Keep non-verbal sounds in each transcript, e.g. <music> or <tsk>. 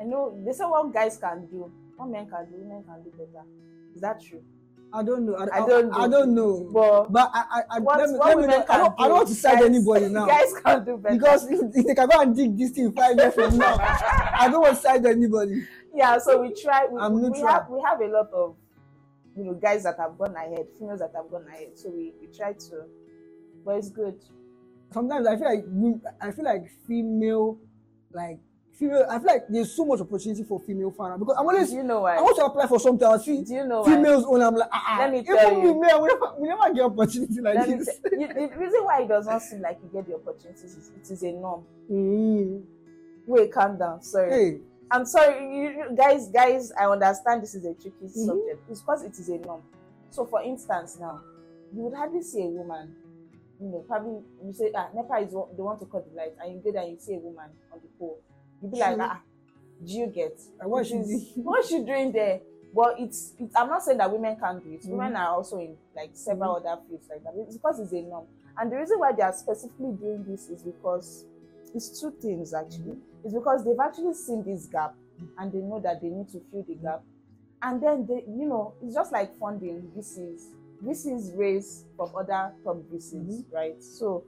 I know they say what guys can do, what men can do, women can do better. Is that true? I don't know. I, I don't I, I don't know. But But I, I, I what, let me, let me know. I don't, do, I don't want to side guys- anybody now. Guys can do better. because if, if they can go and dig this thing five years from now, I don't want to side anybody. yeah, so we try. We, I'm we have we have a lot of you know guys that have gone ahead, females that have gone ahead. So we, we try to, but it's good. Sometimes I feel like I feel like female, like female. I feel like there's so much opportunity for female fan because I'm always Do you know I why? want to apply for something. I see Do you know why? females only. I'm like, ah, ah. Let me even tell you. we never, we never get opportunity like Let this. tell- you- the reason why it does not seem like you get the opportunities is it is a norm. Mm. Wait, calm down. Sorry. Hey, I'm sorry, you, guys. Guys, I understand this is a tricky Mhm. subject. It's because it is a norm. So, for instance, now you would hardly see a woman. You know, probably you say, ah, NEPA is what they want to cut the light, and you go there and you see a woman on the pole. You'd be like, ah, do you get? What she is-? What she doing there? But it's, it's. I'm not saying that women can't do it. Mhm. Women are also in like several Mm-hmm. other fields like that. It's because it's a norm. And the reason why they are specifically doing this is because it's two things actually. It's because they've actually seen this gap and they know that they need to fill the gap. And then they, you know, it's just like funding VCs. VCs raise from other top VCs, right? So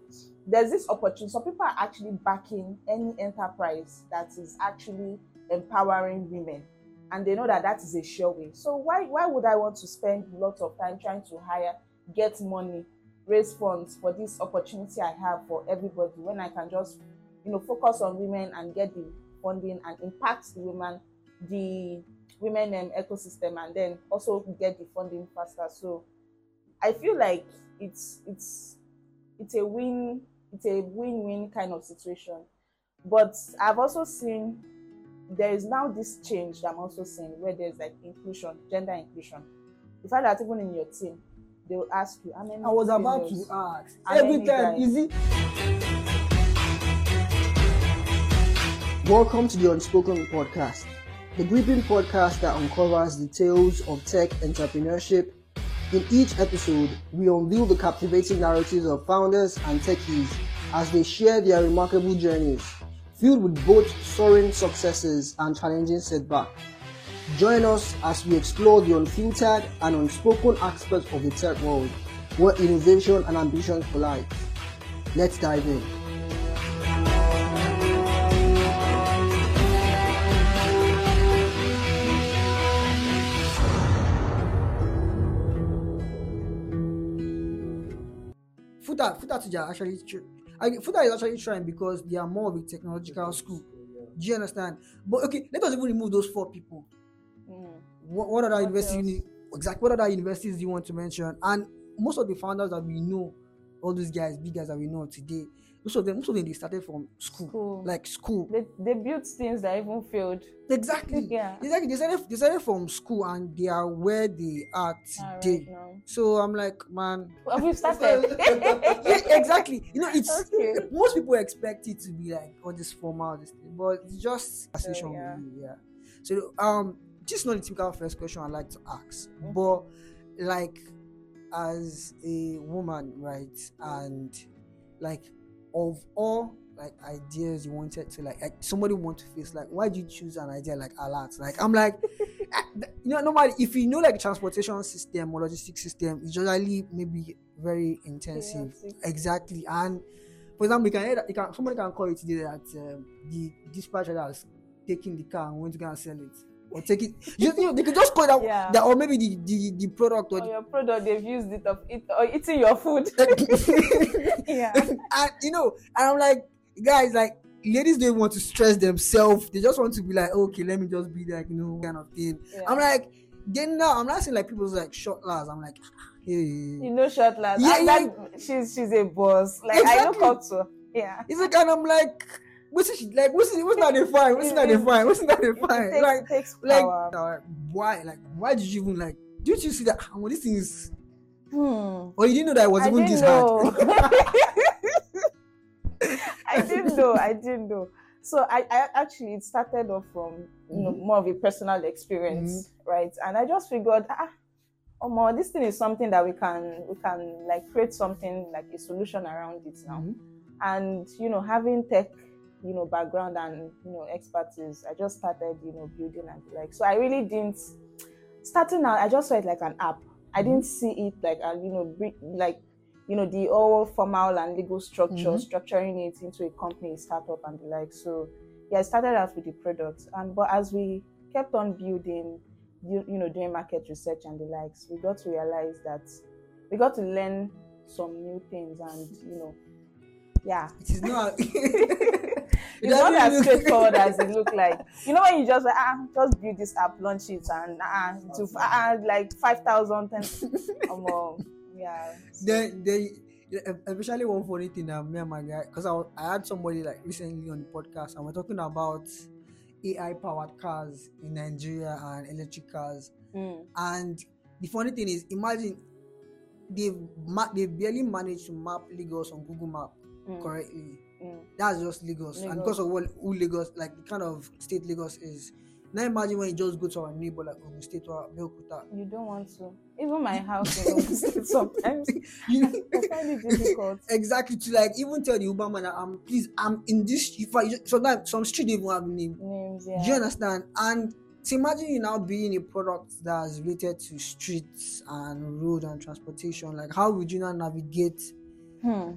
there's this opportunity. So people are actually backing any enterprise that is actually empowering women, and they know that that is a sure way. So why why would I want to spend lots of time trying to hire, get money, raise funds for this opportunity I have for everybody when I can just, you know, focus on women and get the funding and impact the women, the women um, ecosystem, and then also get the funding faster. So I feel like it's it's it's a win it's a win-win kind of situation. But I've also seen there is now this change that I'm also seeing where there's like inclusion, gender inclusion. The fact that even in your team, they will ask you how many I was about to ask. Every time, guys? is it? Welcome to the Unspoken Podcast, the gripping podcast that uncovers the tales of tech entrepreneurship. In each episode, we unveil the captivating narratives of founders and techies as they share their remarkable journeys, filled with both soaring successes and challenging setbacks. Join us as we explore the unfiltered and unspoken aspects of the tech world, where innovation and ambition collide. Let's dive in. Futa, Futa Tija actually, I, Futa is actually trying because they are more of a technological school. Do you understand? But okay, let us even remove those four people. Mm. What, what other What universities? else? you- Exactly. What other universities do you want to mention? And most of the founders that we know, all those guys, big guys that we know today, most of them, most of them, they started from school, School. like school. They, they built things that even failed. Exactly. <laughs> Yeah. Exactly. They started, they started from school and they are where they are today. right. So I'm like, man, Well, we've <laughs> started. <laughs> yeah, exactly. You know, it's Okay. most people expect it to be like all this formal, this thing, but it's just a session Oh, yeah. yeah. So um, this is not the typical first question I like to ask, Mhm. but like as a woman, right, and like of all like ideas you wanted to like, like somebody want to face like why did you choose an idea like Alarrt? Like i'm like <laughs> you know normally if you know like transportation system or logistics system it's usually maybe very intensive. Chaotic. exactly. And for example you can hear that you can somebody can call you today that um, the dispatcher that's taking the car and went to go and sell it or take it you, you know they could just call that, Yeah. that or maybe the the, the product or or your product, they've used it of it or eating your food. <laughs> yeah. and you know, and I'm like, guys, like ladies don't want to stress themselves. They just want to be like, okay, let me just be like, you know, kind of thing. yeah. I'm like, then now I'm not saying like people's like short lads. I'm like, ah, hey, you know, short last. Yeah, and yeah. that- she's she's a boss. Like I look Exactly. up to. her. Yeah. it's like, and I'm like, what's it like? What's it? What's not they fine? What's not they fine? What's not fine? takes, Like, takes like, uh, why? Like, why did you even like? Didn't you see that? Well, this thing is. Hmm. Or you didn't know that it was I even this know. hard. <laughs> I didn't know. I didn't know. So I, I actually it started off from you know Mhm. more of a personal experience, Mm-hmm. right? And I just figured, ah, oh more, this thing is something that we can we can like create something like a solution around it now. Mhm. And you know, having tech you know background and you know expertise. I just started you know building and like so I really didn't starting out. I just saw it like an app. I didn't see it like a you know like you know the all formal and legal structure Mhm. structuring it into a company startup and the like. So yeah, I started out with the product and but as we kept on building, you, you know doing market research and the likes, we got to realize that we got to learn some new things and you know yeah It is not. <laughs> <laughs> it's not as straightforward as it look like. You know when you just like ah just build this app, launch it, and ah to ah like five thousand, ten, <laughs> um, yeah. So, Then they, especially one funny thing that me and my guy, because I, I had somebody like recently on the podcast, and we're talking about AI powered cars in Nigeria and electric cars. mm, And the funny thing is, imagine they've ma- they barely managed to map Lagos on Google Map mm, correctly. Mm. That's just Lagos. and because of what who Lagos, like the kind of state Lagos is. Now imagine when you just go to our neighbor like Ogun State or Abeokuta. You don't want to. Even my <laughs> house in Ogun State sometimes <laughs> You <laughs> find it difficult. exactly to like even tell the Uber man that I'm please I'm in this if I sometimes some street even have name. Names, yeah. Do you understand? And so imagine you now being a product that's related to streets and road and transportation. Like how would you now navigate? Hmm.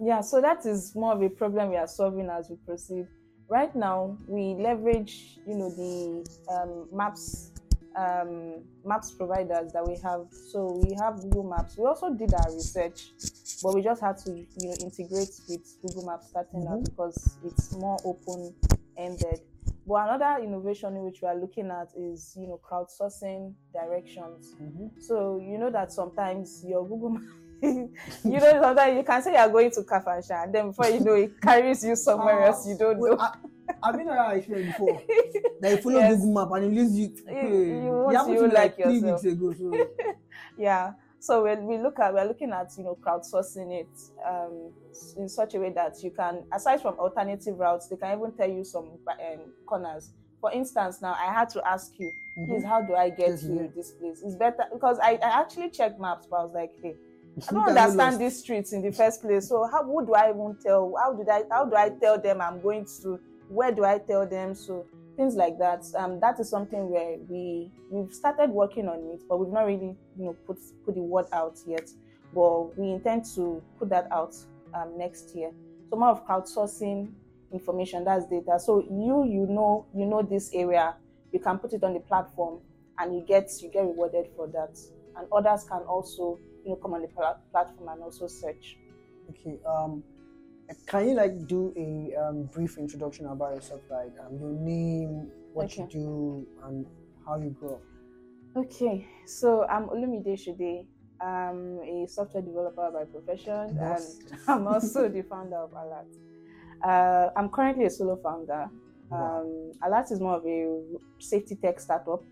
Yeah, so that is more of a problem we are solving as we proceed. Right now, we leverage, you know, the um, maps um, maps providers that we have. So we have Google Maps. We also did our research, but we just had to, you know, integrate with Google Maps starting out because it's more open ended. But another innovation in which we are looking at is, you know, crowdsourcing directions. So you know that sometimes your Google <laughs> Map, <laughs> you know, sometimes you can say you're going to Kafanchan, and then before you know it carries you somewhere else you don't Wait, know. I, I've been around experience before. <laughs> That you follow Yes. Google Map and it leaves you. You- you you to me like three yourself. weeks ago. So <laughs> yeah. So we we look at we're looking at you know crowdsourcing it um, in such a way that you can aside from alternative routes, they can even tell you some um, corners. For instance, now I had to ask you, please, how do I get Yes, to yeah. this place? It's better because I, I actually checked maps, but I was like, hey, I don't understand these streets in the first place. So how who do I even tell? How did I how do I tell them I'm going to? Where do I tell them? So things like that. Um, that is something where we we've started working on it, but we've not really you know put put the word out yet. But we intend to put that out um, next year. So more of crowdsourcing information. That's data. So you you know you know this area. You can put it on the platform, and you get you get rewarded for that. And others can also you know come on the pla- platform and also search. Okay. Um, can you like do a um, brief introduction about yourself, like um, your name, what you do, and how you grew up? Okay, so I'm Olumide Shode. I'm a software developer by profession, Boss. and <laughs> I'm also the founder of Alarrt. Uh, I'm currently a solo founder. Um, Alarrt is more of a safety tech startup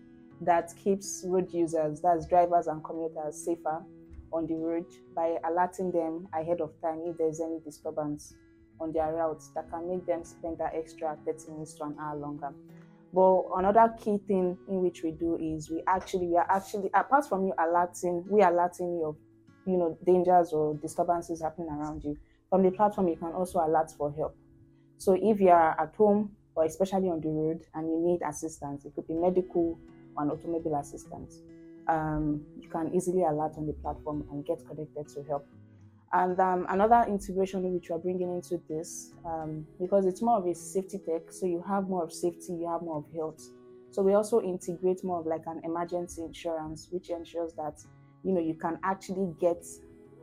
that keeps road users, that's drivers and commuters, safer on the road by alerting them ahead of time if there's any disturbance on their route that can make them spend that extra 30 minutes to an hour longer. But another key thing in which we do is we actually we are actually apart from you alerting, we are alerting you of you know dangers or disturbances happening around you. From the platform, you can also alert for help. So if you are at home or especially on the road and you need assistance, it could be medical or an automobile assistance. Um, you can easily alert on the platform and get connected to help. And um, another integration which we are bringing into this, um, because it's more of a safety tech, so you have more of safety, you have more of health. So we also integrate more of like an emergency insurance, which ensures that you know you can actually get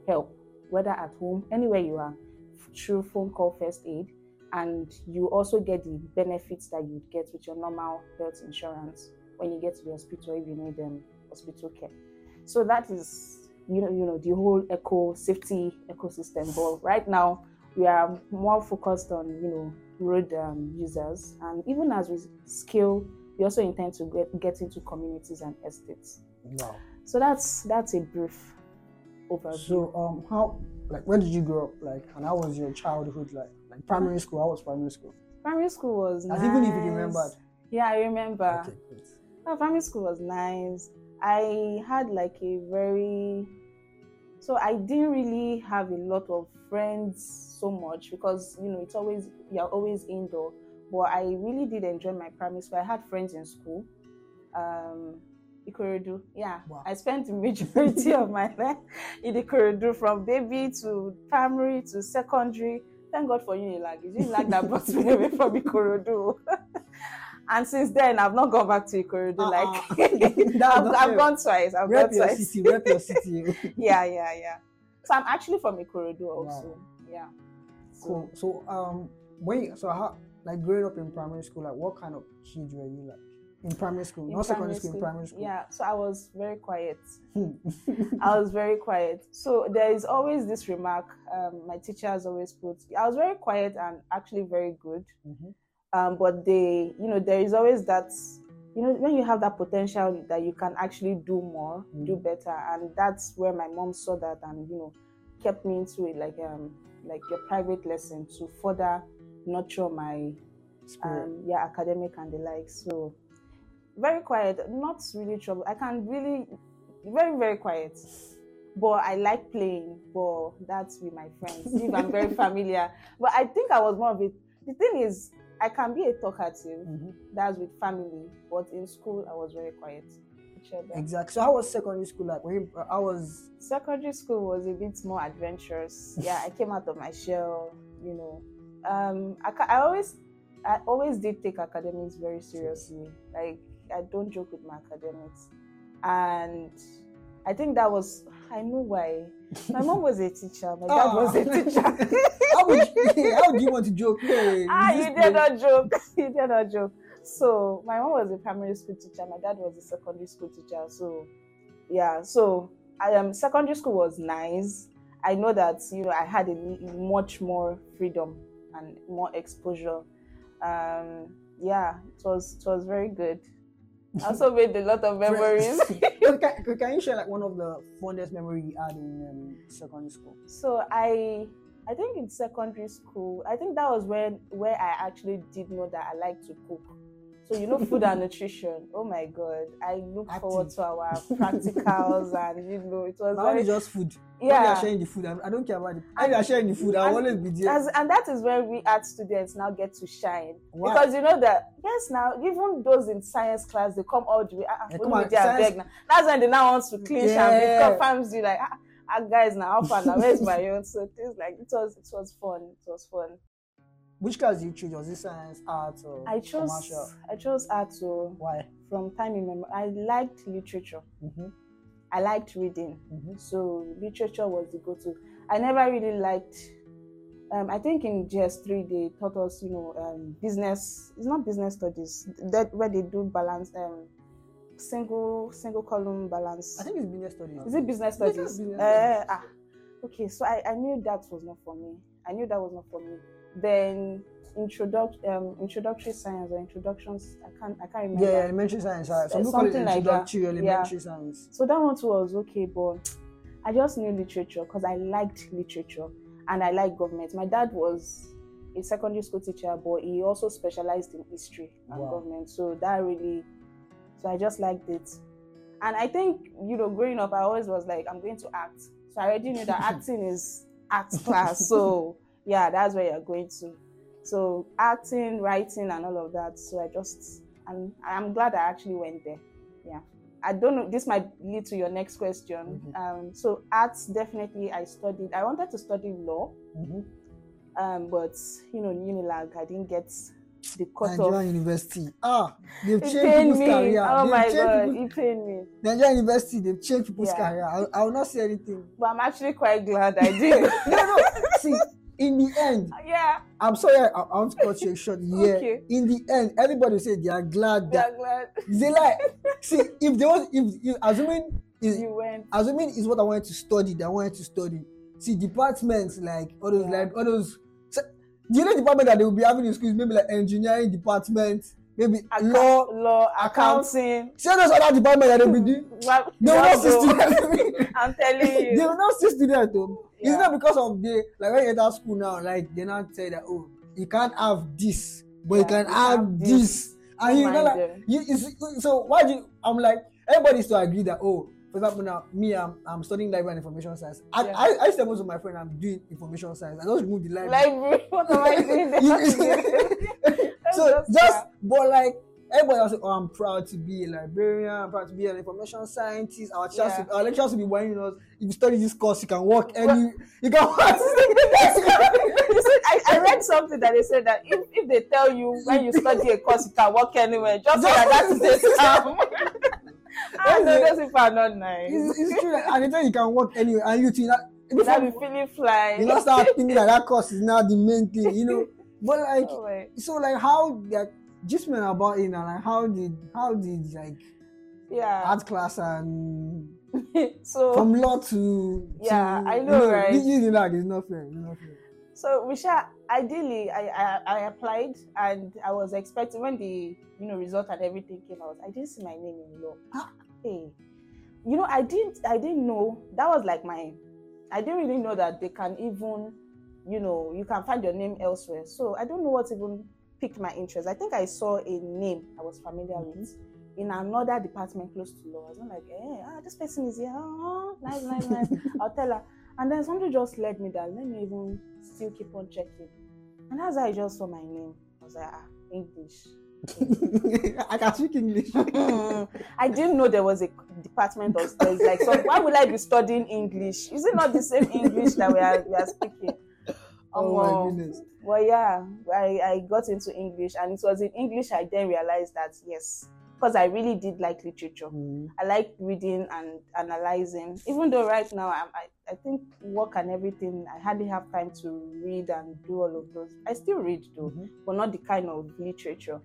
help, whether at home, anywhere you are, through phone call first aid, and you also get the benefits that you'd get with your normal health insurance when you get to the hospital if you need um, hospital care. So that is you know you know the whole eco safety ecosystem. But right now we are more focused on you know road um, users, and even as we scale, we also intend to get, get into communities and estates. Wow. So that's that's a brief overview. So um, how like where did you grow up? Like, and how was your childhood like? Like primary school. How was primary school? primary school was As nice. even if you remembered. Yeah, I remember. Okay. Oh, primary school was nice. I had like a very So I didn't really have a lot of friends so much because you know it's always you're always indoor. But I really did enjoy my primary school. I had friends in school. Um, Ikorodu, yeah. Wow. I spent the majority <laughs> of my life in Ikorodu from baby to primary to secondary. Thank God for Unilag. It's Unilag that <laughs> brought me away from Ikorodu. <laughs> and since then, I've not gone back to Ikorodu. Uh-uh. Like, <laughs> <laughs> I've, I've gone twice. I've Rep gone your twice. city, rep your city. <laughs> yeah, yeah, yeah. So I'm actually from Ikorodu also. Yeah. So, Cool. So um, when you, so how like growing up in primary school, like what kind of kid were you like in primary school? in Not secondary school, in primary school. Yeah. So I was very quiet. Hmm. I was very quiet. So there is always this remark um, my teacher has always put. I was very quiet and actually very good. Mhm. Um, but they, you know, there is always that, you know, when you have that potential that you can actually do more, do Mhm. better, and that's where my mom saw that and you know, kept me into it like um like your private lesson to further nurture my um, yeah, academic and the like. So very quiet, not really trouble. I can really very very quiet, but I like playing. But that's with my friends. if I'm very <laughs> familiar, but I think I was more of it. The thing is, I can be a talkative. Mhm. That's with family, but in school I was very quiet. Exactly. So how was secondary school like? I was secondary school was a bit more adventurous. Yeah, I came out of my shell. You know, um, I, ca- I always, I always did take academics very seriously. Like I don't joke with my academics, and I think that was I know why. My mom was a teacher. My dad was a Ah. teacher. <laughs> how would you, how do you want to joke? Hey, ah, you did not joke. <laughs> you did not joke. So my mom was a primary school teacher. My dad was a secondary school teacher. So yeah, so I am secondary school was nice. I know that you know I had a much more freedom and more exposure. Um, yeah, it was it was very good. I also made a lot of memories. <laughs> Can, can you share like one of the fondest memory you had in um, secondary school? So I I think in secondary school, I think that was when where I actually did know that I like to cook. So you know food and nutrition. Oh my god. I look forward to our practicals and you know it was Now very just food. When you are yeah. sharing the food, I, I don't care about it. When you are sharing the food, And- always be there. As, and that is where we art students now get to shine. Because you know that yes now even those in science class they come all the way. Ah, Yeah, come on, science- now. That's when they now want to clinch Yeah. and confirms you like ah, ah guys now how far now where's my <laughs> own so things like it was it was fun it was fun. Which class did you choose? Was it science, art, or I chose commercial? I chose art so Why? from time in memory. I liked literature. Mm-hmm. I liked reading. Mm-hmm. So literature was the go-to. I never really liked. Um, I think in JS3 they taught us, you know, um, business. It's not business studies that where they do balance, um, single single column balance. I think it's business studies. Is it business Business- studies? business Uh, studies. ah, okay. So I, I knew that was not for me. I knew that was not for me. Then introduct um introductory science or introductions. I can't I can't remember. Yeah, yeah, elementary science. Uh, some people call it something like that. elementary science. So that one too was okay, but I just knew literature because I liked literature and I like government. My dad was a secondary school teacher, but he also specialized in history and Wow. government. So that really, so I just liked it. And I think, you know, growing up, I always was like, I'm going to act. So I already knew that <laughs> acting is art class. So yeah, that's where you're going to. So acting, writing, and all of that. So I just, and I'm glad I actually went there. Yeah. I don't know. This might lead to your next question. Mhm. Um, so arts, definitely, I studied. I wanted to study law, Mm-hmm. um, but you know, Unilag, I didn't get the cut Nigerian off. University. Ah, they've It changed people's me. career. Oh They've my god, people's- it pained me. Nigerian University, they've changed people's Yeah. career. I, I will not say anything. But I'm actually quite glad I did. <laughs> no, no. See, in the end, yeah, I'm sorry, I, I want to cut you short. <laughs> Yeah. Okay. In the end, everybody said they are glad that I'm glad <laughs> they like. see, <laughs> if they was, if, if assuming is you went. assuming is what I wanted to study, that I wanted to study. See, departments like all those, Yeah. like all those. So, the only department that they will be having in schools, maybe like engineering department, maybe law. law, account- accounting. See all those other departments that they be doing. <laughs> Well, They will not see students. <laughs> <laughs> I'm telling you. they will not see students though. Yeah. It's not because of the like when you enter school now, like they not say that oh you can't have this, but you can you have have this. this. And you know like you it's, so why do you, I'm like everybody is to agree that oh for example, now me, I'm, I'm studying library and information science. I, Yeah. I, I suppose to my friend, I'm doing information science. I just remove the library. Library. What am I doing? So That's just, but like everybody else, say, oh, I'm proud to be a librarian. I'm proud to be an information scientist. Our Yeah. our lecturers will be warning us. If you study this course, you can work any. You can work. <laughs> <laughs> I, I read something that they said that if, if they tell you when you study a course you can work anywhere, just say that that is a scam. Um, <laughs> I know those people are not nice. it's, it's true. And they tell you can work anywhere, and you think that Will I be before feeling fly? you not start thinking that that course is now the main thing, you know. But like, Oh, wait. so like how like just man about it and like how did how did like yeah. art class and <laughs> so from law to Yeah, to, I know, right? You, you know, like, it's not fair. It's not fair. So, Risha, ideally, I, I I applied and I was expecting when the you know result and everything came out. I didn't see my name in law. Ah. Hey, you know, I didn't I didn't know that was like my I didn't really know that they can even you know you can find your name elsewhere. So I don't know what even piqued my interest. I think I saw a name I was familiar Mm-hmm. with in another department close to law. I was like, eh, ah, this person is here. Oh, nice, nice, nice. <laughs> I'll tell her. And then something just led me that let me even still keep on checking. And as I just saw my name. I was like, ah, English. <laughs> I can speak English. I didn't know there was a department of studies. Like, so why would I be studying English? Is it not the same English that we are, we are speaking? Oh Um, my goodness. Well, yeah, I, I got into English, and it was in English I then realized that yes, because I really did like literature. Mm. I like reading and analyzing. Even though right now I'm, I, I think work and everything, I hardly have time to read and do all of those. I still read though, Mhm. but not the kind of literature,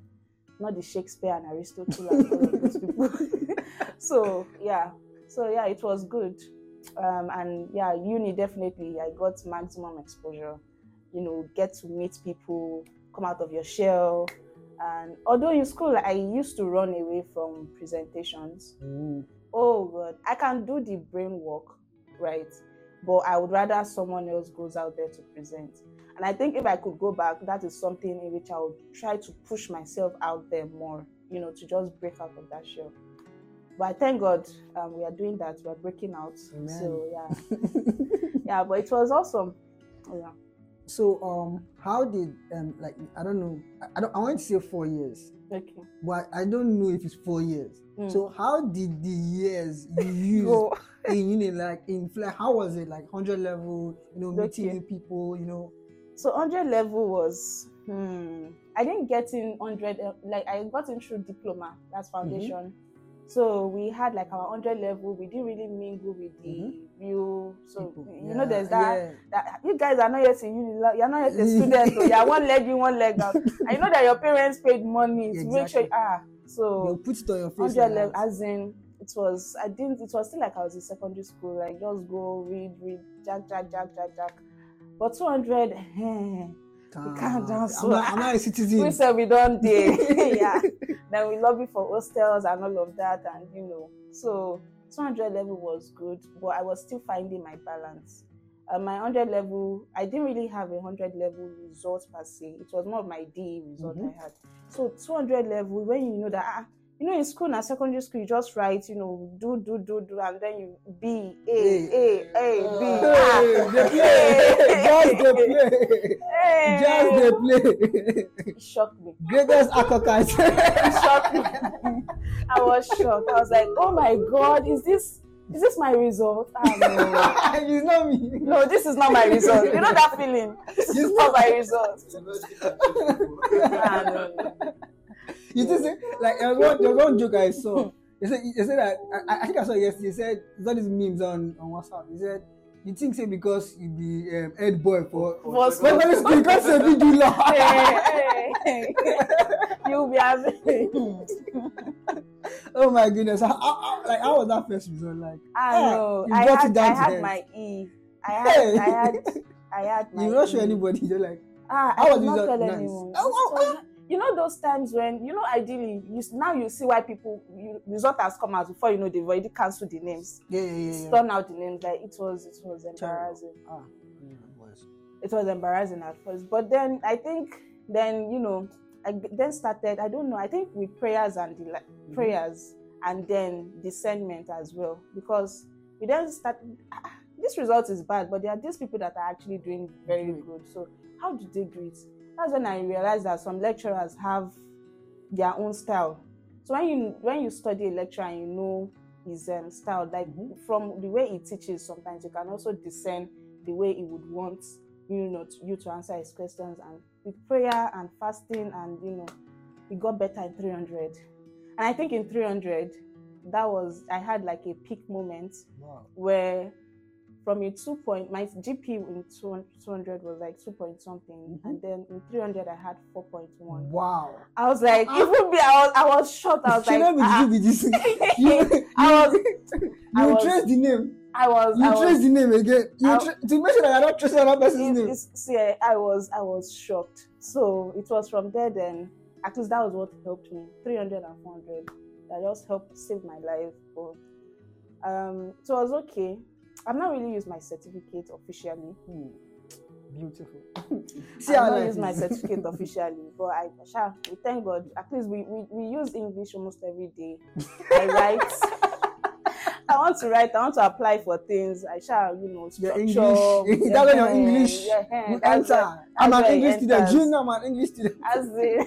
not the Shakespeare and Aristotle and all of those people. <laughs> so yeah, so yeah, it was good. Um, and yeah, uni definitely, I got maximum exposure. You know, get to meet people, come out of your shell. And although in school I used to run away from presentations, Mm. oh god. I can do the brain work right? But i would rather someone else goes out there to present. And i think if i could go back that is something in which i would try to push myself out there more you know to just break out of that shell. But thank god um, we are doing that. We're breaking out. Amen. so yeah. <laughs> Yeah but it was awesome. Yeah So um, how did um like I don't know I, don't I want to say four years, okay but I don't know if it's four years. Mm. So how did the years you <laughs> use Go. in know like in like how was it like hundred level? You know meeting Okay. new people. You know. So 100 level was, hmm, I didn't get in 100, uh, like I got in through diploma, that's foundation. So we had like our 100 level, we didn't really mingle with the real, so people. you know, there's that, yeah. that, you guys are not yet in uni, you're not yet a student, so you're one leg in, one leg out. <laughs> And you know that your parents paid money to make sure, ah, so They'll put it on your face. 100 level, as in, it was, I didn't, it was still like I was in secondary school, like just go read, read, jack, jack, jack, jack, jack. But 200, <laughs> Calm calm down, I'm not, I'm not a citizen. we said we don't <laughs> dare. <laughs> yeah. Then we lobby for hostels and all of that, and you know. So 200 level was good, but I was still finding my balance. Uh, my 100 level, I didn't really have a 100 level result per se. It was more of my DE result Mhm. I had. So 200 level, when you know that, ah, you know, in school and secondary school, you just write, you know, do, do, do, do, and then you B, A, A, A, B. <laughs> they <laughs> play. Just they play. Hey. Just they play. It shocked me. Greatest acolyte. It shocked me. I was shocked. I was like, oh my god, is this is this my result? Ah, no. <laughs> you know me. no, this is not my result. You know that feeling? This is not my result. No, no. <laughs> You just say like there was one, there was one joke I saw. He said, he said that I, I think I saw it yesterday. He said saw these memes on, on WhatsApp. He said you think say because you be um, head boy for For school because say big do law. <laughs> Hey, hey, hey. <laughs> You'll be having. oh my goodness! How, how, like how was that first result like? I Ah, know. you I had, down I had my E. I had, Hey. I had, I had my You not show anybody. You're like Ah, How I was not tell Nice. anyone. Oh, oh, So, you know those times when you know ideally you now you see why people you, result has come out before you know they've already cancelled the names, yeah yeah yeah. yeah. out the names like it was it was embarrassing. Ah, mm, was. It was embarrassing at first, but then I think then you know I then started I don't know I think with prayers and the Mm-hmm. prayers and then discernment as well because we then start "Ah, this result is bad but there are these people that are actually doing very Great. good so how do they do it that's when i realized that some lecturers have their own style so when you when you study a lecturer and you know his um, style like Mhm. from the way he teaches sometimes you can also discern the way he would want you know to, you to answer his questions and with prayer and fasting and you know he got better in 300 and i think in 300 that was i had like a peak moment Wow. where from a two point my gp in 200 200 was like two point something Mhm. and then in 300 i had 4.1 Wow. i was like even be, i was i was shocked i was like ah. You, <laughs> I was- <laughs> you, I was- trace the name. i was You I trace was, the name again. You I- tra- to make sure that you're not tracing another person's it- name. see, I- I was I was shocked. So it was from there then. At least that was what helped me. 300 and 400. That just helped save my life. But um, so it was okay. I've not really used my certificate officially. Hmm. Beautiful. <laughs> See, I've how not used my certificate <laughs> officially, but I sha, we thank God. At least we, we, we use English almost every day. <laughs> I write. I want to write. I want to apply for things. I shall, you know, Your structure. English. That's when your Yeah, English yeah, enter. I'm an English student. You know I'm an English student. as in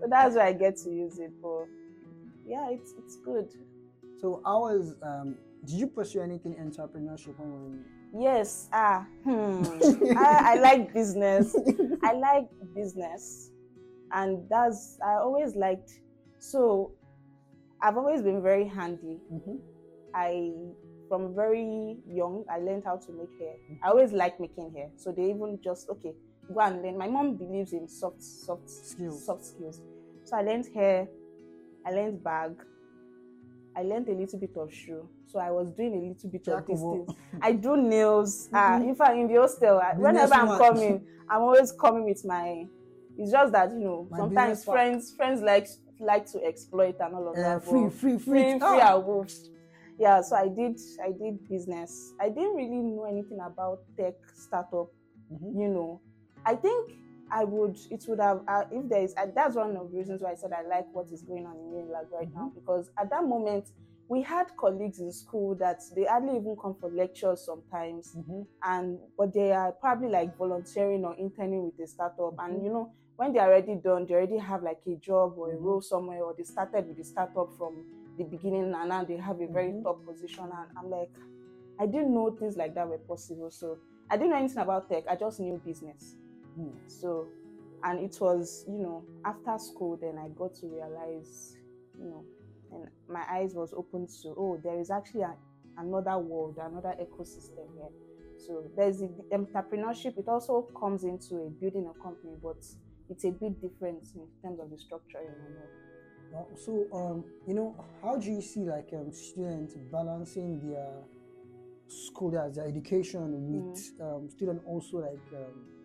so that's why I get to use it. But yeah, it's it's good. So I was. Um, did you pursue anything entrepreneurship when Yes. Ah. Hmm. <laughs> I, I like business. I like business, and that's I always liked. So I've always been very handy. Mhm. I from very young I learned how to make hair. I always liked making hair. So they even just okay go and learn. My mom believes in soft soft Skills. soft skills. So I learned hair. I learned bag. I learned a little bit of shoe. So I was doing a little bit Jack of all. things. I do nails. Mhm. in fact, in the hostel, I- whenever I'm coming, I'm always coming with my. It's just that you know My sometimes business pack. friends friends like like to exploit and all of Uh, that. free, free, free, free, free Ah. and. Yeah, so I did I did business. I didn't really know anything about tech startup. Mhm. You know, I think I would it would have uh, if there is uh, that's one of the reasons why I said I like what is going on in Unilag right now because at that moment we had colleagues in school that they hardly even come for lectures sometimes Mhm. and but they are probably like volunteering or interning with a startup Mhm. and you know when they're already done they already have like a job or a Mhm. role somewhere or they started with the startup from the beginning and now they have a very Mhm. top position and i'm like i didn't know things like that were possible so i didn't know anything about tech i just knew business Hmm. so and it was you know after school then i got to realize you know and my eyes was opened to oh there is actually a, another world another ecosystem here so there's the, the entrepreneurship it also comes into a building a company but it's a bit different in terms of the structure you know So, um, you know, how do you see like um, students balancing their school, their, their education with um, student also like um,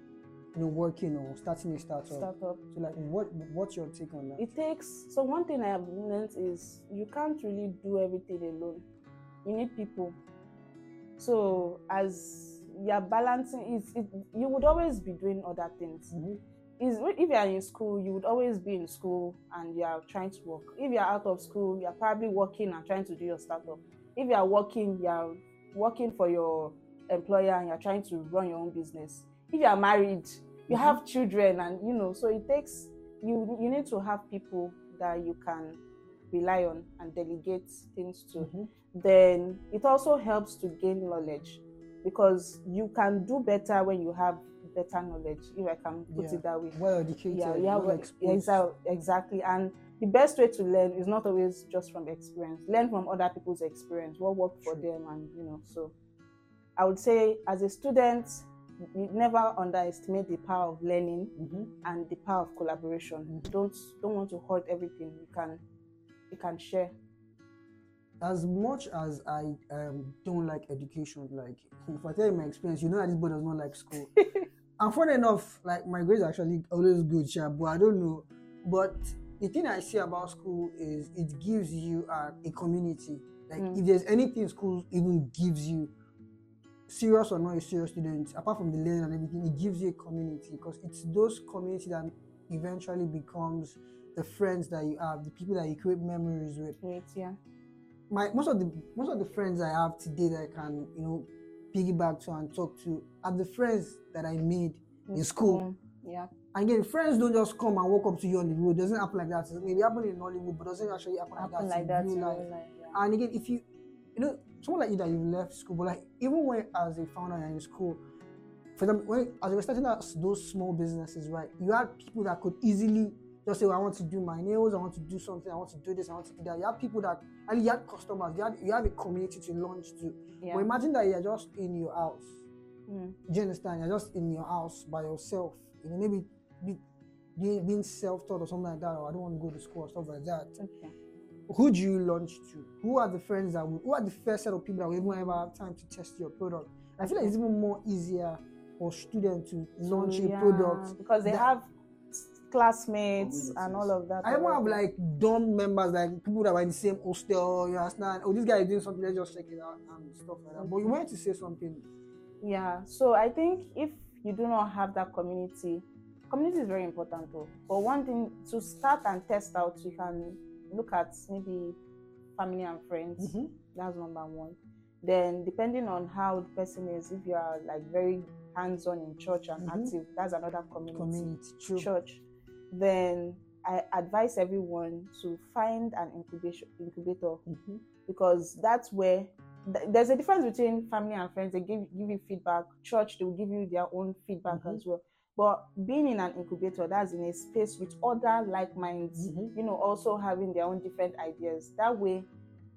you know working or starting a startup? startup. So, like, what what's your take on that? it takes so one thing i have learned is you can't really do everything alone. You need people. So as you're balancing it, it you would always be doing other things. Mhm. is if you are in school you would always be in school and you are trying to work. If you are out of school you are probably working and trying to do your startup. If you are working you are working for your employer and you're trying to run your own business if you are married you Mhm. have children and you know so it takes you you need to have people that you can rely on and delegate things to Mhm. then it also helps to gain knowledge because you can do better when you have better knowledge if i can put Yeah. it that way Well educated, yeah, yeah, well well, exactly. And the best way to learn is not always just from experience. Learn from other people's experience, what worked for them, and you know. So, I would say, as a student, never underestimate the power of learning Mhm. and the power of collaboration. Mhm. Don't don't want to hoard everything. You can you can share. As much as I um, don't like education, like if I tell you my experience, you know that this boy does not like school. <laughs> and funny enough, like my grades are actually always good, sure, but I don't know. But the thing I see about school is it gives you uh, a community. Like Mm. if there's anything school even gives you, serious or not a serious student, apart from the learning and everything, it gives you a community because it's those community that eventually becomes the friends that you have, the people that you create memories with. Wait, yeah. My most of the most of the friends I have today that I can you know piggyback to and talk to are the friends that I made in school. Mm, Yeah. And again, friends don't just come and walk up to you on the road. It doesn't happen like that. It maybe happen in Hollywood, but doesn't actually happen, Happen like like that that in in real life. life. Yeah. And again, if you, you know, someone like you that you left school, but like even when as a founder in school, for example, when as you were starting out those small businesses, right, you had people that could easily just say, well, I want to do my nails, I want to do something, I want to do this, I want to do that. You have people that, and you had customers, you had, you have a community to launch to. Yeah. But imagine that you're just in your house. Mm. Do you understand? You're just in your house by yourself. You know, maybe be, being, being self-taught or something like that, or I don't want to go to school or stuff like that. Okay. Who do you launch to? Who are the friends that will, who are the first set of people that will even ever have time to test your product? I feel like it's even more easier for students to launch a product because they have classmates and all of that. I even have like dumb members, like people that were in the same hostel. You understand? Oh, this guy is doing something. Let's just check it out and stuff like that. But you wanted to say something. Yeah. So I think if you do not have that community, community is very important though. But one thing to start and test out, you can look at maybe family and friends. Mm-hmm. That's number one. Then depending on how the person is, if you are like very hands-on in church and Mhm. active, that's another community. Community, true. Church. Then I advise everyone to find an incubation incubator Mhm. because that's where th- there's a difference between family and friends. They give give you feedback. Church, they will give you their own feedback Mhm. as well. But being in an incubator, that's in a space with other like minds, Mhm. you know, also having their own different ideas. That way,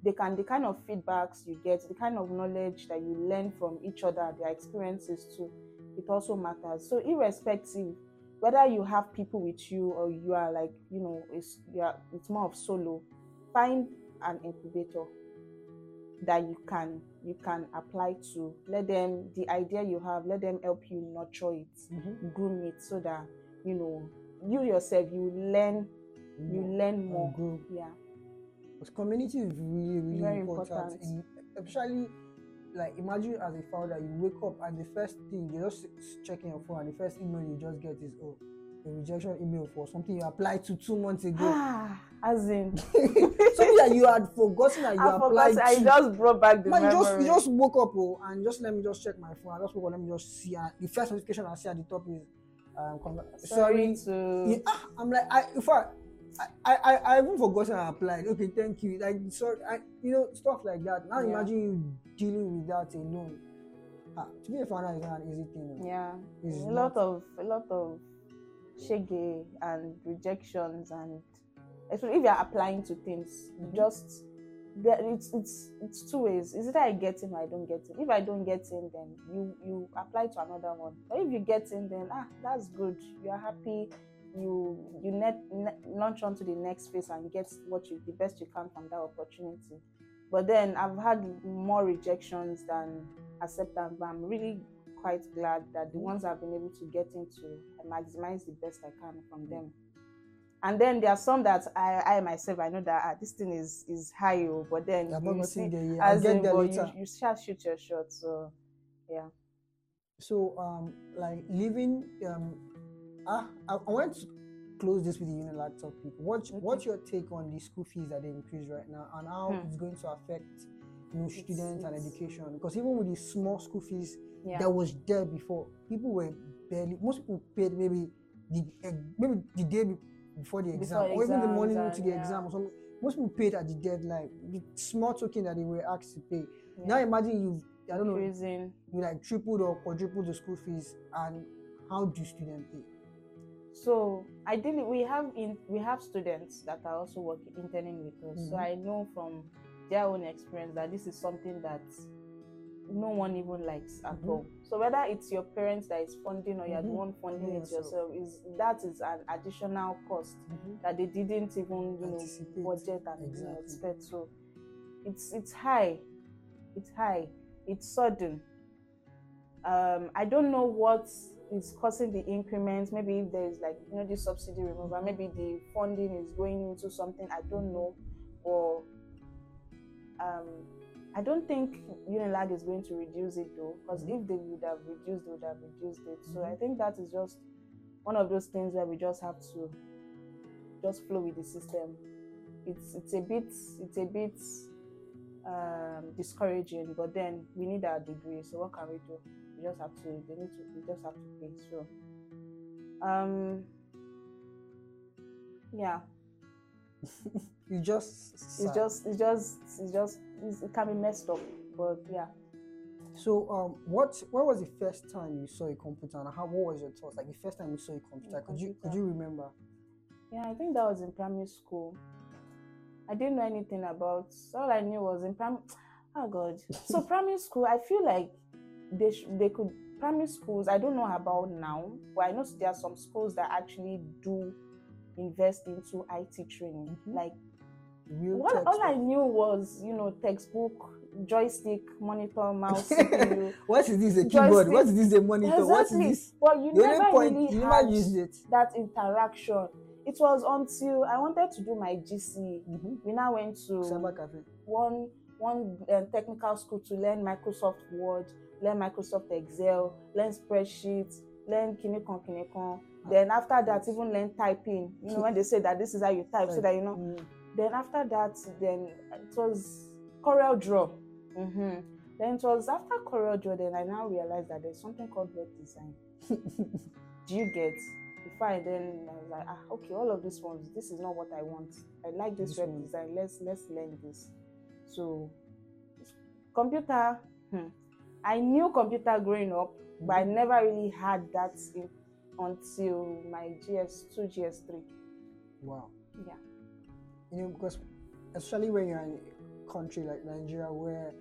they can the kind of feedbacks you get, the kind of knowledge that you learn from each other, their experiences too. It also matters. So irrespective whether you have people with you or you are like you know it's you are, it's more of solo find an incubator that you can you can apply to let them the idea you have let them help you nurture it Mhm. groom it so that you know you yourself you learn you learn more grow. yeah Because community is really, really Very important. important. In, especially, like, imagine as a founder, you wake up and the first thing you're just checking your phone, and the first email you just get is, oh, a rejection email for something you applied to two months ago. ah as in <laughs> something that you had forgotten that you i applied forgot i just brought back the Man, you just you just woke up oh, and just let me just check my phone. I just woke up, let me just see. And the first notification I see at the top is, um, congr- sorry sorry to yeah, ah, I'm like, I, in fact, I, I, I even forgotten I applied. Okay, thank you. Like, sorry, I, you know, stuff like that. Now Yeah. imagine you dealing with that alone. Ah, to be a founder is not an easy thing. oh. yeah It's a not- lot of a lot of shege and rejections and especially if you're applying to things just it's it's it's two ways. Is either i get in or i don't get in. If i don't get in then you you apply to another one. But if you get in then ah that's good. You are happy. You you net, net launch onto the next phase and get what you the best you can from that opportunity. But then i've had more rejections than acceptance but i'm really quite glad that the ones I've been able to get into, I maximize the best I can from them. And then there are some that I, I myself, I know that ah, this thing is is high, oh, but then you see, there yet. I'll as in, there later. you, you shall shoot your shot. So, yeah. So, um, like living, um, ah, I, I want to close this with the Unilag topic. What, what's your take on the school fees that they increase right now, and how Hmm. it's going to affect, you It's- students and education? Because even with the small school fees Yeah. that was there before, people were barely. Most people paid maybe the eh, maybe the day before the exam, Before or even the morning to the yeah. exam or something. Most people paid at the deadline. The small token that they were asked to pay. yeah. Now imagine you, I don't know, Increasing. you like tripled or quadrupled the school fees and how do students pay So ideally, we have in we have students that are also working interning with us. So Mhm. I know from their own experience that this is something that no one even likes at Mhm. all. So whether it's your parents that is funding or you're the Mhm. one funding it yourself, is that is an additional cost that they didn't even you know budget and Exactly. expect. So it's it's high, it's high, it's sudden. Um, I don't know what is causing the increments. Maybe if there is like you know the subsidy removal, maybe the funding is going into something I don't know, or um, I don't think Unilag is going to reduce it though, because Mhm. if they would have reduced, they would have reduced it. So Mhm. I think that is just one of those things where we just have to just flow with the system. It's it's a bit it's a bit um, discouraging, but then we need our degree. So what can we do? We just have to. They need to. We just have to pay. So, um, yeah, <laughs> You just it's just it's just it's just it's, it can be messed up, but yeah. So, um, what when was the first time you saw a computer, and how what was your thoughts? Like the first time you saw a computer, could you could you remember? Yeah, I think that was in primary school. I didn't know anything about. All I knew was in prim. <tsk> Oh God! So <laughs> primary school, I feel like they sh- they could primary schools. I don't know about now, but I know there are some schools that actually do invest into IT training. Mhm. Like Real what, all I knew was you know textbook, joystick, monitor, mouse, <laughs> What is this? A keyboard? Joystick. What is this? A monitor? What is this? But you The never point really you never used it. that interaction. It was until I wanted to do my GCE. Mm-hmm. We now went to cafe. one one um, technical school to learn Microsoft Word, learn Microsoft Excel, learn spreadsheets, learn kinikon kinikon. Then after that, even learn typing. You know when they say that this is how you type, so that you know. Mm. Then after that, then it was Corel Draw. hmm Then it was after Corel Draw, then I now realized that there's something called web design. <laughs> Do you get? Before I then I was like, ah, okay, all of these ones, this is not what I want. I like this This web one. design. Let's let's learn this. So, computer. Hmm, I knew computer growing up, but I never really had that until my JS two, JS three. Wow. Yeah. You know, because especially when you're in a country like Nigeria, where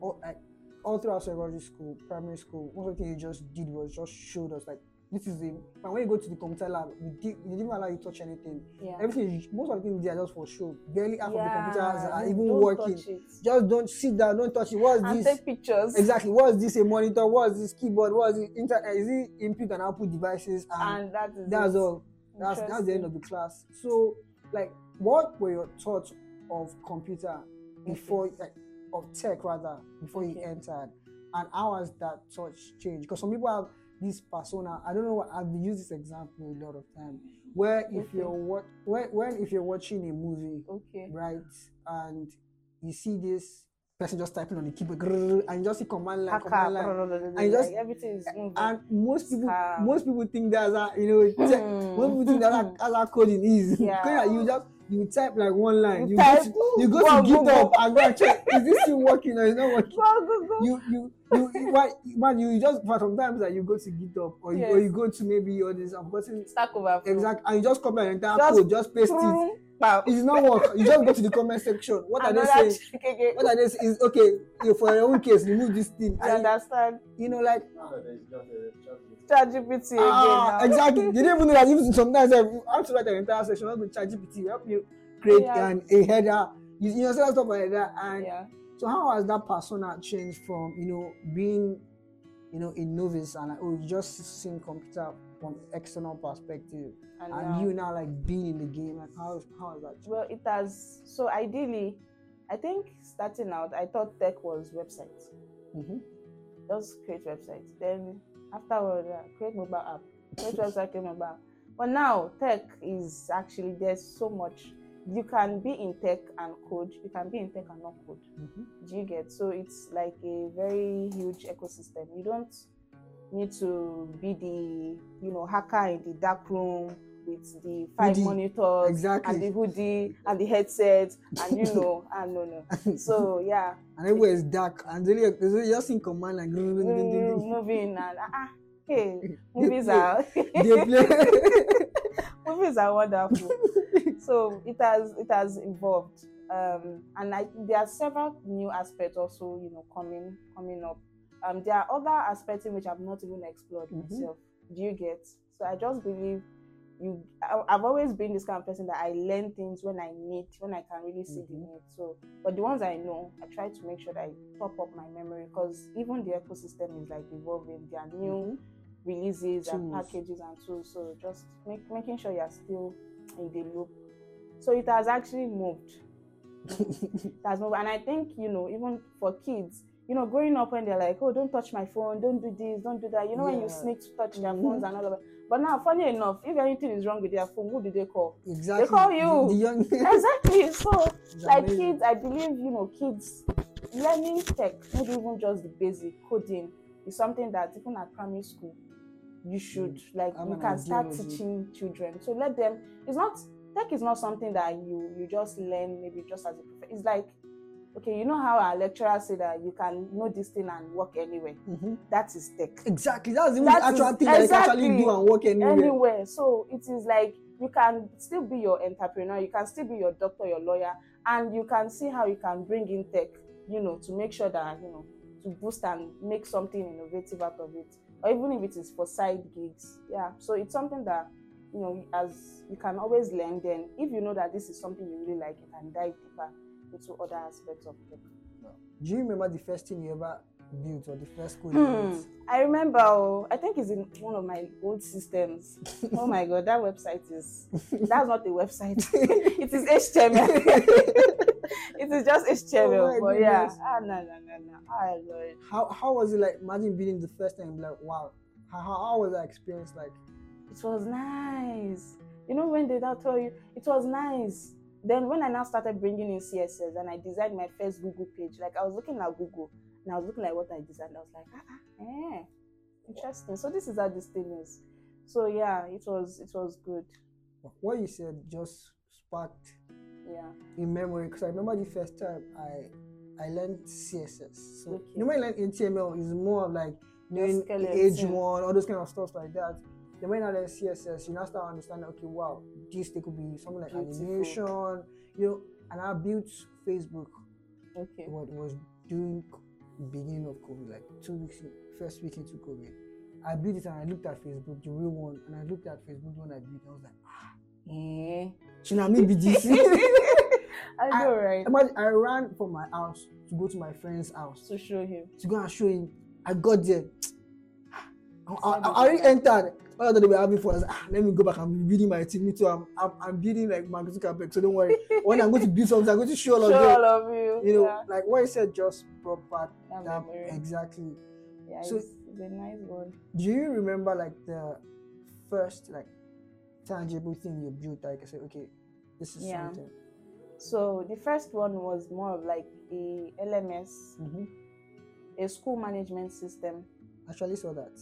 all, like, all throughout secondary school, primary school, one of the thing you just did was just showed us like this is. But when you go to the computer lab, we did, they didn't allow you to touch anything. Yeah. Everything, most of the things they are just for show. Barely half of the computers are even don't working. Just don't sit down, don't touch it. What's and this? take pictures. Exactly. What is this? A monitor? What is this keyboard? What is it? Internet? Is it input and output devices? And, And that is that's it. all. That's that's the end of the class. So, like, what were your thoughts of computer before, like, of tech rather, before you entered, and how has that touch changed? Because some people have this persona. I don't know. I've used this example a lot of time. Where if Okay. you're what, when, when if you're watching a movie, Okay. right, and you see this person just typing on the keyboard, and you just see command line, command line, and just- like everything is moving. and most people most people think that's how you know <laughs> Hmm. most people think that's how, coding is Yeah. <laughs> You just you type like one line You you, type, go to, you go to github and go and check is this still working or is not working Go, go, go. you you you you- why man you just but sometimes that you go to github or you, or Yes. you go to maybe all this i'm gotten Stack Overflow. exact and you just copy an entire Just code just paste it pow. it does not work you just go to the comment section what are they saying again. what are they saying is okay you- for your own case remove this thing You and understand? you know like ChatGPT Ah, again. now. exactly. They didn't even know that even sometimes eh, I have to write an entire section on with ChatGPT help you create Yeah. an, a header. You, you know, stuff like that. And Yeah. so, how has that persona changed from you know being, you know, a novice and like, oh, you just seeing computer from external perspective, And, and, you now like being in the game? Like, how how has that? Changed? Well, it has. So ideally, I think starting out, I thought tech was websites. Mm-hmm. Just create websites. Then afterward, uh, create mobile app. Create website, create mobile. But now tech is actually there's so much. You can be in tech and code. You can be in tech and not code. Mm-hmm. Do you get? So it's like a very huge ecosystem. You don't need to be the you know hacker in the dark room with the five Hoodie. monitors Exactly. and the hoodie and the headset and you know <laughs> and no no. <laughs> So yeah, and everywhere is dark, and then you there's just in command and mm, moving and ah, <laughs> hey movies are they play. movies are wonderful. so it has it has evolved um and I, there are several new aspects also you know coming coming up um there are other aspects in which i've not even explored Mhm. myself do you get so i just believe you I, i've always been this kind of person that i learn things when i need when i can really see the Mhm. need so but the ones i know i try to make sure that i top up my memory because even the ecosystem is like evolving there are new releases and packages and tools. So just make, making sure you're still in the loop. So it has actually moved. <laughs> It has moved. And I think, you know, even for kids, you know, growing up when they're like, oh, don't touch my phone, don't do this, don't do that. You know, when you Yeah. sneak to touch their Mhm. phones and all of that. But now, funny enough, if anything is wrong with their phone, who do they call? Exactly. They call you. The, young. <laughs> <laughs> exactly. So, It's like amazing. kids, I believe you know, kids learning tech, maybe even just the basic coding, is something that even at primary school, you mm. should like I'm you an can start teaching children. So let them. It's not tech is not something that you you just learn maybe just as a. It's like. Okay, you know how our lecturers say that you can know this thing and work anywhere. Mhm. That is tech. Exactly. That's the That actual is- thing that you can actually do and work anywhere. anywhere. So it is like you can still be your entrepreneur, you can still be your doctor, your lawyer, and you can see how you can bring in tech, you know, to make sure that, you know, to boost and make something innovative out of it. Or even if it is for side gigs. Yeah. So it's something that, you know, as you can always learn, then if you know that this is something you really like, you can dive deeper into other aspects of tech. Do you remember the first thing you ever built or the first code you Hmm. built? I remember, oh, I think it's in one of my old systems. <laughs> oh my god, that website is <laughs> that's not a website. <laughs> it is HTML. it is just HTML. Oh but yeah, ah no no no no. Ah Lord. How how was it like? Imagine building the first time, like wow. How, how, how was that experience like? It was nice. You know when did I tell you? It was nice. Then when I now started bringing in CSS and I designed my first Google page, like I was looking at Google and I was looking at what I designed. I was like, ah, ah eh, interesting. So this is how this thing is. So yeah, it was it was good. What you said just sparked Yeah. in memory because I remember the first time I I learned CSS. So Okay. you know when I learned HTML is more of like skeleton. age one, all those kind of stuff like that. Then when I learned CSS, you now start understanding. Okay, wow, this thing could be something like Beautiful. animation, you know. And I built Facebook. Okay. What was during beginning of COVID, like two weeks, in- first week into COVID. I built it and I looked at Facebook, the real one, and I looked at Facebook the one I built. I was like, ah, Eh. <laughs> I maybe this? I know, right? Imagine I ran from my house to go to my friend's house To show him. to go and show him. I got there. I, I, I already entered. I thought they were having fun. I was like, ah, let me go back I'm building my team. Me too. I'm, I'm, I'm building like Mark Zuckerberg. So don't worry. when I'm going to build something, I'm going to show all of them. all of you. You know, yeah. like what you said just brought back That exactly. yeah, so- it's, it's a nice one. Do you remember like the first like tangible thing you built? Like I said, okay, this is Yeah. something. So the first one was more of like a LMS, hmm a school management system. Actually, saw that.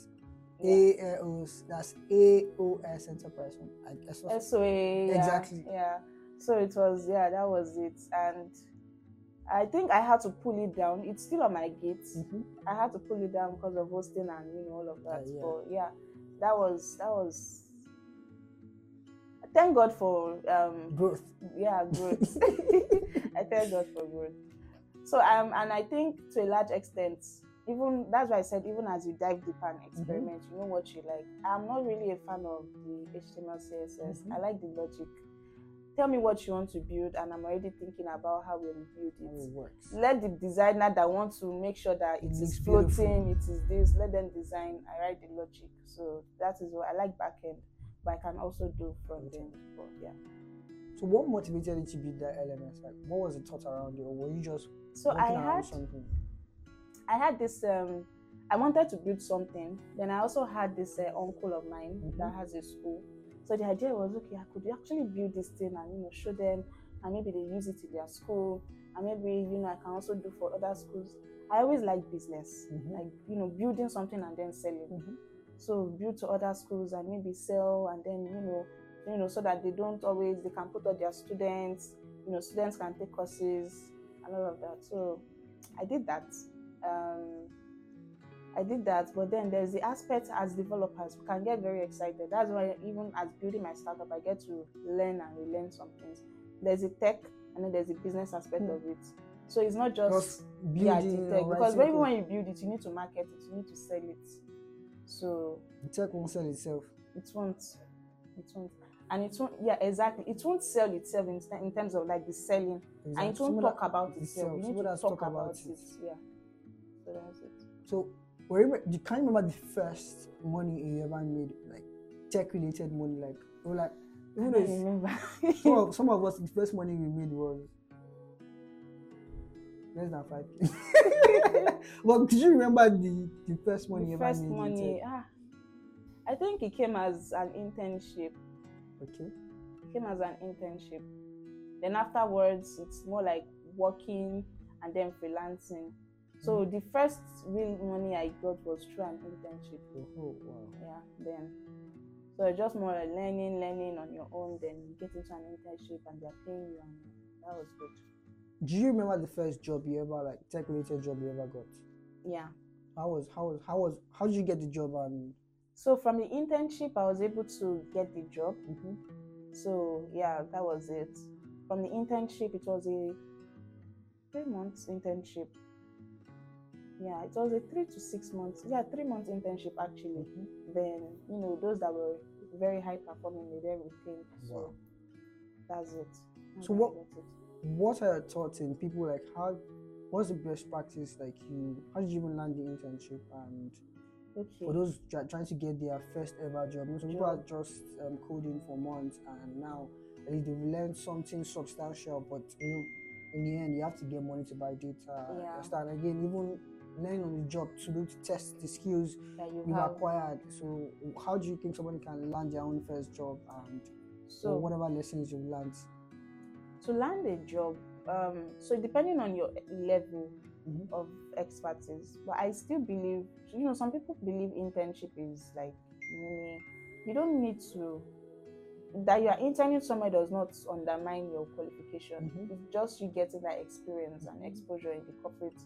Yeah. AOS, that's AOS Enterprise. I, I saw SOA. Exactly. Yeah. So it was, yeah, that was it. And I think I had to pull it down. It's still on my gate. Mhm. I had to pull it down because of hosting and you know all of that. Yeah, yeah. But yeah, that was that was. Thank God for um growth. yeah growth. <laughs> <laughs> I thank God for growth. So um and I think to a large extent, even that's why I said even as you dive deeper and experiment, you know what you like. I'm not really a fan of the HTML CSS. Mhm. I like the logic. Tell me what you want to build, and I'm already thinking about how we'll build How it it works. let the designer that wants to make sure that It it is floating, it is this, let them design. I write the logic. So that is what I like back end, but I can also do front end. But yeah. So what motivated you to build that LMS? Like, what was the thought around it, or were you just So I had something? I had this um I wanted to build something. Then I also had this uh, uncle of mine Mhm. that has a school. So the idea was okay, I could actually build this thing and you know show them and maybe they use it in their school and maybe you know I can also do for other schools. I always like business. Mhm. Like, you know, building something and then selling. Mhm. So build to other schools and maybe sell and then, you know, you know, so that they don't always they can put all their students, you know, students can take courses and all of that. So I did that. Um I did that, but then there's the aspect as developers, we can get very excited. That's why even as building my startup, I get to learn and relearn some things. There's a tech and then there's a business aspect Hmm. of it. So it's not just Just building tech. Because maybe when you build it, you need to market it, you need to sell it. So the tech won't sell itself. it won't, it won't, and it won't. Yeah, exactly. It won't sell itself in, in terms of like the selling, and it won't Someone talk about itself. itself. You need Someone to talk talk about, about it. it. Yeah. So that's it. So, were you, you can't remember the first money you ever made, like tech related money, like or like I don't remember. <laughs> some of, some of us the first money we made was less than five k. <laughs> but did you remember the the first money the you first ever made? money. Ah, I think it came as an internship. Okay. It came as an internship. Then afterwards, it's more like working and then freelancing. So the first real money I got was through an internship. Oh wow. Yeah, then. So it's just more like learning, learning on your own, then you get into an internship and they're paying you, and that was good. Do you remember the first job you ever like tech related job you ever got? Yeah. How was how was how was how did you get the job and So from the internship, I was able to get the job. Mhm. So yeah, that was it. From the internship, it was a three months internship. Yeah, it was a three to six months. Yeah, three months internship actually. Then you know those that were very high performing, they then retained. So Wow. that's it. That's So what- it. what are your thoughts in people like how what's the best practice like you how did you even land the internship and Okay. for those try, trying to get their first ever job some people are just um, coding for months and now at least they've learned something substantial but you know in the end you have to get money to buy data Yeah. start again even learning on the job to be able to test the skills that you you've have. acquired so how do you think somebody can land their own first job and So whatever lessons you've learned to land a job um so depending on your level Mhm. of expertise but i still believe you know some people believe internship is like mini you don't need to that you are interning somewhere does not undermine your qualification Mhm. it's just you getting that experience and exposure in the corporate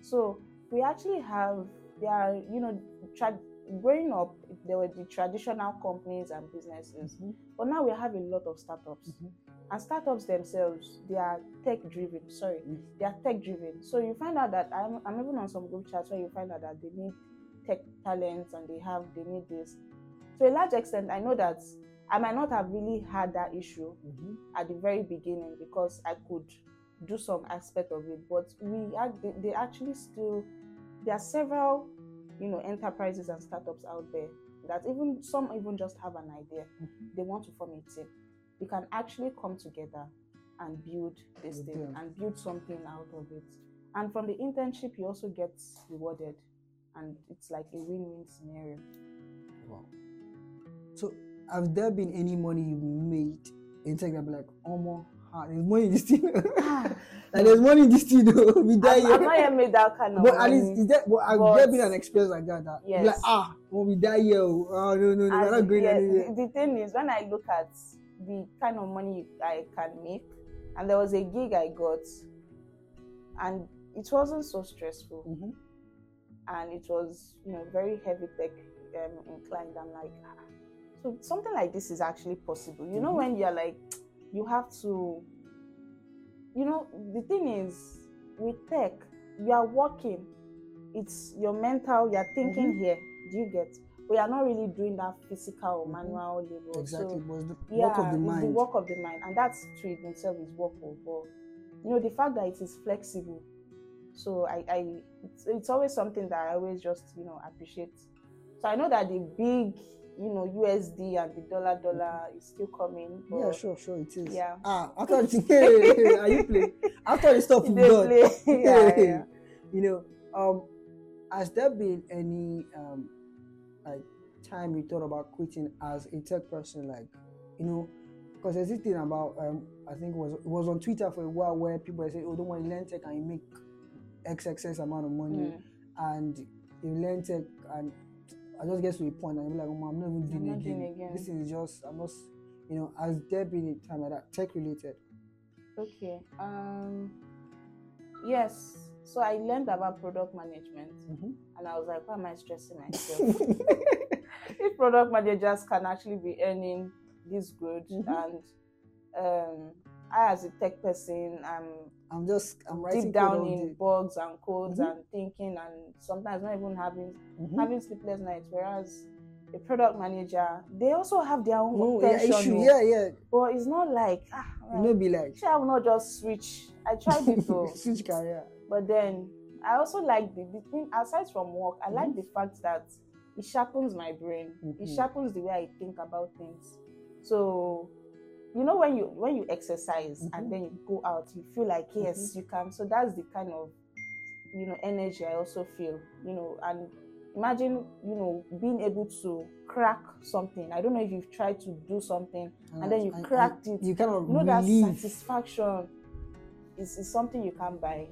so we actually have there are you know tra- growing up there were the traditional companies and businesses Mhm. but now we have a lot of startups Mhm. and startups themselves they are tech driven sorry Mm. they are tech driven so you find out that I'm, I'm even on some group chats where you find out that they need tech talents and they have they need this to a large extent i know that i might not have really had that issue Mhm. at the very beginning because i could do some aspect of it but we they actually still there are several you know enterprises and startups out there that even some even just have an idea. Mhm. they want to form a team. We can actually come together and build this thing and build something out of it. And from the internship you also get rewarded. And it's like a win-win scenario. Wow. So, have there been any money you made? In tech that like, oh more, there's money in this <laughs> thing? like, there's money in this thing, though. <laughs> We die I've, I've not yet made that kind of But at money. least, is there, but have but- there been an experience like that? that Yes. Like, ah, when we die here, oh, no, no, no, we're not going yeah, anywhere. the, the thing is, when I look at the kind of money I can make, and there was a gig I got, and it wasn't so stressful, Mhm. and it was you know very heavy tech um, inclined. I'm like, ah. so something like this is actually possible. You know, Mhm. when you're like, you have to, you know, the thing is with tech, you are working. It's your mental. You're thinking Mhm. here. Do you get? We are not really doing that physical or Mhm. manual labor. Exactly. So, was the yeah, work of the it's mind. the work of the mind, and that's it itself is work of but you know the fact that it is flexible. So I, I it's, it's always something that I always just you know appreciate. So I know that the big you know USD and the dollar dollar is still coming. Yeah, sure, sure, it is. Yeah. Ah, after the <laughs> hey, are you playing? After the stuff <laughs> you've done, <laughs> yeah, yeah. you know, um, has there been any um, like time you thought about quitting as a tech person? Like, you know, because there's this thing about um, I think it was it was on Twitter for a while where people were saying, "Oh, don't want to learn tech and you make XXX amount of money," Mm. and you learn tech and I just get to a point and I'm like, oh, I'm not even doing, not it doing again. again. This is just I'm not, you know, has there been a time like that tech related? Okay. Um. Yes. So I learned about product management, Mhm. and I was like, why am I stressing myself? <laughs> if product managers can actually be earning this good Mhm. and um, I as a tech person I'm I'm just I'm writing deep down in bugs and codes Mhm. and thinking and sometimes not even having Mhm. having sleepless nights whereas a product manager they also have their own No, yeah, tension issue, oh. yeah, yeah. but it's not like ah You know, be like sure I will not just switch I tried <laughs> it though switch career. but then I also like the, the thing aside from work, I like Mhm. the fact that it sharpens my brain. It Mhm. sharpens the way I think about things. So you know when you when you exercise Mhm. and then you go out, you feel like yes, you can. So that's the kind of you know energy I also feel. You know, and imagine you know being able to crack something i don't know if you've tried to do something and then you and- cracked and it You kind of you know that satisfaction is, is something you can't buy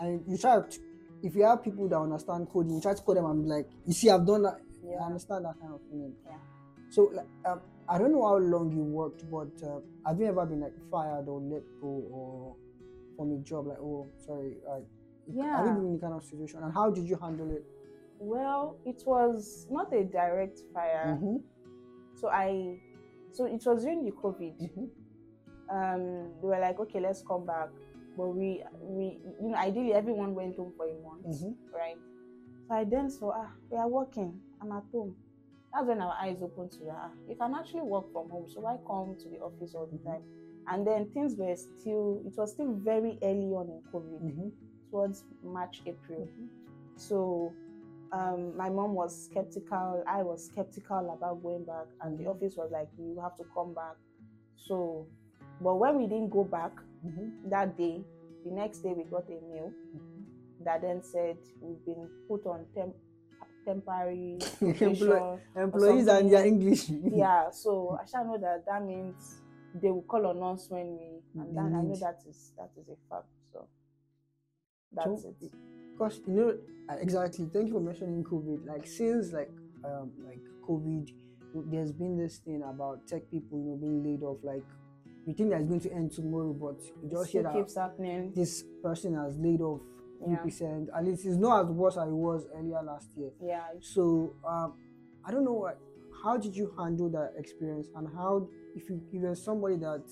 and you try to, if you have people that understand coding, you try to call them and be like, you see, I've done that. Yeah. I understand that kind of thing Yeah. So, like, um, I don't know how long you worked, but uh, have you ever been like fired or let go or from a job? Like, oh, sorry. Uh, Have you Yeah. been in any kind of situation? And how did you handle it? well it was not a direct fire Mm-hmm. so i so it was during the covid Mm-hmm. um they were like okay let's come back but we we you know ideally everyone went home for a month Mhm. right so i then saw ah we are working i'm at home that's when our eyes opened to that ah, you can actually work from home so why come to the office all the Mhm. time and then things were still it was still very early on in covid Mm-hmm. towards march april so um, my mom was skeptical. I was skeptical about going back, and the office was like, "You have to come back." So, but when we didn't go back Mm-hmm. that day, the next day we got a mail that then said we've been put on temp- temporary <laughs> probation. Employees and their English. yeah, <laughs> so I shall know that that means they will call on us when we, and then I know that is that is a fact. So that's So, it. Because you know uh, exactly. Thank you for mentioning COVID. Like since like um like COVID, there's been this thing about tech people you know being laid off. Like you think that it's going to end tomorrow, but you just hear that keeps happening. this person has laid off three Yeah. percent. At least it's not as worse as it was earlier last year. Yeah, So um, I don't know what, how did you handle that experience and how if you if there's somebody that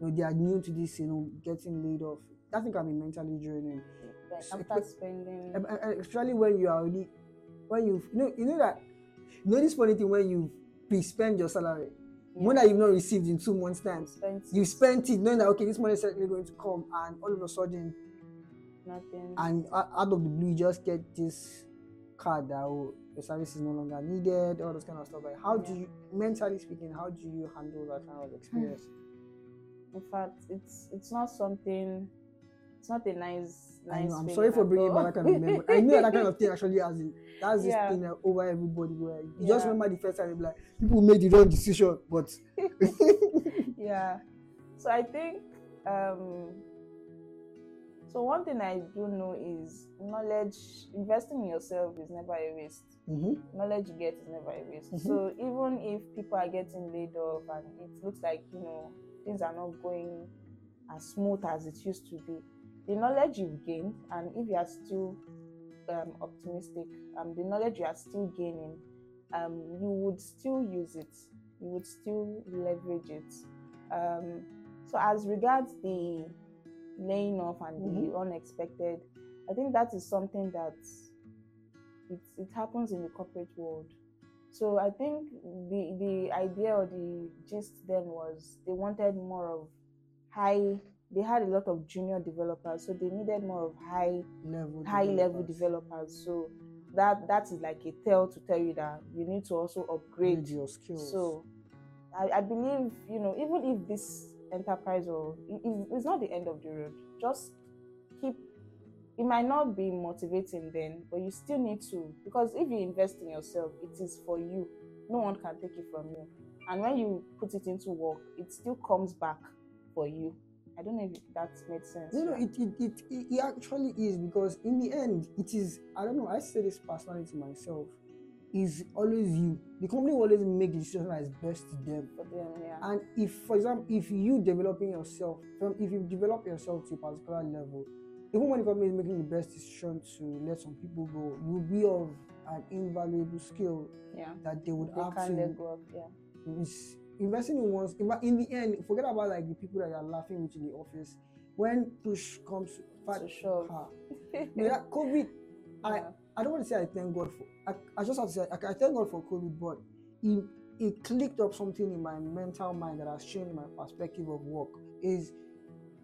you know they are new to this you know getting laid off that thing can be mentally draining like So after spending especially when you are already when you you know you know that you know this funny thing when you pre-spend your salary money that you've not received in two months time spent you spent it knowing that okay this money is certainly going to come and all of a sudden nothing. and out of the blue you just get this card that oh, your service is no longer needed all those kind of stuff like how do you mentally speaking how do you handle that kind of experience In fact, it's it's not something. It's not a nice I nice. know, I'm feeling sorry for bringing back that kind of memory. I knew that kind of thing actually has it. That's this Yeah. thing uh, over everybody where you just remember the first time like people made the wrong decision, but <laughs> yeah. So I think um so one thing I do know is knowledge investing in yourself is never a waste. Mhm. Knowledge you get is never a waste. Mhm. So even if people are getting laid off and it looks like, you know, things are not going as smooth as it used to be, the knowledge you've gained and if you are still um, optimistic, um, the knowledge you are still gaining, um, you would still use it. You would still leverage it. Um, so as regards the laying off and the mm-hmm. unexpected, I think that is something that it, it happens in the corporate world. So I think the the idea or the gist then was they wanted more of high. They had a lot of junior developers, so they needed more of high level high level developers. developers. So that that is like a tell to tell you that you need to also upgrade. Upgrade your skills. So I, I believe you know even if this enterprise or it, it- it's not the end of the road, just keep. It might not be motivating then, but you still need to because if you invest in yourself, it is for you. No one can take it from you. And when you put it into work, it still comes back for you. I don't know if that made sense. No, no, it, it, it, it actually is because in the end, it is, I don't know, I say this personally to myself, is always you. The company will always make the decision that is best to them. for them, yeah. And if, for example, if you developing yourself, from if you develop yourself to a particular level, even when the company is making the best decision to let some people go, you'll be of an invaluable skill yeah. that they would They have to go of, yeah. investing in one's in in the end forget about like the people that you're laughing with in the office when push comes to shove. ah, no, that covid Yeah. i don't want to say i thank god for i, I just have to say I, I thank god for covid but it it clicked up something in my mental mind that has changed my perspective of work is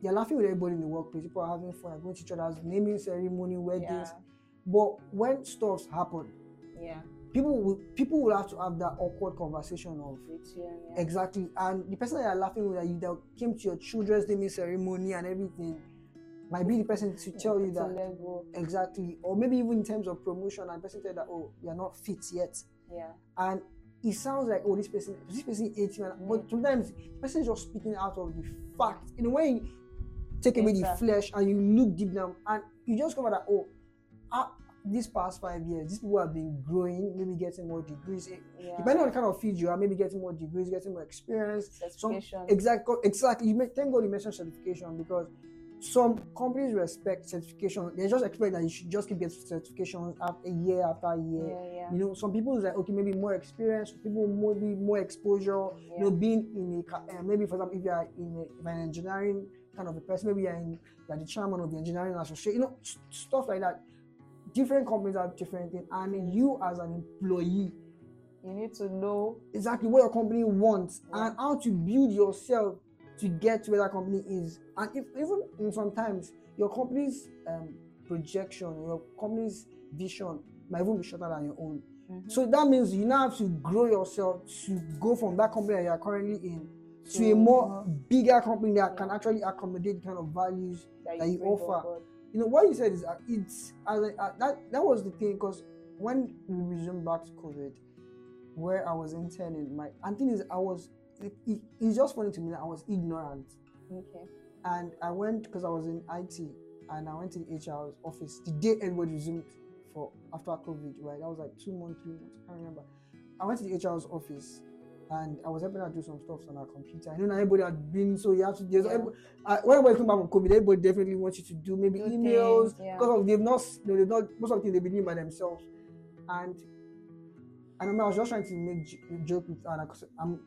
you're laughing with everybody in the workplace people are having fun going to each other's naming ceremony weddings Yeah. but when stuffs happen Yeah. people will people will have to have that awkward conversation of you, yeah. Exactly. And the person that you're laughing with that you that came to your children's naming ceremony and everything might be the person to tell you that level. exactly, or maybe even in terms of promotion, and person tell you that oh you're not fit yet, Yeah. and it sounds like oh this person this person hates you, and- but sometimes the person is just speaking out of the fact. In a way, take away the flesh and you look deep down, and you just cover that oh. ah, this past five years, these people have been growing, maybe getting more degrees. Eh, Yeah. Depending on the kind of field you are, maybe getting more degrees, getting more experience, some Certification. exactly exactly you may thank god you mentioned certification because some companies respect certification they just expect that you should just keep getting certifications after year after year yeah, yeah. you know some people is like okay maybe more experience people maybe more exposure you know being in a uh, maybe for example if you are in a, an engineering kind of a person maybe you're in you're the chairman of the engineering association you know s- stuff like that different companies have different things and you as an employee You need to know. exactly what your company wants Yeah. and how to build yourself to get where that company is. And if even in sometimes your company's um, projection, your company's vision might even be shorter than your own. Mhm. So that means you now have to grow yourself to go from that company that you are currently in to a To more bigger company that can actually accommodate the kind of values that you bring offer. you know what you said is uh, it's a, uh, that that was the thing because when we resumed back to COVID, where I was interning, my and thing is I was it, it, it's just funny to me that I was ignorant Okay. and I went because I was in IT and I went to the HR's office the day everybody resumed for after COVID, right? That was like two months, three months, I can't remember. I went to the HR's office and I was helping her do some stuff on her computer. You know, everybody had been so you have to. There's, Yeah. everybody- uh, when everybody came back from COVID, everybody definitely wants you to do maybe Do emails things, yeah. because of they've not, no, they've not most of the things they've been doing by themselves. And and I, mean, I was just trying to make j- joke with her because I'm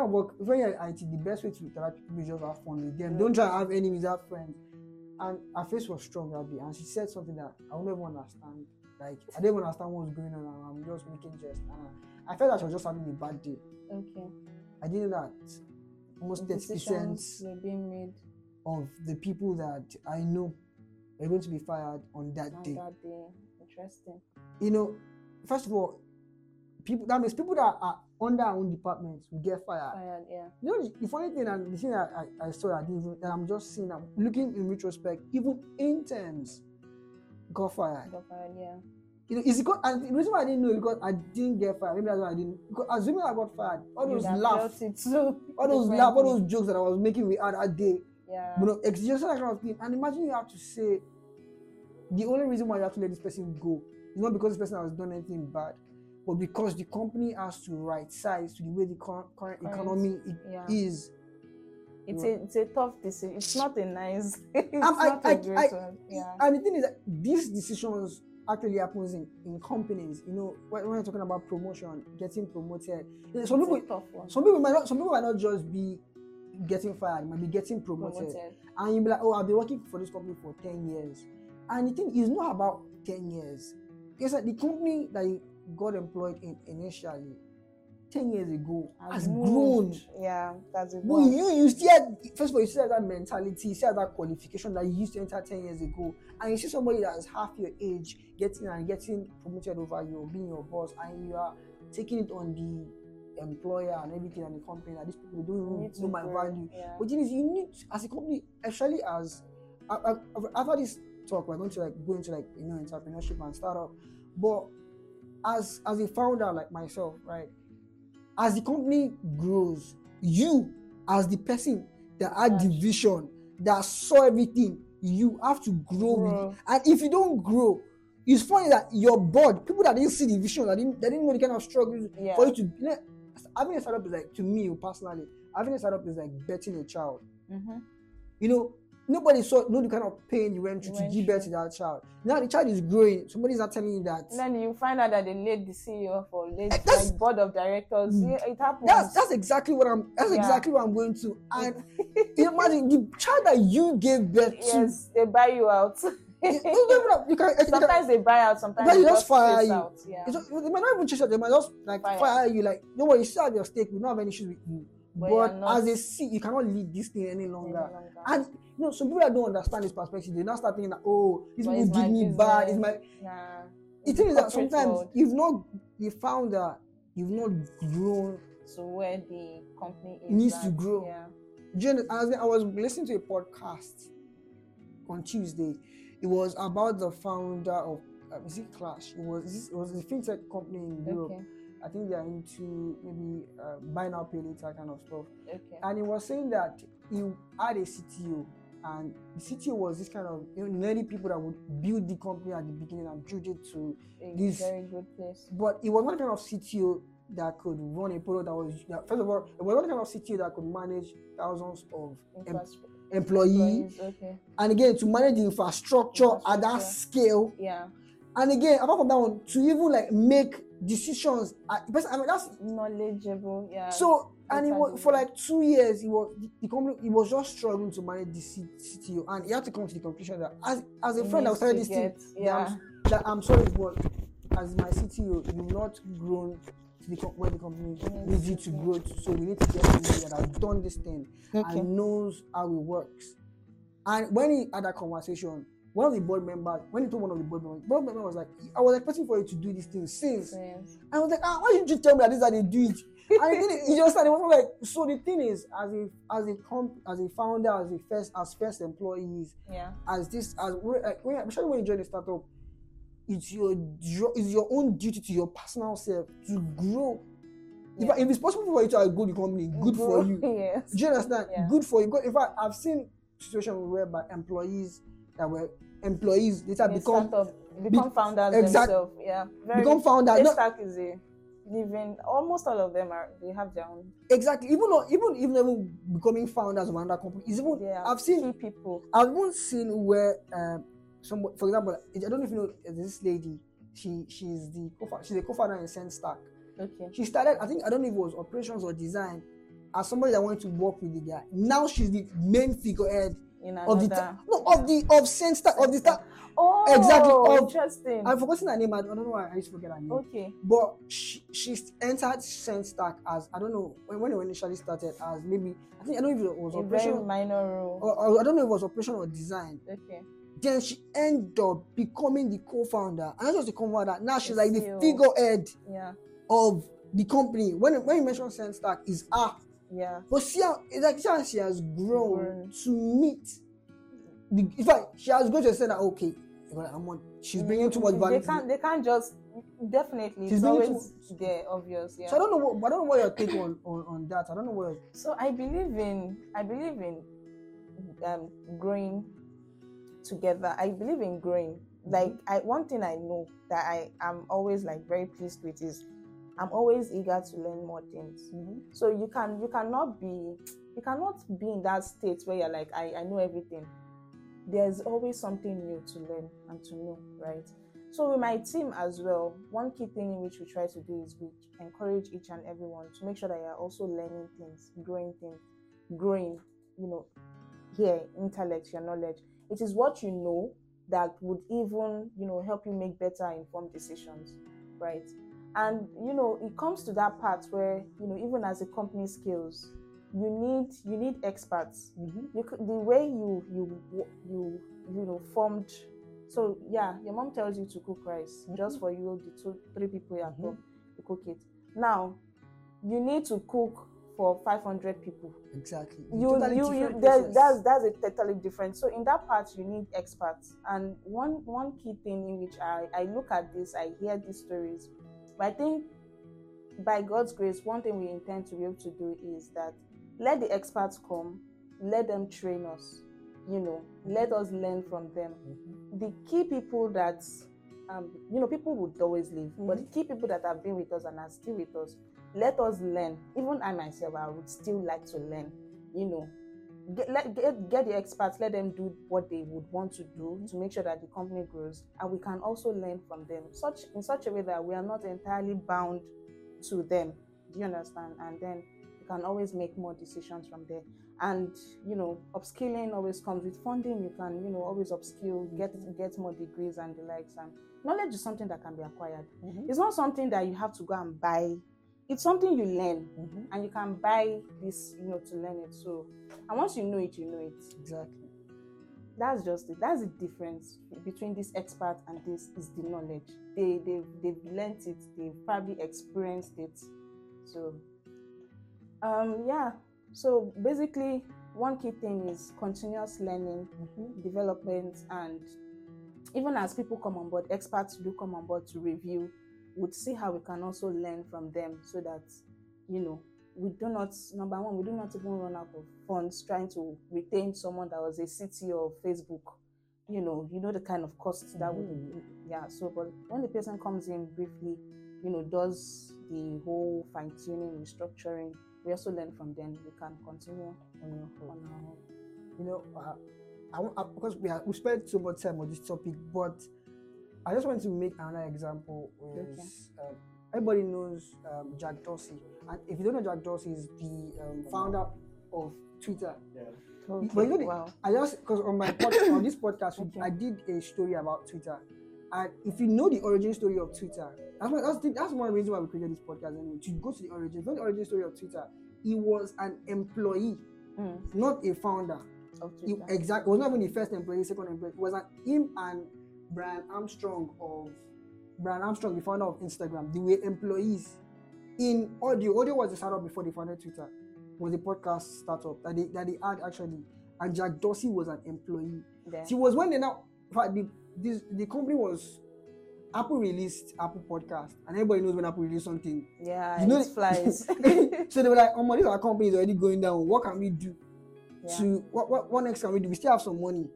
of work when you're IT. The best way to interact with people is just have fun with them. Yeah. Don't try to have enemies, have friends. And her face was strong that day, and she said something that I will never understand. Like I didn't even understand what was going on, and I'm just making jest. And I, I felt that she was just having a bad day. Okay. I didn't know that almost thirty percent being made of the people that I know are going to be fired on that on day. that day. Interesting. You know, first of all, people that means people that are under our own department, we get fired. Fired, yeah. You know, the funny thing and the thing that I, I saw that, I didn't even, that I'm just seeing, I'm looking in retrospect, even interns got fired. Got fired, yeah. You know, it's because, and the reason why I didn't know is because I didn't get fired. Maybe that's why I didn't. Because assuming I got fired, all those laughs, it <laughs> all those laugh, all those jokes that I was making we had that day, Yeah. you know, it's just that kind of thing. And imagine you have to say, the only reason why you have to let this person go is not because this person has done anything bad, but because the company has to right size to the way the current Current, economy i- yeah. is. It's a it's a tough decision. It's not a nice. <laughs> it's Um, not I- great I- one. Yeah. And the thing is that these decisions actually happens in, in companies. You know, when, when you're talking about promotion, getting promoted, you some It's people, a tough one. some people might not, some people might not just be getting fired, might be getting promoted. Promoted. and you'll be like, oh, I've been working for this company for 10 years. And the thing is not about 10 years. It's like the company that you got employed in initially, 10 years ago, has, grown. Yeah, that's it. But you, you still had, first of all, you still have that mentality, you still have that qualification that you used to enter 10 years ago. And you see somebody that is half your age getting and getting promoted over you, being your boss, and you are taking it on the employer and everything and the company that these people don't even know my value. Yeah. But thing is, you need as a company, actually, as I, I, after this talk, we're going to like go into like you know entrepreneurship and startup. But as as a founder like myself, right? As the company grows, you as the person that had the vision, that saw everything, you have to grow, with it. And if you don't grow, it's funny that your board, people that didn't see the vision, that didn't, that didn't know the kind of struggles Yeah. for you to you know, having a startup is like to me personally, having a startup is like betting a child. Mm-hmm. You know, nobody saw know the kind of pain you went through to give birth to that child. Now the child is growing. Somebody's not telling you that. Then you find out that they laid the CEO for late That's- like board of directors. Mm. It happens. That's that's exactly what I'm. That's Yeah. exactly what I'm going to. And <laughs> imagine the child that you gave birth to. yes, they buy you out. <laughs> You, can, sometimes they buy out, sometimes they just fire you. out. Yeah. just- they might not even chase you. They might just like Fire. fire, you. Like don't worry, you still have your stake. We don't have any issues with you. But as a seat, you cannot lead this thing any Any longer. longer. And you know, some people that don't understand this perspective, they now start thinking that oh, these But people give me bad. It's my Nah. the thing is that sometimes world. you've not you found that you've not grown. to where the company Needs to grow. Yeah. Do you? I was, I was listening to a podcast, on Tuesday. It was about the founder of uh, is it Clash? It was it was a fintech company in Europe. Okay. I think they are into maybe uh, buy now pay later kind of stuff. Okay. And he was saying that he had a CTO, and the CTO was this kind of you know, many people that would build the company at the beginning and build it to. A This- very good place. But it was one kind of CTO that could run a product that was that, first of all, it was one kind of CTO that could manage thousands of em- Infras- employees, Okay. and again to manage the infrastructure, at that scale. Yeah. And again, apart from that one, to even like make decisions. because, I mean, that's Knowledgeable. Yeah. So and it was for like two years. He was the, the company. He was just struggling to manage the CTO, and he had to come to the conclusion that as as a It friend, I was telling this thing get- that, Yeah. I'm, that I'm sorry, but as my CTO, you've not grown the where the company needs you to grow. To, so we need to get somebody that has done this thing Okay. and knows how it works. And when he had that conversation, one of the board members, when he told one of the board members, board member was like, "I was expecting for you to do this thing since." Yes. I was like, ah, why didn't you tell me that this is how they do it? And he didn't, he just started, like, so the thing is, as a as a comp, as a founder, as a first as first employees, Yeah. as this as like, when, especially when you join a startup, it's your it's your own duty to your personal self to grow. If, Yeah. if it's possible for you to outgrow the company, good for you. <laughs> yes. Do you understand? Yeah. Good for you. Good- In fact, I've seen situations whereby employees that were employees later They become become founders exact- themselves. Yeah. Very, become founders. No, is a living. Almost all of them are. They have their own. Exactly. Even though, even even even becoming founders of another company is even. Yeah, I've seen. people. I've even seen where um, some, for example, I don't know if you know this lady. She she's the co-founder. she's a co-founder in SendStack. Okay. She started. I think I don't know if it was operations or design. As somebody that wanted to work with the guy. Now she's the main figurehead In of the another. no of the of SendStack of the stack. Oh, Exactly, of- Interesting. I've forgotten her name. I don't know why I used to forget her name. okay. But she, she entered SendStack as I don't know when, when it initially started as maybe I think I don't know if it was A operation very minor role. or, or I don't know if it was operation or design. Okay. Then she ended up becoming the co-founder, and not just the co-founder. Now she's like the figurehead Yeah. of the company. When when you mention SendStack, is her. Yeah. But see how it's like see how she has grown to meet. The, in fact, she has grown to say that okay, I'm on, she's bringing too much value. They can't. They can't just. Definitely, She's it's always there, obvious. Yeah. So I don't know. What, I don't know what your take on, on on that. I don't know what. So I believe in I believe in um, growing together. I believe in growing. Like I one thing I know that I am always like very pleased with is I'm always eager to learn more things. Mm-hmm. So you can you cannot be you cannot be in that state where you're like I, I know everything. There's always something new to learn and to know, right? So with my team as well, one key thing in which we try to do is we encourage each and everyone to make sure that you're also learning things, growing things, growing, you know, here, intellect, your knowledge. It is what you know that would even, you know, help you make better informed decisions, right? And you know, it comes to that part where, you know, even as a company scales, you need you need experts. Mm-hmm. You could, the way you you you you know formed so yeah your mom tells you to cook rice mm-hmm. just for you the two three people at mm-hmm. home you cook it. Now you need to cook for 500 people. Exactly. you Totally you, you there's, that's that's a totally different so in that part you need experts. And one one key thing in which i i look at this i hear these stories but i think by god's grace one thing we intend to be able to do is that let the experts come let them train us you know let us learn from them Mhm. the key people that um, you know people would always leave but the Mhm. key people that have been with us and are still with us let us learn even i myself i would still like to learn you know get, let, get, get the experts let them do what they would want to do to make sure that the company grows. And we can also learn from them such in such a way that we are not entirely bound to them. Do you understand? And then you can always make more decisions from there. And you know upskilling always comes with funding. You can you know always upskill get get more degrees and the likes. And knowledge is something that can be acquired. Mhm. it's not something that you have to go and buy it's something you learn Mhm. and you can buy this you know to learn it. So and once you know it you know it. Exactly. that's just it. That's the difference between this expert and this is the knowledge. They they they've learned it. They've probably experienced it. So um yeah. So basically one key thing is continuous learning, Mhm. development, and even as people come on board, experts do come on board to review, would see how we can also learn from them so that, you know, we do not, number one, we do not even run out of funds trying to retain someone that was a CTO of Facebook. You know, you know the kind of costs that would, Mhm. yeah. So, but when the person comes in briefly, you know, does the whole fine tuning, restructuring, we also learn from them. We can continue On on our own. you know, uh, I, want- uh, because we are, we spent so much time on this topic, but I just want to make another example. Is um, everybody knows um, Jack Dorsey, and if you don't know Jack Dorsey, is the um, founder of Twitter. But you know wow. I just because on my pod, on this podcast, Okay. I did a story about Twitter, and if you know the origin story of Twitter, that's why, that's, the, that's one reason why we created this podcast. Anyway, to go to the origin, if you know the origin story of Twitter. He was an employee, Mm, not a founder. of He, Twitter. exactly. Was not even the first employee, second employee. It was an, him and Brian Armstrong of Brian Armstrong, the founder of Instagram. They were employees in Odeo. Odeo was a startup before they founded Twitter. Was a podcast startup that they that they had actually. And Jack Dorsey was an employee. Then, It was when they now in fact, the this the company was Apple released Apple Podcast, and everybody knows when Apple released something, yeah, you know it <laughs> flies. <laughs> so they were like, "Oh my, our company is already going down. What can we do yeah. to what, what what next can we do? We still have some money.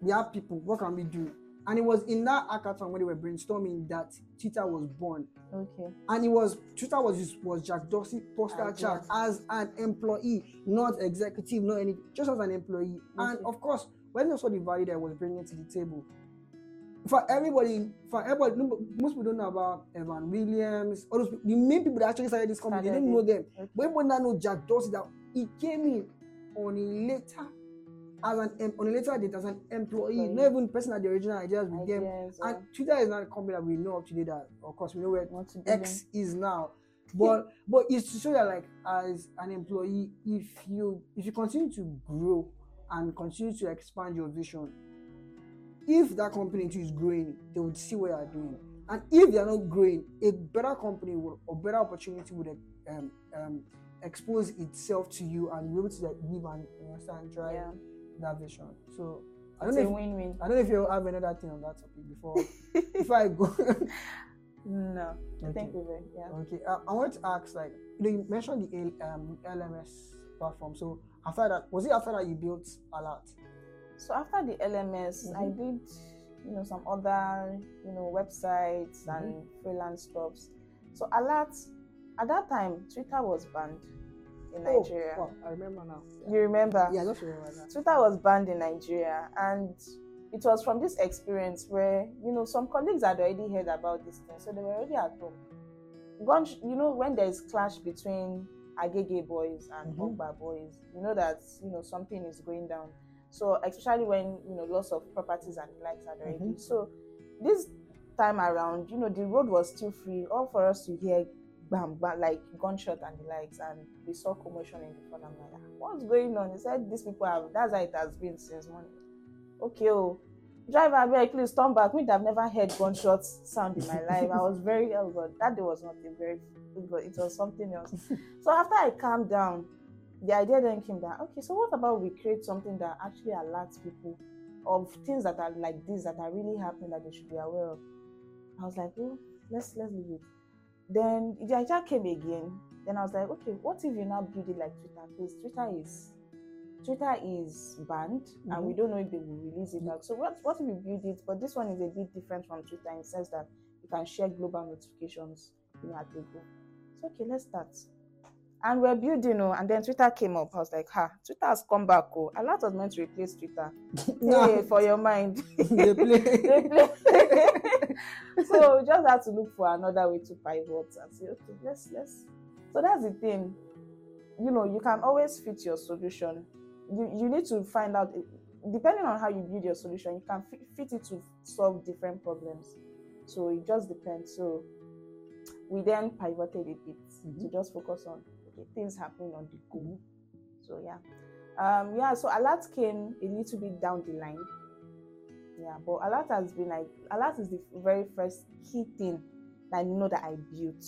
We have people. What can we do?" And it was in that hackathon when they were brainstorming that Twitter was born, Okay. and it was Twitter was just, was Jack Dorsey posted chat as an employee, not executive, not any, just as an employee. And of course, when they saw the value that I was bringing to the table, for everybody, for everybody, most people don't know about Evan Williams. All those people, the main people that actually started this company, they didn't know them. Okay. But everyone that know Jack Dorsey that he came in on a later as an em- on a later date as an employee, not even person at the original ideas with them. And Twitter is not a company that we know of today that of course we know where to X is now. <laughs> But but it's to show that like as an employee, if you if you continue to grow and continue to expand your vision, if that company too is growing, they would see what you are doing. And if they are not growing, a better company will, or better opportunity would um, um, expose itself to you and be able to like, live and understand drive Yeah. That vision. So I don't It's know if win-win. I don't know if you have another thing on that topic before <laughs> before I go. <laughs> No, I Okay. think we will. Yeah. Okay, uh, I want to ask, like, you you mentioned the L, um, LMS platform. So after that, was it after that you built Alarrt? So after the LMS, I Mhm. did, you know, some other, you know, websites Mhm. and freelance jobs. So Alarrt at that time, Twitter was banned in Nigeria. Oh, wow, I remember now. You remember? Yeah, I just remember that. Twitter was banned in Nigeria, and it was from this experience where you know some colleagues had already heard about this thing, so they were already at home. Gone, you know, when there is clash between Agege boys and. Ogba boys, you know that you know something is going down. So especially when you know loss of properties and likes had already. Mhm. So this time around, you know, the road was still free, all for us to hear bam, bam, like gunshot and the likes, and we saw commotion in the front. I'm like, "Ah, what's going on? He said these people have. That's how it has been since morning. Okay, oh, driver, very please turn back. Me, I've never heard gunshots sound in my life. I was <laughs> very, oh god, that day was not a very, good. It was something else. <laughs> so after I calmed down, the idea then came that okay, so what about we create something that actually alerts people of things that are like this that are really happening that they should be aware of. I was like, oh, let's let's leave it. Then the idea came again. Then I was like, okay, what if you now build it like Twitter? Because Twitter is Twitter is banned and mm-hmm. we don't know if they will release it back. So what what if we build it? But this one is a bit different from Twitter in the sense that you can share global notifications, you know, at the go. So okay, let's start. And we're building, oh, and then Twitter came up. I was like, ha, Twitter has come back. Oh, Alarrt was meant to replace Twitter. <laughs> Hey, for your mind. <laughs> they play. They play- <laughs> so we just had to look for another way to pivot and say, okay, let's let's. So that's the thing. You know, you can always fit your solution. You you need to find out, depending on how you build your solution, you can fit, fit it to solve different problems. So it just depends. So we then pivoted a bit to Mhm. just focus on okay, things happening on the go. So yeah, um, yeah. So Alarrt came a little bit down the line. Yeah, but Alarrt has been like Alarrt is the very first key thing that I know that I built.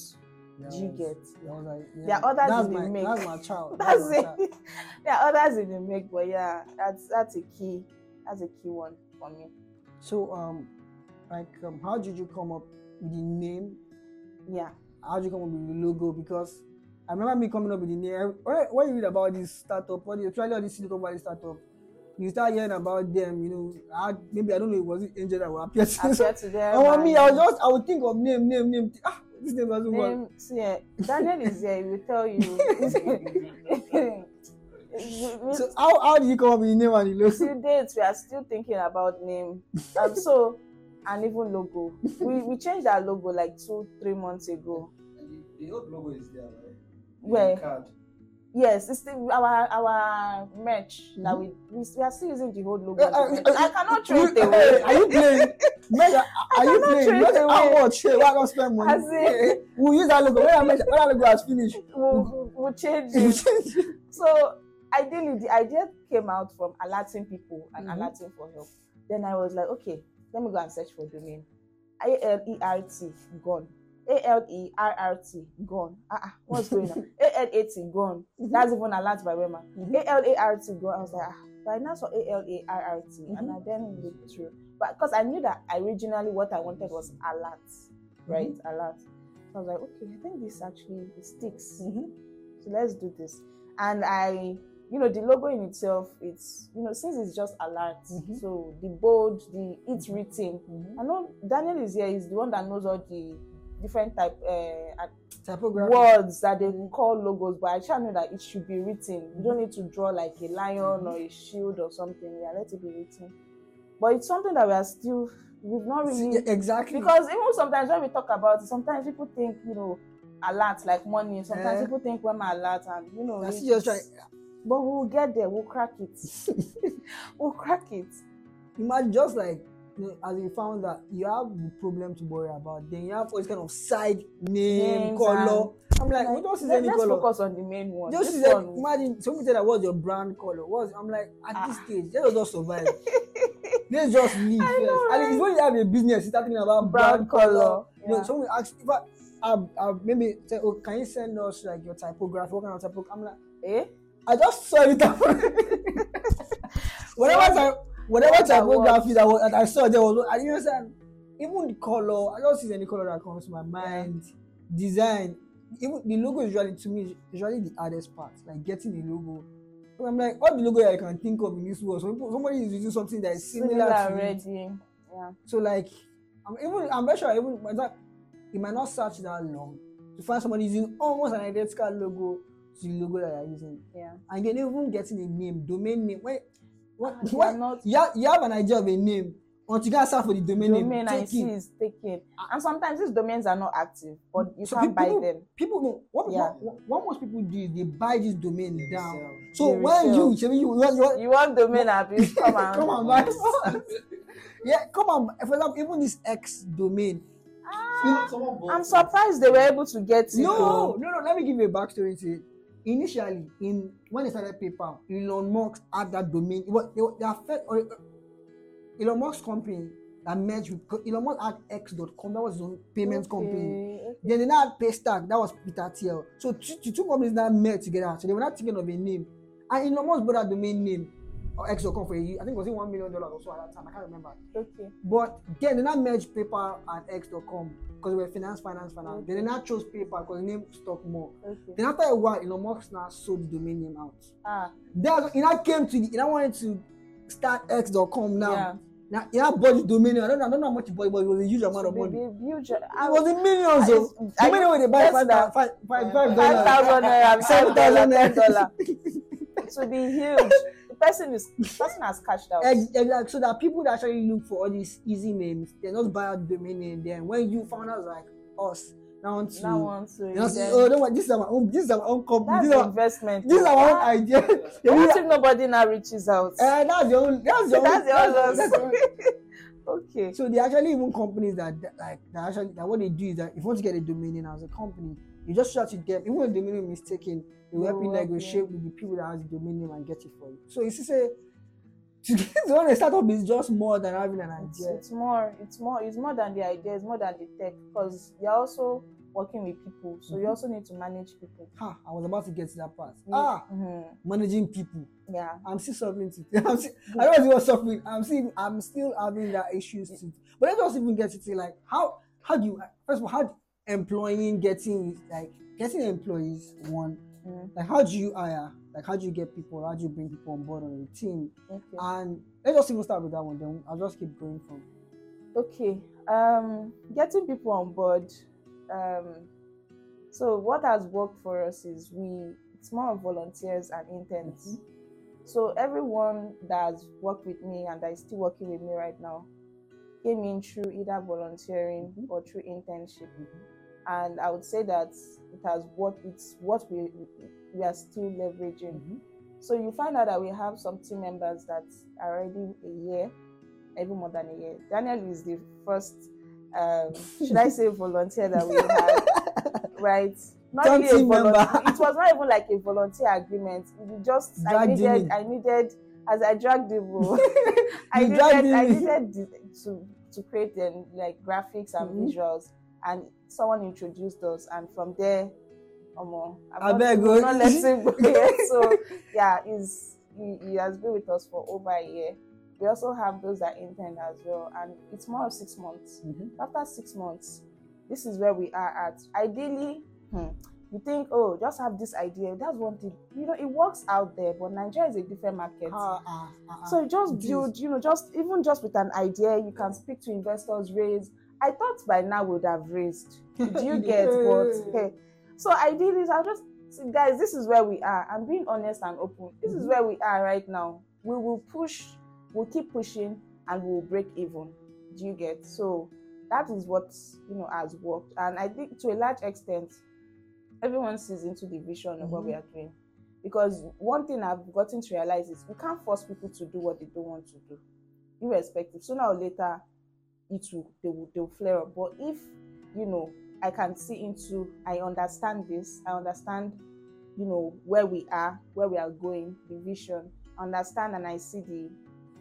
That Do you was- get? was like, There are others that's in the my, make. That's my child. <laughs> That's my child. it. <laughs> there are others in the make, but yeah, that's that's a key. That's a key one for me. So, um, like, um, how did you come up with the name? Yeah. How did you come up with the logo? Because I remember me coming up with the name. When, when you read about this startup, when you especially all this Silicon Valley startup, you start hearing about them. You know, I, maybe I don't know. It was it Angel that will appear to Appear to them. And for and me, I was just I would think of name, name, name. Ah, this name doesn't work. name. See, eh, Daniel is here. He will tell you. <laughs> <laughs> So how how did you come up with the name and the logo? Till dates, we are still thinking about name. Um, so, and even logo. We we changed our logo like two, three months ago. And the, the old logo is there, right? Where? Card. Yes, it's still our our merch that we, we we are still using the old logo. Uh, uh, uh, I cannot throw You- away. Are you playing? <laughs> Mega, are you playing? Not how much? Hey, why not spend money? As in- we'll use that logo. When that, when that logo has finished, <laughs> We'll, we'll, <laughs> change it. So ideally, the idea came out from alerting people and Mhm. alerting for help. Then I was like, okay, let me go and search for domain. A L E R T gone. A L E R R T gone. Ah, ah, what's going on? <laughs> A L A T gone. That's even ALAT by Wema. Mhm. A L A R T gone. I was like, ah, but I now saw A L A R R T, and I then looked through. But because I knew that originally what I wanted was alert, right? Alert. So I was like, okay, I think this actually sticks. Mhm. So let's do this. And I, you know, the logo in itself, it's, you know, since it's just alert, Mhm. so the bold, the it's written. Mhm. I know Daniel is here, he's the one that knows all the different type uh, Typography. words that they call logos, but I try know that it should be written. You don't need to draw like a lion or a shield or something. Yeah, let it be written. But it's something that we are still, we've not really Yeah, exactly. because even sometimes when we talk about it, sometimes people think, you know, alert like money. Sometimes Eh. people think when my alert and you know. That's just trying. But we'll get there. We'll crack it. <laughs> we'll crack it. Imagine just like as you found that you have the problem to worry about, then you have all this kind of side name, Names color. I'm like, we don't see let, any us color. focus on the main one. Just This see one, that, imagine somebody tell that what's your brand color. What's I'm like at this Ah. stage, let us just survive. <laughs> Let's just live I first. know, And it's when you have a business, you start thinking about brand, Brand color. color, You know, yeah. someone ask if I, I, I maybe say, oh, can you send us like your typography? What kind of typography? I'm like, eh? I just saw it. <laughs> <laughs> whatever type, whatever typography that, was, that I saw there was, I didn't understand. Even the color, I don't see any color that comes to my mind. Design, even the logo is usually to me usually the hardest part, like getting the logo. So I'm like, all the logo I can think of in this world. So somebody is using something that is similar, Similar to already. Yeah. So like, I'm even I'm very sure even that it might not search that long to find somebody using almost an identical logo to the logo that you're using, Yeah. and then even getting a name, domain name. What? What? not- You, have, you have an idea of a name until you can search for the domain, Domain name. I Take see is taken. And sometimes these domains are not active, but you So can't pe- buy people, them. People know what, Yeah. what, what, most people do is they buy this domain They down. sell. So They when resell. you, you, you, want- you, want- You want domain abuse? <laughs> Come on. come on, buy. <laughs> yeah, come on. For example, even this X domain. Ah, I'm surprised they were able to get it. No, though. no, no. Let me give you a backstory to it. Initially, in when they started PayPal, Elon Musk had that domain. Was, they, they fed, or, uh, Elon Musk's company that merged with Elon Musk had X.com. That was his own payments company. Okay, okay. Then they now had Paystack. That was Peter Thiel. So two, two companies now met together. So they were not thinking of a name. And Elon Musk bought that domain name or X.com for a year. I think it was in one million dollars or so at that time. I can't remember. Okay. But then they now merged PayPal and X.com because they were finance, finance, finance. Then they now chose PayPal because the name stuck more. Okay. Then after a while, Elon Musk now sold the domain name out. Ah, Then he now came to the, he now wanted to start X.com now. yeah. Now now bought the domain. I don't know, I don't know how much he bought, but it was a huge amount of money. huge- It was in millions of. I- How many way they buy five now. five five five Five dollars? thousand Seven thousand thousand naira. dollar. It be <laughs> huge. The person is person has cashed out. Ex- Exactly. So that people that actually look for all these easy names, they not buy out domain name. Then when you found out like us, now want to, Now want to. you know, say, then- oh, this is our own, this is our own company. That's This our, investment. this is our own Ah, idea. <laughs> What if nobody now reaches out? Uh, that's your own. That's <laughs> your That's your that's- that's <laughs> okay. So they actually even companies that, that like that actually that what they do is that if you want to get a domain name as a company, you just shout to them. Even if the domain name is taken, they will help you help negotiate with the people that has the domain name and get it for you. So it's say <laughs> to get to run a startup is just more than having an idea. it's more. It's more. It's more than the idea. It's more than the tech because you're also working with people, so you Mhm. also need to manage people. Ha, I was about to get to that part. You- Ah, mhm, managing people. yeah. I'm still suffering to <laughs> I'm still, I don't know what's suffering. I'm still I'm still having that issues to but let's just even get into like how how do you first of all how do employing getting like getting employees one Mm, like how do you hire like how do you get people how do you bring people on board on your team okay. and let's just even start with that one then I'll just keep going from Okay, um, getting people on board. Um, so what has worked for us is we it's more of volunteers and interns. So everyone that has worked with me and that is still working with me right now came in through either volunteering Mhm. or through internship, and I would say that it has what it's what we we are still leveraging. Mhm. So you find out that we have some team members that are already a year, even more than a year. Daniel is the first, um, should I say, volunteer that we had, <laughs> right? Not Don't really a volunteer. It was not even like a volunteer agreement. We just I Dragged him needed. I needed, as I dragged him, <laughs> oh, I You needed, I needed to to create them like graphics and Mhm. visuals, and someone introduced us, and from there, um, I beg you. not let him go <laughs> yet. So yeah, he's he, he has been with us for over a year. We also have those that intern as well, and it's more of six months. Mhm. After six months, this is where we are at. Ideally, hmm, you think, oh, just have this idea. That's one thing. You know, it works out there, but Nigeria is a different market. Ah, ah, ah. So you just build, you know, just even just with an idea, you can speak to investors, raise. I thought by now we would have raised. <laughs> Do you get what? Hey. <laughs> So I did this. I just see, guys, this is where we are. I'm being honest and open. This is Mhm. where we are right now. We will push, we'll keep pushing, and we'll break even. Do you get? So that is what you know has worked, and I think to a large extent, everyone sees into the vision of what we Mhm. are doing. Because one thing I've gotten to realize is we can't force people to do what they don't want to do, irrespective. Sooner or later, it will they will they will flare up. But if you know, I can see into, I understand this, I understand, you know, where we are, where we are going, the vision, understand, and I see the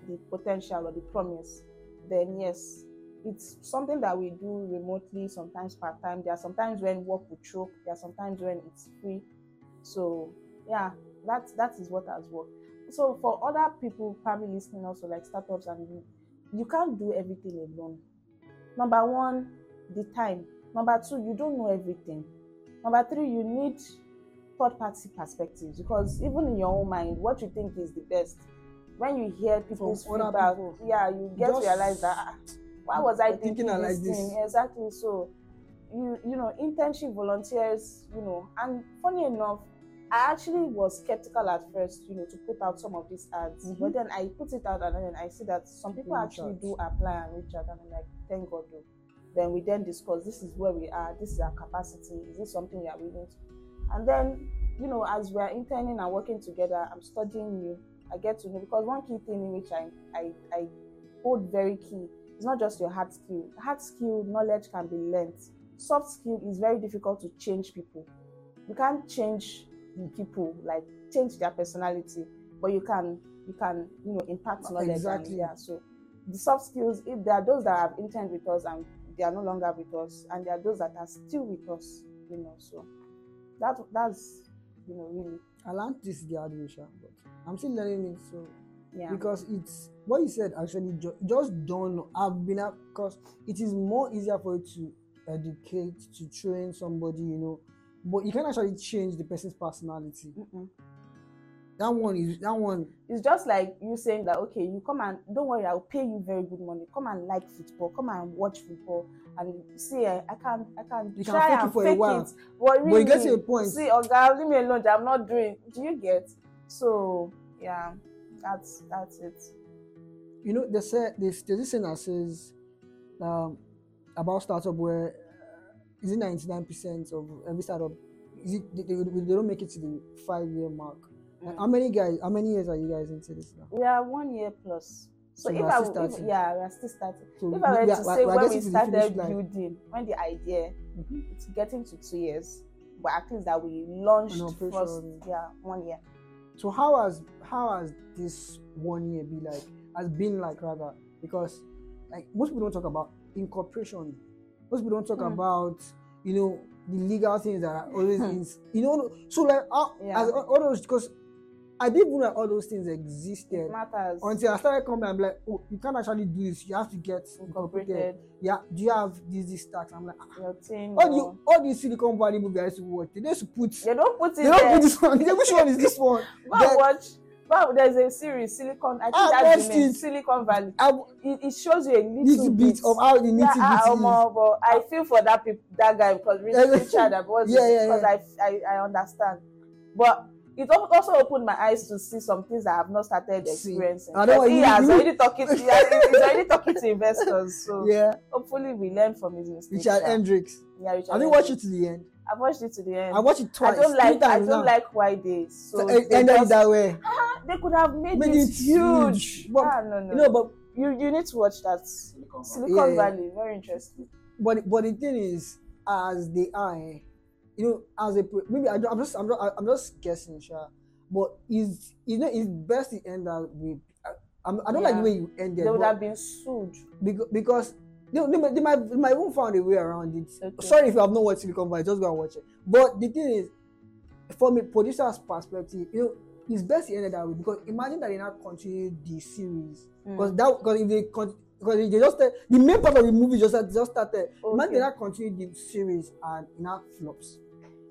the potential or the promise. Then yes, it's something that we do remotely, sometimes part time. There are sometimes when work will choke. There are sometimes when it's free. So yeah, that that is what has worked. So for other people probably listening also like startups and you, can't do everything alone. Number one, the time. Number two, you don't know everything. Number three, you need third party perspectives because even in your own mind, what you think is the best, when you hear people's other feedback, people. yeah, you get Just- to realize that ah, why was I thinking, thinking this like this. thing? Exactly. So you you know, internship volunteers, you know, and funny enough, I actually was skeptical at first, you know, to put out some of these ads. Mhm. But then I put it out and then I see that some people Reach actually out. do apply and reach out and I'm like, thank God though. Then we then discuss this is where we are, this is our capacity, is this something we are willing to? And then, you know, as we are interning and working together, I'm studying you. I get to know because one key thing in which I I, I hold very key is not just your hard skill. Hard skill knowledge can be learnt. Soft skill is very difficult to change people. You can't change people like change their personality, but you can you can you know impact knowledge. and- Exactly. yeah. So the soft skills, if there are those that have interned with us and they are no longer with us, and there are those that are still with us, you know. So that that's you know really I learned this the hard way, but I'm still learning it. So yeah. because it's what you said actually ju- just don't I've been up because it is more easier for you to educate to train somebody, you know, but you can actually change the person's personality. Mm-mm. That one is that one. It's just like you saying that okay, you come and don't worry, I'll pay you very good money. Come and like football, come and watch football, and see, eh, I can't, I can't. You can try fake it for a while. it, but But you get really, to a point. See, oh God, leave me alone. I'm not doing. Do you get? So yeah, that's that's it. You know, they say there's, there's this thing that says um, about startup where is it 99% of every startup is it they, they, don't make it to the five year mark. Mm. How many guys? How many years are you guys into this now? We are one year plus. So, So if I would- yeah, we are still starting. So If I were we to say when we getting to the finish started building, when the idea, Mhm. it's getting to two years, but at least that we launched first, yeah, one year. So how has how has this one year be like? Has been like rather because like most people don't talk about incorporation. Most people don't talk Hmm. about you know the legal things that are always in, you know. So like, uh, Yeah. as all all those because I didn't know that all those things It existed matters. until I started coming. I'm like, oh, you can't actually do this. You have to get incorporated. Yeah, do you have this this tax? I'm like, ah. Your thing. all you all these Silicon Valley movies I used to watch, they used to put. They don't put it They don't there. put this one. Which one is this one? <laughs> Go Then- watch. There's a series, Silicon. I think Ah, that's the name. it. Silicon Valley. It, it shows you a little, little bit of how the yeah, nitty ah, gritty is. but I feel for that peop- that guy because <laughs> Richard was yeah, yeah, because yeah. I, I I understand, but it also opened my eyes to see some things that I have not started experiencing. I know he you- has you- already talking. To, he has, he's <laughs> already talking to investors, so Yeah, hopefully we learn from his mistakes. Richard. Hendricks. Yeah, Richard. Have you watched it to the end? I've watched it to the end. I watched it twice. I don't like. three I don't now. like why they. So So they, it ended just- that way. <gasps> Ah, they could have made, Made it, it huge. huge. But- ah, no, no. You know, but you you need to watch that. Silicon Valley. Silicon Yeah, yeah. Valley, very interesting. but but the thing is, as they are, eh, you know, as a maybe I don't, I'm just I'm just I'm just guessing, sure. But is you know it's best to end that with. I, I'm- don't like the way you ended. It. They would have been sued. because because they, they, they might they might even found a way around it. Okay. Sorry if you have not watched Silicon Valley, just go and watch it. But the thing is, from a producer's perspective, you know, it's best to end it that way because imagine that they not continue the series Mm. because that because if they con- because they just the main part of the movie just just started. Imagine Okay. they not continue the series and it not flops.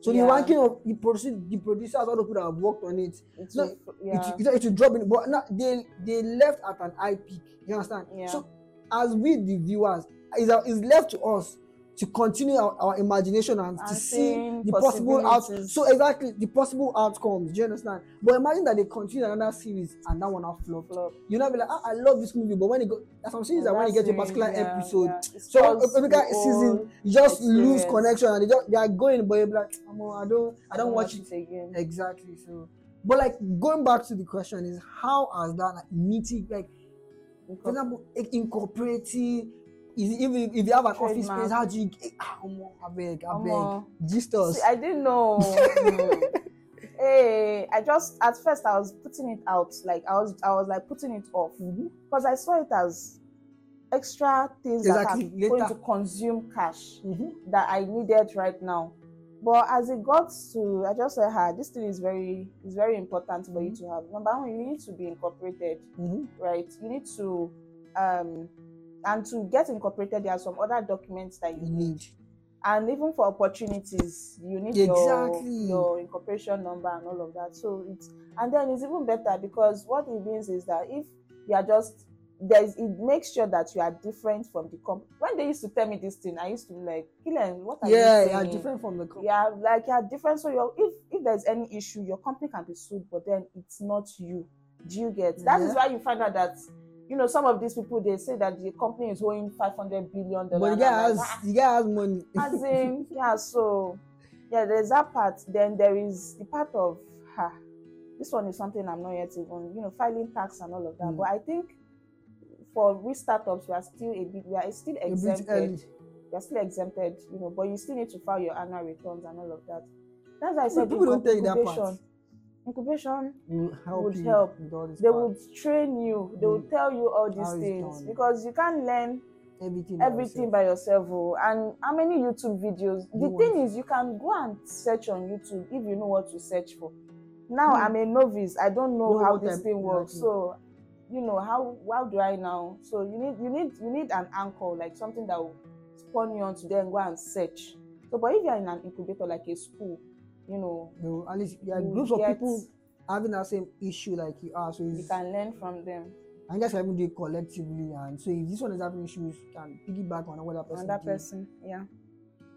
So the Yeah. ranking of the producer, the producers, all the people that have worked on it, It's no, a- yeah. it, it, it will drop in. But now they they left at an high peak. You understand? Yeah. So as we the viewers, it's, it's left to us to continue our, our imagination and, to see the possible out. So exactly the possible outcomes. Do you understand? But imagine that they continue another series and that one have flop. Flop. You know, be like, ah, I love this movie, but when it go, that's saying is that when you get to a particular yeah, episode, yeah. So the season, you just lose connection and they just they are going, but you're like, "Omo, I don't, I don't watch it again. Exactly. So, but like going back to the question is how has that like meeting like for example incorporating if if you have an office Trademark. space how do you eh, ah, omo, abeg Omo. abeg gist us. See, I didn't know. <laughs> Hey, I just at first I was putting it out, like I was I was like putting it off Mhm. because I saw it as extra things Exactly, that are going to consume cash Mhm. that I needed right now. But as it got to, I just said, "Ha, this thing is very is very important for you to have. Number one, you need to be incorporated, Mhm. right? You need to, um, and to get incorporated, there are some other documents that you You need need and even for opportunities you need Exactly. your your incorporation number and all of that so it's and then it's even better because what it means is that if you are just there's it makes sure that you are different from the company when they used to tell me this thing i used to be like Killen, what are you yeah, you yeah, different from the company. yeah like you're different so your if if there's any issue your company can be sued but then it's not you do you get that is Yeah. why you find out that you know some of these people they say that the company is owing 500 billion But the dollars guy has the guy has money. as <laughs> in yeah so yeah there's that part then there is the part of ha this one is something i'm not yet even you know filing tax and all of that Mm. but i think for we startups we are still a bit we are still exempted we are still exempted you know but you still need to file your annual returns and all of that that's why i said People don't you that part. incubation Will help Would you help. with all this they part. would train you they would Mm. tell you all these How things because you can't learn everything by everything yourself. by yourself oh. and how many youtube videos the You thing is you can go and search on youtube if you know what to search for now Hmm. i'm a novice i don't know Know how this type- thing works so you know how how do i now so you need you need you need an anchor like something that will spawn you on to then go and search so but if you're in an incubator like a school you know will- at least you groups of people having that same issue like you are. So you can learn from them and guys can even do it collectively. And so if this one is having issues, you can piggyback on what that person. another person yeah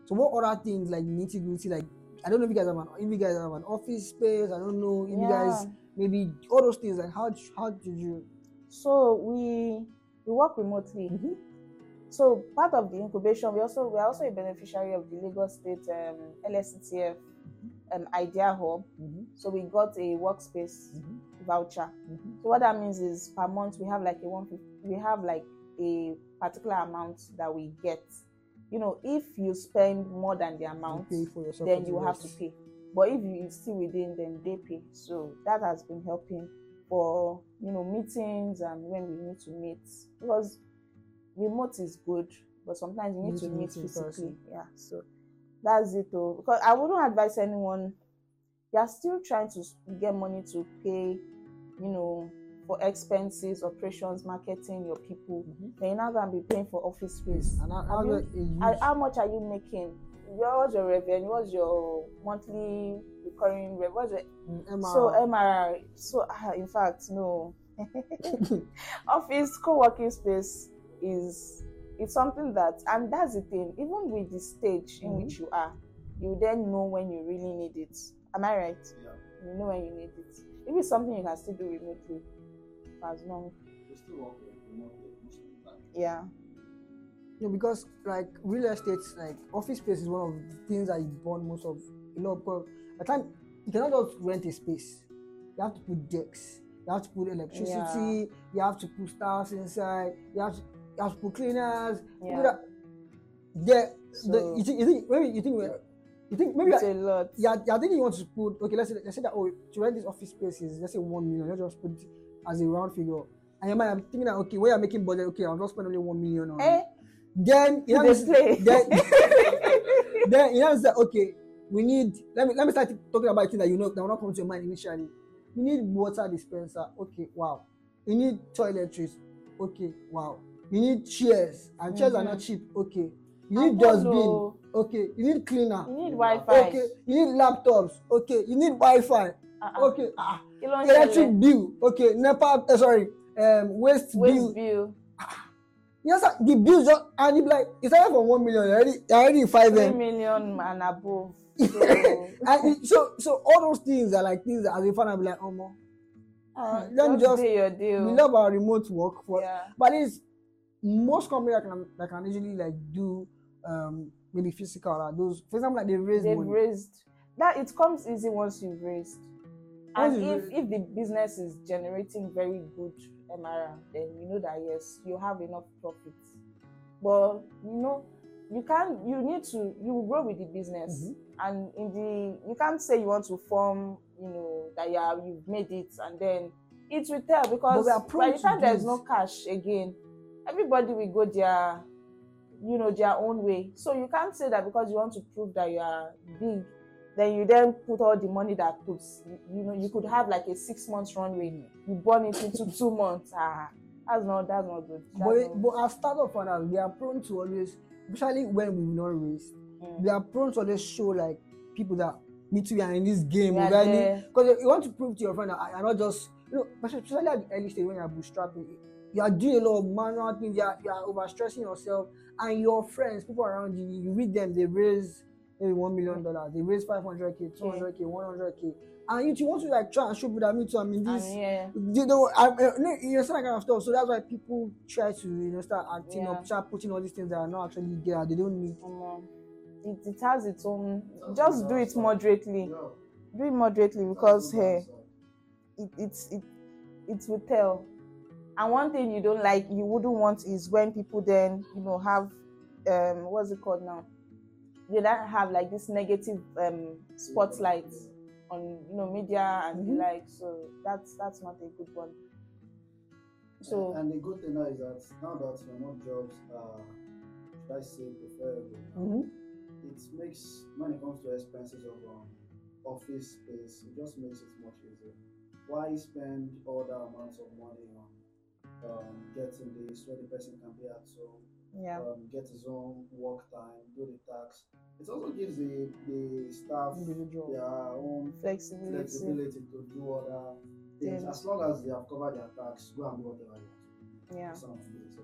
So what other things like nitty gritty like I don't know if you guys have an if you guys have an office space. I don't know if you guys maybe all those things like how how did you so we we work remotely Mhm. So part of the incubation, we also we are also a beneficiary of the Lagos State um, LSETF um, Idea Hub. Mhm. So we got a workspace Mhm. voucher. Mhm. So what that means is per month we have like a one. We have like a particular amount that we get. You know, if you spend more than the amount, for then you have to pay. But if you still within, then they pay. So that has been helping for you know meetings and when we need to meet because remote is good, but sometimes you need You to meet physically. person. Yeah. So that's it though because i wouldn't advise anyone you're still trying to get money to pay you know for expenses operations marketing your people Mhm. then you're not going to be paying for office space And how, how, you- how, how much are you making Your- what's your revenue what's your monthly recurring revenue what's your Mm, Emma, so mri so ah, in fact no. <laughs> Office co-working space is it's something that and that's the thing even with the stage in Mhm. which you are you then know when you really need it. Am i right? Yeah. you know when you need it. If it's something you can still do remotely for as long We still work with remotely most of the time. yeah. you know, because like real estate, like office space is one of the things that you burn most of a lot because at time you cannot just rent a space. You have to put decks, you have to put electricity, you have to put stars inside, you have to, you have to put cleaners. you Yeah. put that- There, So- the, you think you think maybe you think we're- you think maybe it's I- a lot yeah, yeah, I think you want to put okay. Let's say let's say that oh to rent this office space is let's say one million. Let's just put it as a round figure. And your mind, I'm thinking that okay, when you're making budget, okay, I'll just spend only one million on. it. eh Then you know, play <laughs> then, <laughs> then you know say okay, we need let me let me start talking about things that you know that will not come to your mind initially. You need water dispenser, okay, wow. You need toiletries, okay, wow. You need chairs, and chairs are not Mhm. cheap, okay. You need dustbin, okay. You need cleaner, you need wi-fi okay. You need laptops, okay. You need Wi-Fi, Uh-uh. okay. Ah, electric bill, okay. NEPA, uh, sorry, um, waste, bill. waste bill Yes, sir. The bills just and be like, it's started from one million, already, already five three million and above. <laughs> So and it- so so all those things are like things that as a fan I'm like, oh uh, <laughs> Let me just your deal. we love our remote work for yeah. but it's most companies that can that can usually like do um maybe physical or those for example like they raise they've money. raised that it comes easy once you've raised. Once and you've if raised- if the business is generating very good mr then you know that yes you have enough profits. But you know you can't you need to you grow with the business. Mhm. and in the you can't say you want to form you know that you are you've made it and then it will tell because by the time there's no cash again everybody will go their you know their own way. So you can't say that because you want to prove that you are big then you then put all the money that puts you, know you could have like a six months runway you burn it into two months ah that's not that's not good that's But, not- but as startup founders, we are prone to always, especially when we've not raised, Mm. we are prone to always show like people that me too we are in this game We. Because you want to prove to your friend that I- you're not just you know, especially at the early stage when you're bootstrapping, you are doing a lot of manual things, you are, you are overstressing yourself, and your friends, people around you, you read them, they raise maybe one million dollars, they raise five hundred k, two hundred k, one hundred k, and you, you want to like try and show people that me too, I'm in this. and yeah you know, I, I, you know, that kind of stuff. So that's why people try to, you know, start acting Yeah. up, start putting all these things that are not actually there. They don't need. um, it, it has its own just do it moderately Yeah. do it moderately because hey good it it's it it will tell and one thing you don't like you wouldn't want is when people then you know have um what's it called now they then have like this negative um spotlight on you know media and the Mhm. like so that's that's not a good one so and the good thing now is that now that remote jobs are, should I say, preferable, Mm-hmm. it makes when it comes to expenses of um, office space, it just makes it much easier. Why spend all that amounts of money on um, getting this where the person can be at home, yeah um, get his own work time, do the tax. It also gives the the staff Individual. their own flexibility flexibility to do other things Yeah. as long as they have covered their tax. Go and do whatever you want. yeah Some of it. So,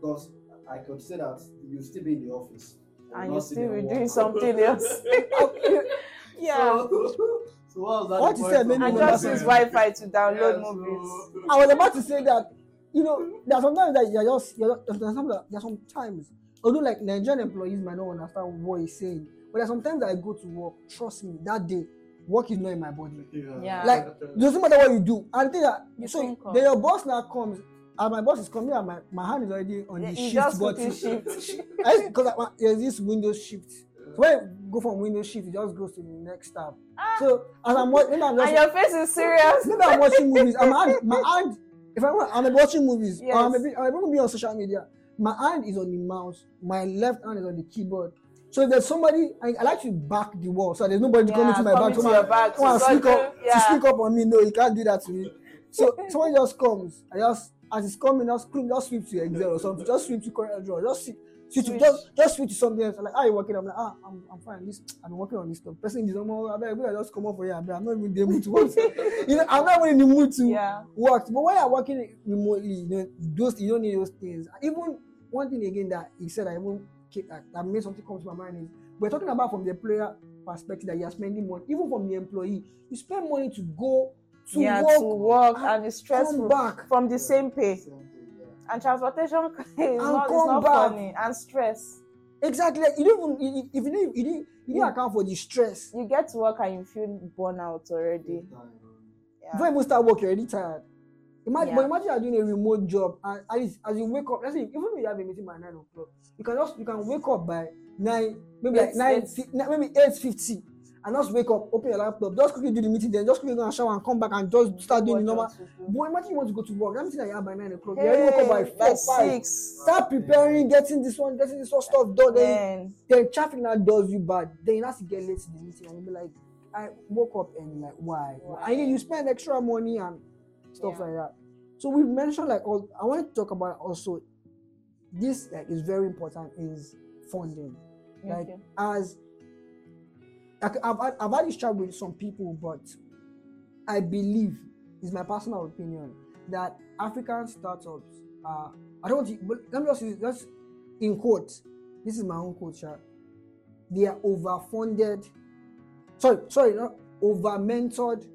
because I could say that you still be in the office and you sit still be doing something else <laughs> <laughs> yeah So, <laughs> so what was that? What you said of made me and just use wi-fi to download Yeah, so- movies I was about to say that, you know, there are sometimes that you're just, you're, there's some, there are sometimes, although like Nigerian employees might not understand what he's saying, but there's sometimes that I go to work, trust me, that day, work is not in my body. Yeah. Like, It doesn't matter what you do. And the thing that, The so phone call. then your boss now comes, and my boss is coming, and my, my hand is already on the shift just put button. in Because <laughs> there's this window shift. So when you go from window shift, it just goes to the next tab. Ah. So as I'm watching, maybe I'm just and your face is serious maybe I'm watching movies. and my hand, my hand, if I'm, I'm watching movies, or I'm, Yes. maybe, I'm going to be on social media. My hand is on the mouse. My left hand is on the keyboard. So if there's somebody, I, I like to back the wall, so there's nobody coming to my back. to your back come and to sneak up, to yeah. sneak up on me. No, you can't do that to me. So <laughs> someone just comes, I just as it's coming, just just sweep to Excel or something, just sweep to CorelDRAW, just see. Switch to, Switch. just just switch to something else. I'm like, how you working? I'm like, ah, I'm, I'm fine. This I've been working on this stuff. Person is normal. I beg, I just come up for here. I beg, I'm not even in the mood to work. <laughs> you know, I'm not even in the mood to Yeah. work. But when you're working remotely, you know, those you don't need those things. Even one thing again that he said, I even keep- that, that made something come to my mind is we're talking about from the employer perspective that you're spending money, even from the employee, you spend money to go to yeah, work, to work and and it's stressful back. from the same pay. Same yeah. And transportation is <laughs> not, it's not funny and stress. Exactly. Like, you don't even you- you- if you didn't you didn't you didn't Yeah. account for the stress. You get to work and you feel burnout already. Big. Yeah. Before you even start work, you're already tired. Imagine, but imagine you're doing a remote job and at least as you wake up, let's say even if you have a meeting by nine o'clock, you can just you can wake up by nine, maybe like Eight- nine, eight. fi- maybe eight fifty, and just wake up, open your laptop, just quickly do the meeting, then just quickly go and shower and come back and just start doing the normal. else to do? But imagine you want to go to work. That meeting that you have by nine o'clock. you already woke up by Hey, four, five. six. Start preparing, getting this one, getting this one stuff done. Then Then traffic now does you bad. Then you have to get late to the meeting and you'll be like, I woke up and like why? Why? And then you spend extra money and stuff Yeah. like that. So we've mentioned like all I want to talk about also this like is very important is funding. Like Okay. as I've, had- I've had this chat with some people, but I believe is my personal opinion that African startups are I don't but let me just use just in quotes. This is my own quote, Sha. They are overfunded. Sorry, sorry, not over mentored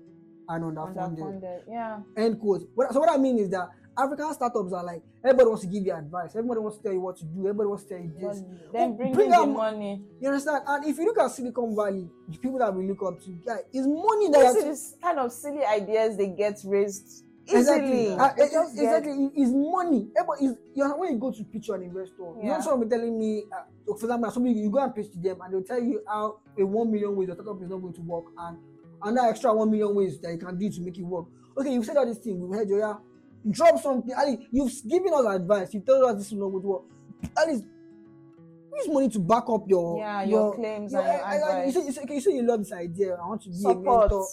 and underfunded. underfunded. Yeah. End quote. What, so what I mean is that African startups are like everybody wants to give you advice, everybody wants to tell you what to do, everybody wants to tell you this. Then Oh, bring, bring out- money. You understand? And if you look at Silicon Valley, the people that we look up to, yeah, it's money that You see kind of silly ideas they get raised Exactly. easily. Uh, it- get- exactly. It's money. Everybody is, you know, when you go to pitch an investor, you know, Yeah. someone be telling me, uh, for example, somebody you go and pitch to them, and they'll tell you how a one million ways your startup is not going to work, and another extra one million ways that you can do to make it work. Okay, you've said all these things. We've heard you. Yeah, drop something. Ali, you've given us advice. You tell us this is not good work. Ali, least use money to back up your Yeah, your claims and your I- I- I- you, say, you, say, you say you love this idea. I want to be a Support. mentor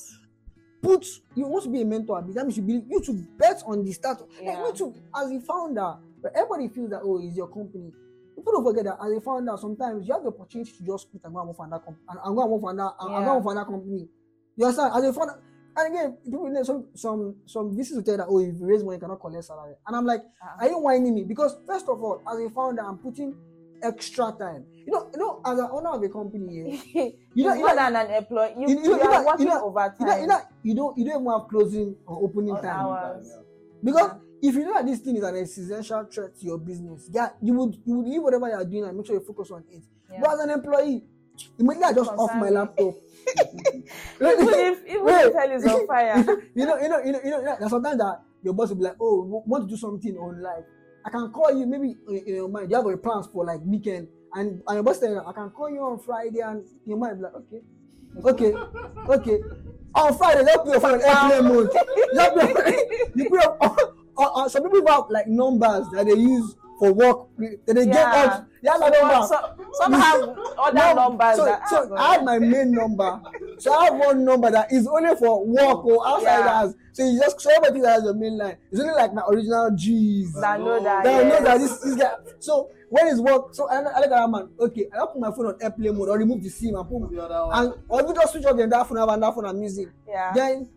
put you want to be a mentor that means you be you to bet on the start Yeah. like too as a founder but everybody feels that oh it's your company people don't forget that as a founder sometimes you have the opportunity to just quit and go and work for another company and, and go and work for another and, and go Yeah. and work for another company you understand as a founder and again people know some some some VCs will tell you that oh if you raise money you cannot collect salary and I'm like Ah. are you whining me because first of all as a founder I'm putting extra time you know you know as an owner of a company yeah, <laughs> you know- know, you more know- than an employee. You, you know- you, you know- are you working know- overtime. you know, you know, you don't you don't even have closing or opening On time hours. because if you know that this thing is an existential threat to your business, yeah, you would you would leave whatever you are doing and make sure you focus on it. Yeah. But as an employee, immediately I just off my laptop. Even if even Wait. if hell is on fire. <laughs> you know, you know, you know, you know. There's sometimes that your boss will be like, "Oh, we want to do something on online." I can call you maybe in, your mind. You have a plans for like weekend, and, and your boss tell you, "I can call you on Friday," and your mind be like, "Okay, okay, okay." On Friday, put your phone on airplane mode. <laughs> You put your, or, <laughs> or, uh, uh, some people have like numbers that they use for work. That they get Yeah. out. They have a Some, number. some, some have other No, numbers. So, that, so I have my main number. So I have one number that is only for work or outside Yeah. house. So you just so everybody that has your main line. It's only like my original G's. that know that. Then I know yes. that this is guy. So when it's work, so I, I like that man. Okay, I put my phone on airplane mode or remove the SIM and put The other one. and or you just switch off the entire phone, have another phone I'm using. Yeah. Then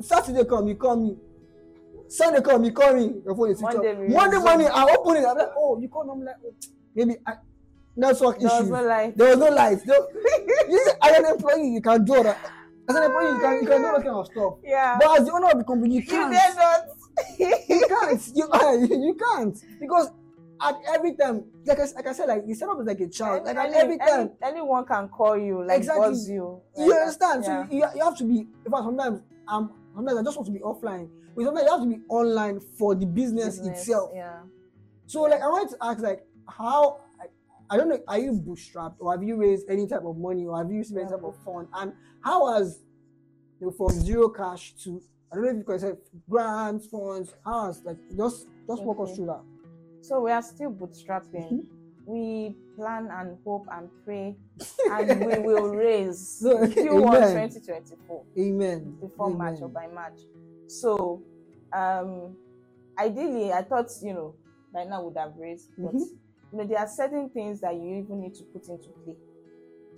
Saturday come, you call me. Sunday come, you call me. Your phone is switched Monday off. Monday morning, I open it. I'm like, oh, you call me. I'm like, oh, maybe I, network There was no light. There was no light. <laughs> No, you see, as an employee, you can do that. As an employee, you can you can do that kind of stuff. Yeah. But as the owner of the company, you you can't. not. You can't. You, <laughs> you can't because at every time, like I, like I said, like the setup is like a child. Like at Any- every any- time, anyone can call you, like Exactly. buzz you. you understand. yeah. So you, you have to be. In fact, sometimes um sometimes I just want to be offline. But sometimes you have to be online for the business, Business, itself. Yeah. So like I wanted to ask like how I, I don't know are you bootstrapped or have you raised any type of money or have you used any type of fund and how has you know, from zero cash to I don't know if you can say grants funds how has like just just walk us through that. So we are still bootstrapping. Mm-hmm. we plan and hope and pray, <laughs> and we will raise So, in Q1 2024 Amen. before March or by March. So, um, ideally, I thought you know by now would have raised, but Mhm. you know there are certain things that you even need to put into play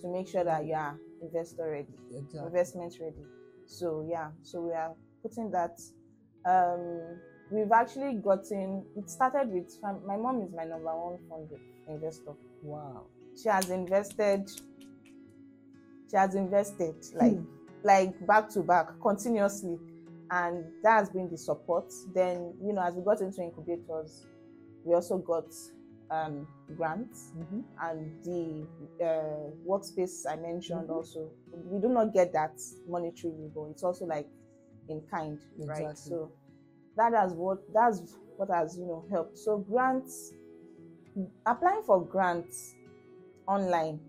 to make sure that you are investor ready, Exactly. investment ready. So yeah, so we are putting that. Um, we've actually gotten. It started with my mom is my number one fund investor. Wow. She has invested. She has invested like Hmm. like back to back continuously and that has been the support. Then you know as we got into incubators we also got um grants Mhm. and the uh, workspace i mentioned Mhm. also. We do not get that monetary but it's also like in kind right? So that has what that's what has you know helped. So grants applying for grants online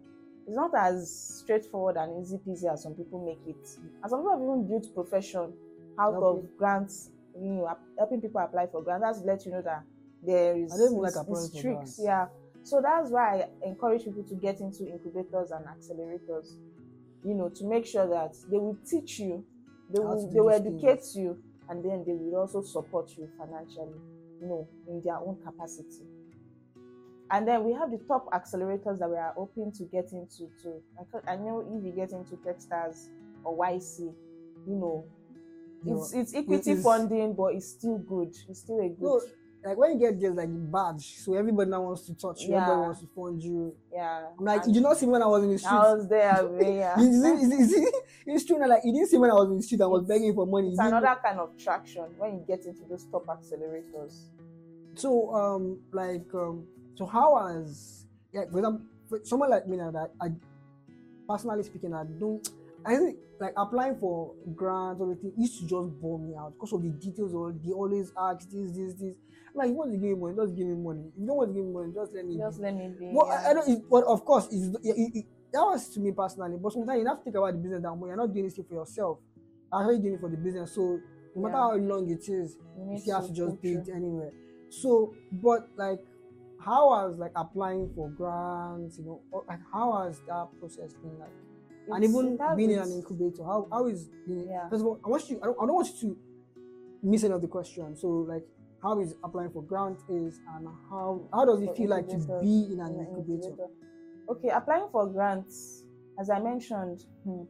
is not as straightforward and easy peasy as some people make it. And some people have even built profession out of grants you know helping people apply for grants that's let you know that there is I don't even like is- applying is for tricks yeah so that's why i encourage people to get into incubators and accelerators you know to make sure that they will teach you they How will they will educate things. you and then they will also support you financially you know in their own capacity and then we have the top accelerators that we are hoping to get into too. I, know if you get into Techstars or YC, you know, it's it's equity funding, but it's still good. It's still a good, No, like when you get this like badge, so everybody now wants to touch you, Yeah. everybody wants to fund you. yeah. I'm like, and you did not see me when I was in the street. I was there, <laughs> yeah. See- you see- it's true. now, Like you didn't see when I was in the street. I was begging for money. It's another kind of traction when you get into those top accelerators. So um like um so how has yeah for example for someone like me now that I personally speaking I don't I think like applying for grants or everything used to just bore me out because of the details or they always ask this this this I'm like you want to give me money just give me money if you don't want to give me money just let me Just be. let me be. But yeah. I, I don't it, but of course it's, it, it, it, that was to me personally but sometimes you have to think about the business that way. you're not doing this thing for yourself you're actually doing it for the business so no matter Yeah. how long it is You you still have to just do it anyway. So, but like, how was like applying for grants, you know, or, like how has that process been like? And even being in an incubator, how how is being, Yeah. first of all, I want you, I don't, I don't want you to miss any of the question. So, like, how is applying for grant is, and how how does it feel like to be in an in an incubator? Okay, applying for grants, as I mentioned, hmm,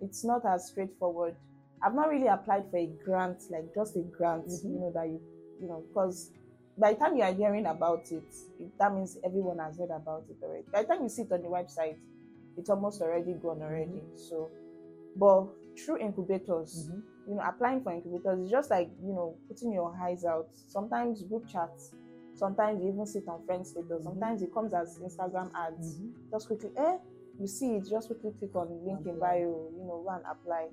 it's not as straightforward. I've not really applied for a grant, like just a grant, Mhm. you know, that you, you know, because by the time you are hearing about it, it, that means everyone has heard about it already. By the time you see it on the website, it's almost already gone already. So, but through incubators, Mhm. you know, applying for incubators is just like, you know, putting your eyes out. Sometimes group chats, sometimes you even sit on friend status, Mhm. sometimes it comes as Instagram ads. Mhm. Just quickly, eh, you see it, just quickly click on link in bio, you know, go and apply.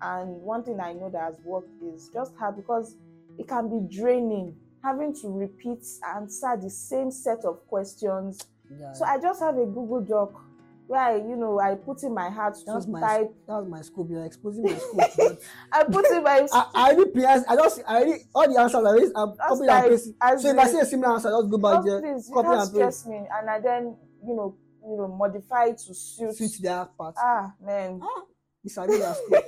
And one thing I know that has worked is just how because it can be draining having to repeat answer the same set of questions. Yeah, So I just have a Google Doc where I, you know, I put in my heart that's to my type. that's my scope. You're exposing my scope. <laughs> I put in my I, I already prepared. I just I already all the answers. I already I'm copying type and pasting. So if I see a similar answer, I just go back there, copy and paste. stress me, and I then, you know, you know, modify to suit. switch their part. Ah, man. It's a real scope.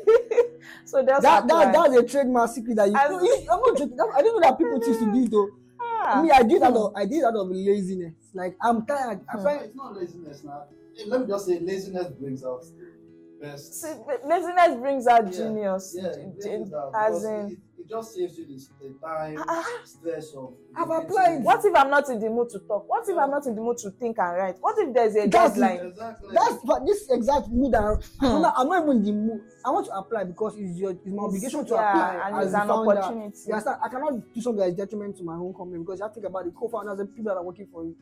so just that, that that's a trademark secret that you. You- I'm not joking. That, I didn't know that people used to do it though. ah, Me, I did that. hmm. Of, I did that of laziness. Like I'm tired. I Hmm. It's not laziness now. Let me just say, laziness brings out the best. See, laziness brings out Yeah, genius. Yeah, G- it out as in, it, it just saves you the, the time, Ah. stress of. I've getting applied. what if I'm not in the mood to talk? What if I'm not in the mood to think and write? What if there's a That's it. deadline? Exactly. that's but this exact mood. That, Hmm. I'm, not, I'm not even in the mood. I want to apply because it's your it's my obligation to yeah, apply. and as it's an opportunity. You understand? I cannot do something that is detriment to my own company because you have to think about the co-founders and people that are working for you.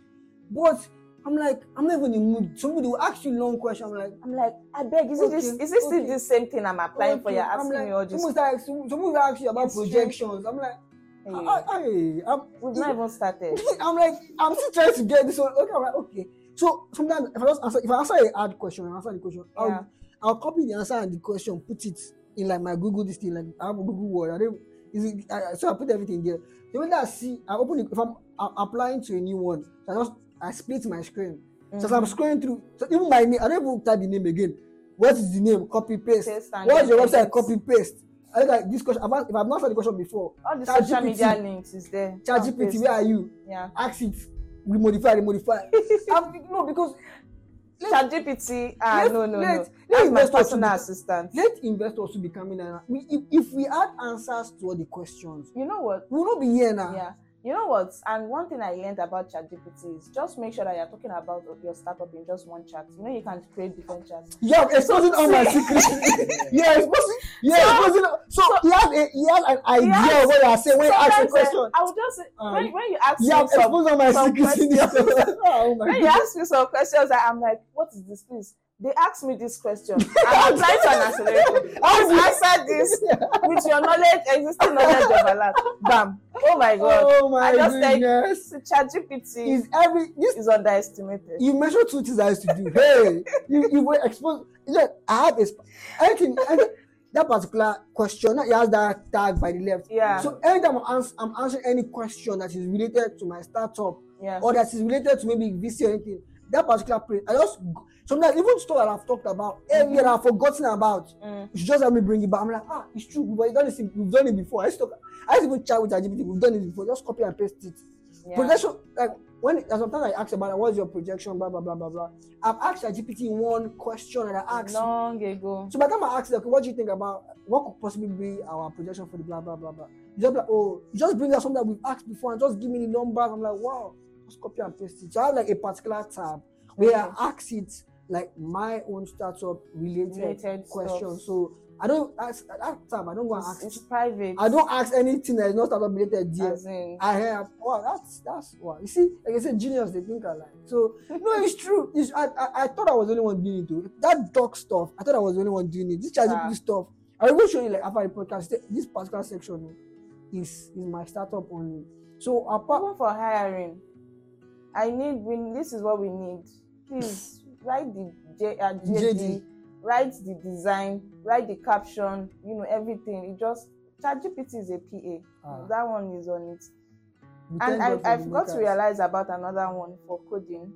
But I'm like, I'm not even in mood. Somebody will ask you a long question. I'm like, I'm like, I beg, is it this? Okay, Is it still the same thing I'm applying for? okay. You're I'm asking like, me all this. Someone like, some- someone will ask you about It's true. projections. I'm like, Hey, I, I, I'm, we've not even started. <laughs> I'm like, I'm still trying to get this one. Okay, I'm like, okay. So sometimes if I just answer, if I answer a hard question, I answer the question. I'll, Yeah. I'll copy the answer and the question, put it in like my Google this thing, like I have a Google Word. I don't, is it, I, so I put everything there. The that I see, I open it if I'm, i applying to a new one. I just I split my screen. So as Mm-hmm. I'm scrolling through, so even my name, I don't even type the name again. What is the name? Copy paste. Paste What's your then website? Copy paste. I look like this question. I've If I've not answered the question before, all the ChatGPT. social media links is there. ChatGPT, where are you? Yeah. Ask it. We modify, we modify. <laughs> No, because ChatGPT. Ah, Let- no, no, let- no. let That's my personal be- assistant. let investors to be coming and if, if we had answers to all the questions, You know what? we will not be here now. Yeah. You know what? And one thing I learned about ChatGPT is just make sure that you're talking about your startup in just one chat. You know, you can create different chats. Yeah, exposing all my secrets. <laughs> yeah, exposing. Yeah, exposing. So, he has a he has an idea of what you are saying when you ask a eh, question. I would just say, Um, when, when you ask Yeah, me some, all my some secrets questions. <laughs> oh my when you ask me some questions, I- I'm like, what is this, please? They asked me this question. <laughs> I'm applying to an accelerator. <laughs> Please answer this with your knowledge, existing knowledge of Alarrt. Bam. Oh my God. Oh my I just like goodness. ChatGPT Is every this is underestimated. you mentioned two things I used to do. Hey, you, you were exposed. Yeah, I have anything, any, that particular question. He has that tag by the left. Yeah. So anytime I'm, ans- I'm answering any question that is related to my startup Yeah. or that is related to maybe VC or anything, that particular place, I just sometimes even stuff that I've talked about earlier that I've forgotten about. Mm. You just have me bring it back. I'm like, ah, it's true. We've done this. We've done it before. I used to, I used to even chat with ChatGPT. We've done it before. Just copy and paste it. Yeah. Projection, like when sometimes I ask about what's your projection, blah blah blah blah blah. I've asked ChatGPT one question and I asked. Long ago. So by the time I asked, okay, what do you think about what could possibly be our projection for the blah blah blah blah? You just like, oh, you just bring out something that we've asked before and just give me the numbers. I'm like, wow, just copy and paste it. So I have like a particular tab where I ask it like my own startup related, Related questions. So I don't ask at that tab. I don't It's, ask. it's private. I don't ask anything that is not startup related. In, I have wow, that's that's wow. You see, like I said, genius they think alike. So <laughs> no, it's true. It's, I, I I thought I was the only one doing it too. That dog stuff, I thought I was the only one doing it. This ah. ChatGPT Yeah. stuff, I will show you like after the podcast. This particular section oh, is is my startup only. So apart, even for hiring, I need. We, this is what we need. Please write the J, uh, JD, JD. write the design, write the caption. You know everything. It just ChatGPT is a PA. Ah. That one is on it. we And I, God for I the forgot to realize about another one for coding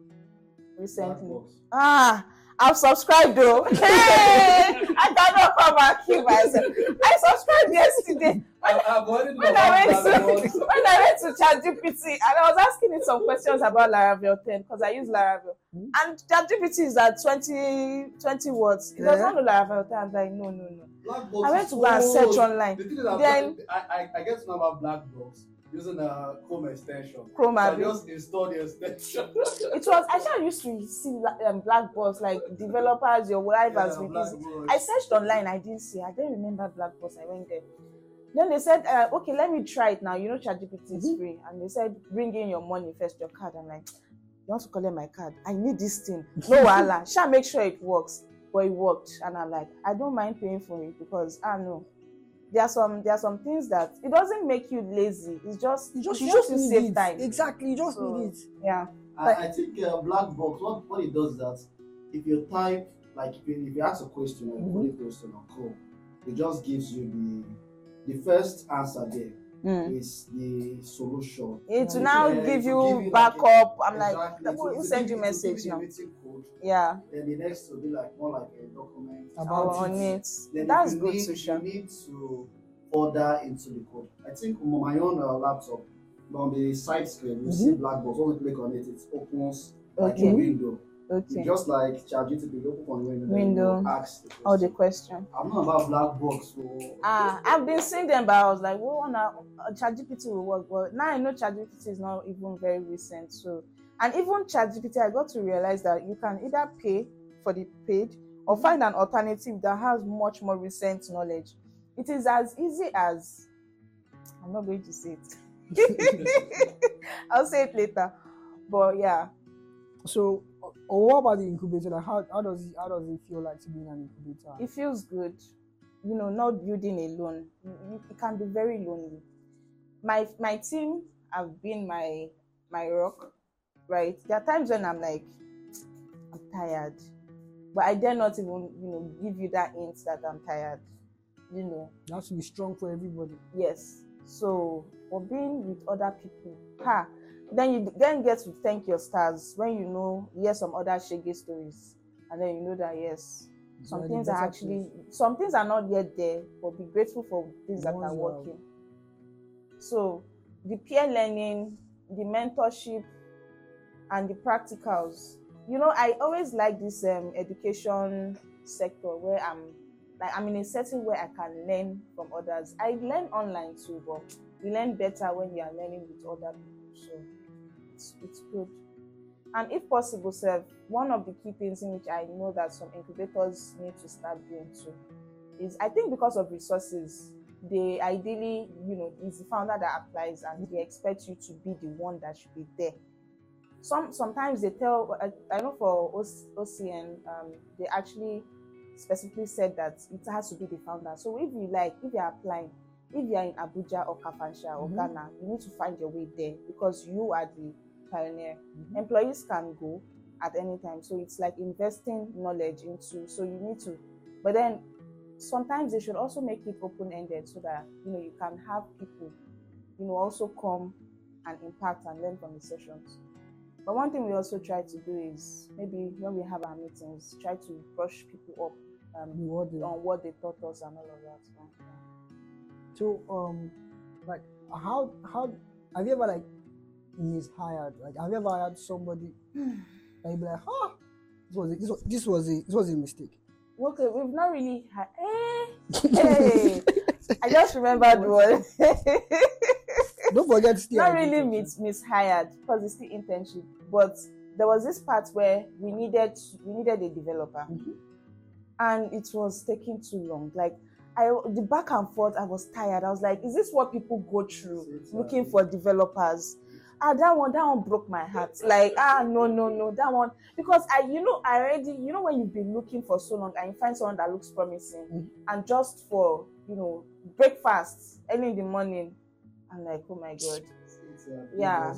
recently. Ah, I've subscribed though. <laughs> Hey, I cannot come back here myself. I subscribed yesterday. When, I've when I went to when I went to ChatGPT and I was asking it some questions about Laravel 10 because I use Laravel. Hmm. And ChatGPT is at 20, 20 words. It Yeah. not know Laravel 10. I was like, no, no, no. I went to go and search online. The Then- I, I, I get to know about Blackbox using a Chrome extension. Chrome, So I just install the extension. <laughs> It was, I sure used to see um, black box like developers, your life has been easy. I searched online, I didn't see. I didn't remember Black Box. I went there. Then they said, uh, okay, let me try it now. You know, ChatGPT is Mhm. free. And they said, bring in your money first, your card. I'm like, you want to collect my card? I need this thing. No, <laughs> Allah. Shall make sure it works. But it worked. And I'm like, I don't mind paying for it because I know. There are some there are some things that it doesn't make you lazy. It's just You just, it you just just to need save it. time. Exactly, you just So- need it. Yeah. I, I think uh, Blackbox, what, what it does is that if you type, like if you, if you ask a question, like Mhm. a question on Chrome, it just gives you the the first answer there Mm. is the solution. It will now it give you like a- backup. I'm like, Exactly. who It will send you it message now? The. Yeah. Then the next will be like more like a document About on it. Then if That's you good, need, Susha. You need to order into the code. I think on my own uh, laptop, on the side screen, you see Blackbox. When you click on it, it opens like Okay. a window. Okay. Just like ChatGPT, you open on window. then Window. you ask the question. Oh, the question. I'm not about Blackbox. So Ah, I've been seeing them, but I was like, well, now uh, ChatGPT will work. But now I know ChatGPT is not even very recent. So, and even ChatGPT, I got to realize that you can either pay for the page or find an alternative that has much more recent knowledge. It is as easy as I'm not going to say it. <laughs> I'll say it later. But yeah, So, or what about the incubator? Like, how, how does it how does it feel like to be in an incubator? it feels good you know not building alone it can be very lonely my my team have been my my rock right? There are times when i'm like i'm tired but i dare not even you know give you that hint that i'm tired you know? You have to be strong for everybody. yes. So for being with other people ha then you then get to thank your stars when you know hear some other shaggy stories and then you know that yes some You're in a things are actually place. some things are not yet there but be grateful for things that are- working. So the peer learning the mentorship and the practicals. You know i always like this um, education sector where i'm like i'm in a setting where i can learn from others. I learn online too but you learn better when you are learning with other people so it's, it's good. And if possible sir one of the key things in which i know that some incubators need to start doing too is i think because of resources they ideally you know is the founder that applies and they expect you to be the one that should be there some sometimes they tell i, I know for OC, ocn um, they actually specifically said that it has to be the founder so if you like if you're applying if you're in abuja or Kafanchan or Mhm. ghana you need to find your way there because you are the pioneer Mhm. employees can go at any time so it's like investing knowledge into so you need to but then sometimes they should also make it open-ended so that you know you can have people you know also come and impact and learn from the sessions but one thing we also try to do is maybe when we have our meetings try to brush people up um, Reward them. on what they taught us and all of that so, So um, like how how have you ever like mishired? Like have you ever hired somebody <sighs> that you be like, ah, this was a, this was this was a this was a mistake. okay we've not really had eh, <laughs> hey i just remembered one <laughs> Don't forget to stay not really mis- mishired because it's still internship. But there was this part where we needed we needed a developer. Mhm. and it was taking too long. Like i the back and forth i was tired. I was like is this what people go through looking for developers? Ah that one that one broke my heart. Like ah no no no that one. Because i you know i already you know when you've been looking for so long and you find someone that looks promising Mhm. and just for you know breakfast early in the morning i'm like oh my god. A Yeah.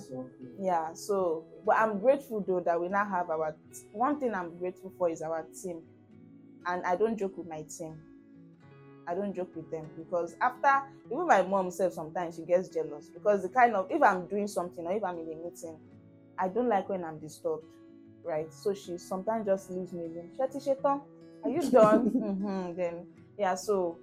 yeah so but i'm grateful though that we now have our one thing i'm grateful for is our team. And i don't joke with my team. I don't joke with them because after even my mom said sometimes she gets jealous because the kind of if i'm doing something or if i'm in a meeting i don't like when i'm disturbed right? So she sometimes just leaves me alone. Sheti shetan are you done? <laughs> Hmm then yeah so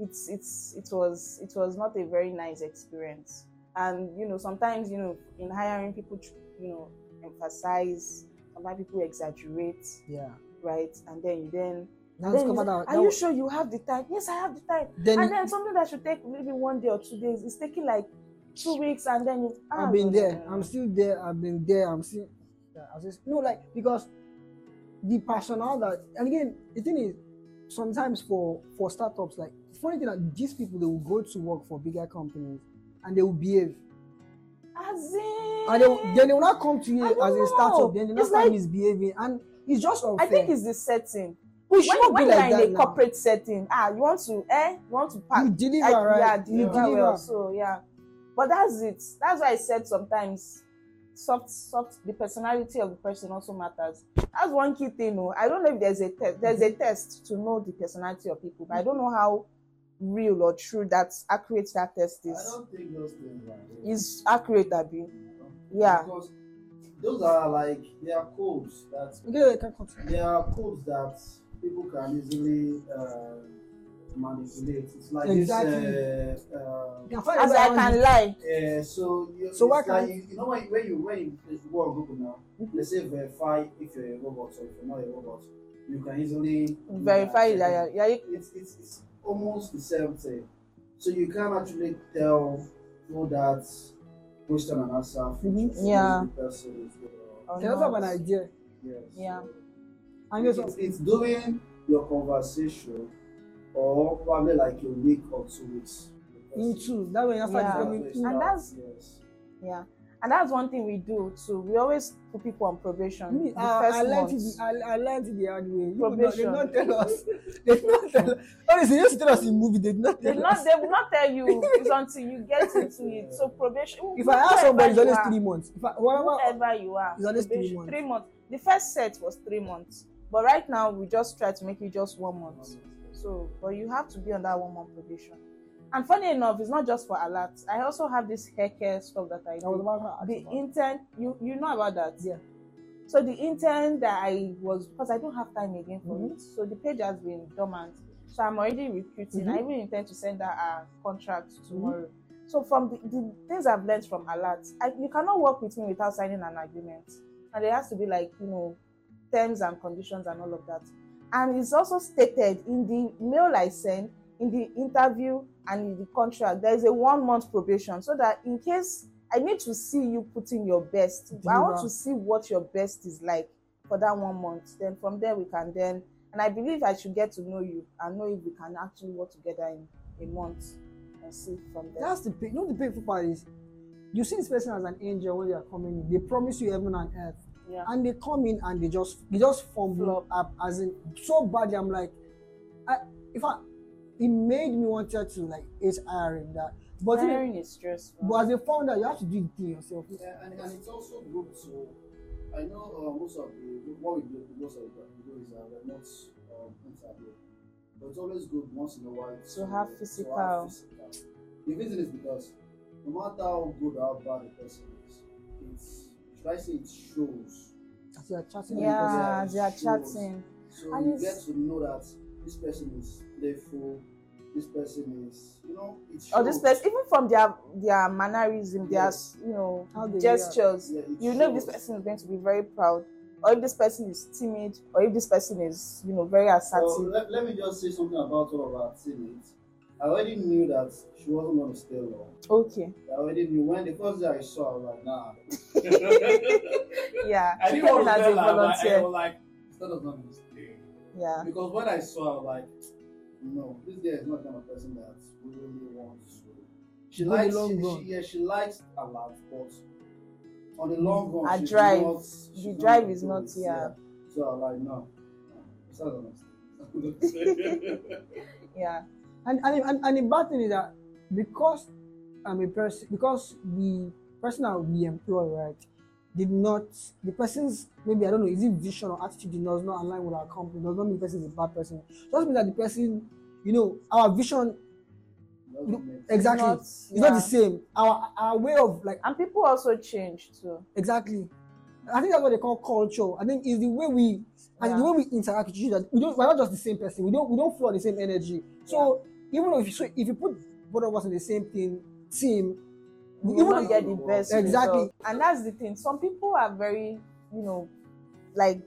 it's it's it was it was not a very nice experience and you know sometimes you know in hiring people you know emphasize sometimes people exaggerate Yeah. right and then you then Now then you discover say, that, are that you sure you have the time yes i have the time then and then something that should take maybe one day or two days is taking like two weeks and then you ah, I've been there. I'm still there. I've been there. I'm still. Yeah, I just no like because the personnel that and again the thing is sometimes for for startups like funny thing that these people they will go to work for bigger companies and they will behave As in, and they will, then they will not come to you as a startup then they will not start like- misbehaving and it's just unfair. I think it's the setting. we should When, not be like in a now. corporate setting, ah, you want to, eh, you want to pack, You deliver I- right. Yeah, You deliver, deliver. well. So yeah, but that's it. That's why I said sometimes soft, soft. The personality of the person also matters. That's one key thing. No, I don't know if there's a test. There's a test to know the personality of people, but I don't know how real or true that accurate that test I is. don't think those things are real. Is accurate, Abi? Yeah. Because those are like they are codes that Okay, can they are codes that people can easily uh, manipulate. It's like Exactly. this. Uh, uh, You can As I can it. lie. Uh, so you, So it's why like can't- you, you know when, when you when you go on Google now, Mm-hmm. they say verify if you're a robot or if you're not a robot. You can easily Verify that. that. Yeah, yeah. It's, it's it's almost the same thing. So you can actually tell through that question and answer feature. Mhm. Yeah. The person is good or- Or They also have an idea. Yes. Yeah. so And you it's, also, it's during your conversation or probably like a week or two weeks. into that way you start Yeah. becoming Yes. too And that's- yes. Yeah. And that's one thing we do too. We always put people on probation. Me, the I, first I learned month. it. the- I, I learned the hard way. Would not, they did not tell us. <laughs> They did not tell us. Honestly, they used to tell us in movie. They did not They tell us. not. They will not tell you. It's until you get into it. So probation. If I ask somebody, it's always are, three months. If I, whatever, Whoever you are, It's always three months. Three months. The first set was three months, but right now we just try to make it just one month. So, but you have to be on that one month probation. And funny enough, it's not just for Alarrt. I also have this hair care stuff that I I do. about The about- intern, you you know about that? Yeah. So the intern that I was because I don't have time again for Mhm. it. So the page has been dormant. So I'm already recruiting. Mhm. I even intend to send her a contract tomorrow. So from the, the things I've learned from Alarrt, I, you cannot work with me without signing an agreement, and there has to be like you know terms and conditions and all of that. And it's also stated in the mail I send, in the interview, and in the contract, there is a one month probation so that in case I need to see you putting your best, I want to see what your best is like for that one month. Then from there, we can then, and I believe I should get to know you and know if we can actually work together in a month and see from there. That's the. You know the painful part is you see this person as an angel when they are coming in. They promise you heaven and earth, yeah. and they come in and they just they just fumble up as in so badly. I'm like, I if I it made me wanted to like HR in that, but then- Hiring is stressful. but as a founder you have to do the thing yourself. Yeah, and, and it's also good to. I know uh, most of the what we do, most of the we do is uh, we're not um, interview, but it's always good once in a while To have physical. physical. The reason is because no matter how good or how bad the person is, it's should I say it shows. As they are chatting, yeah, because they are it shows. chatting. So And you it's- get to know that this person is playful. This person is, you know, it shows. Or oh, this person, even from their their mannerism, their you know How they gestures, Yeah, it you know this person is going to be very proud, or if this person is timid, or if this person is you know very assertive. So let, let me just say something about all of our teammates. I already knew that she wasn't going to stay long. okay, I already knew when the first day I saw her, I was like, nah. <laughs> yeah, I didn't want to tell her, but I was like, this is not going to stay. Yeah, Because when I saw her, like, no, this girl is not the kind of person that we really want to. She Go the likes, long she, run. she, yeah, she likes a lot, but on the long run, she's drive, not, the not drive is not- here. yeah. So I was like, no, no, it's not going to <laughs> stay. yeah, And and, and and the bad thing is that because I'm a person because the person that we employ right did not the person's maybe I don't know is it vision or attitude does not align with our company does not mean the person is a bad person. Just mean that the person you know our vision exactly Not- it's not the same. Our our way of like and people also change too. exactly. I think that's what they call culture. I think is the way we and the way we interact with each other. We don't we're not just the same person. We don't we don't flow the same energy. So even if you so if you put both of us in the same thing team You even will not get the best Exactly. result. and that's the thing. Some people are very you know like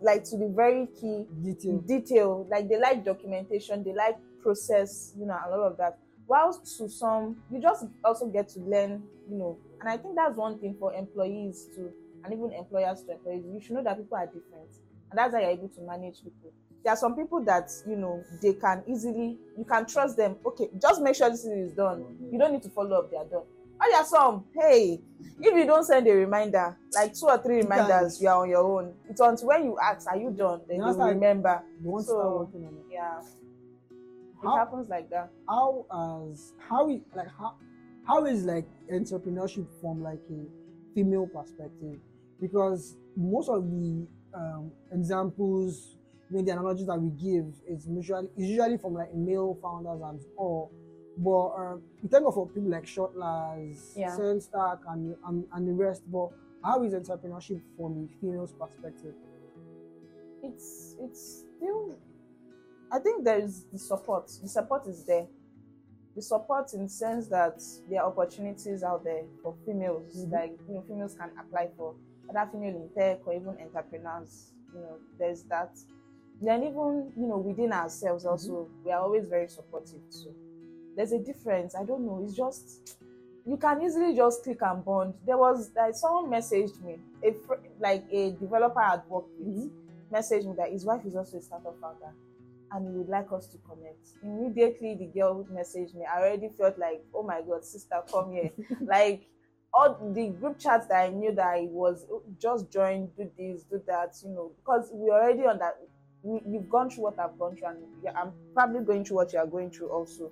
like to be very key. Detail. Detail. Like they like documentation. They like process you know a lot of that. Whilst to some you just also get to learn you know. And i think that's one thing for employees to and even employers to employees. You should know that people are different. And that's how you're able to manage people. There are some people that you know they can easily you can trust them. Okay just make sure this is done. You don't need to follow up they're done oh are some. Hey if you don't send a reminder like two or three reminders you are on your own. It's until when you ask are you done? Then You you remember. want to So- start working on it. yeah. It happens like that. how as how is like how how is like entrepreneurship from like a female perspective? Because most of the um, examples you know, the analogies that we give is usually is usually from like male founders and all but um, we thank God for people like Shortlers, Yeah. Sandstack and, and and the rest but how is entrepreneurship from a female's perspective? It's it's still i think there is the support. The support is there. The support in the sense that there are opportunities out there for females Mhm. like you know females can apply for other female in tech or even entrepreneurs you know there's that. Then even you know within ourselves also we are always very supportive too there's a difference i don't know it's just you can easily just click and bond there was like someone messaged me a fr- like a developer i'd worked with mm-hmm. messaged me that his wife is also a startup founder and he would like us to connect. Immediately, the girl who messaged me. I already felt like, oh my God, sister, come here. <laughs> like, all the group chats that I knew that I was "Oh, just join, do this, do that, you know, because we already on that. We, you've gone through what I've gone through, and yeah, I'm probably going through what you are going through also.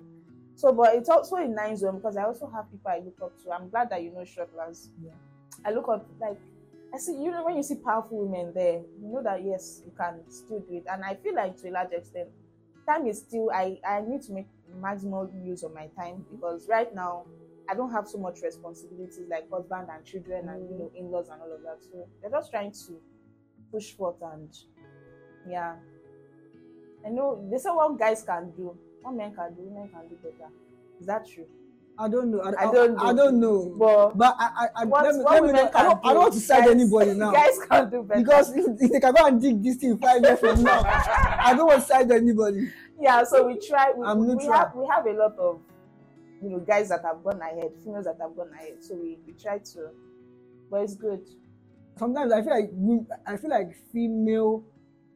So, but it's also a nice zone because I also have people I look up to. I'm glad that you know Shortlands. Yeah. I look up like I see, you know, when you see powerful women there, you know that yes, you can still do it. And I feel like to a large extent, time is still. I I need to make maximum use of my time because right now I don't have so much responsibilities like husband and children and you mm. know in-laws and all of that. So they're just trying to push forth and yeah. I know this is what guys can do, what men can do, women can do better. Is that true? I don't know. I, I don't I, I know. don't know. But But I, I, I what, let me, let me know. I don't, do, I don't want to side guys- anybody <laughs> now. Guys can do better. because if, if they can go and dig this thing five years from now, I don't want to side anybody. yeah so we try we, I'm we neutral. have we have a lot of you know guys that have gone ahead females that have gone ahead so we, we try to but it's good Sometimes I feel like I feel like female,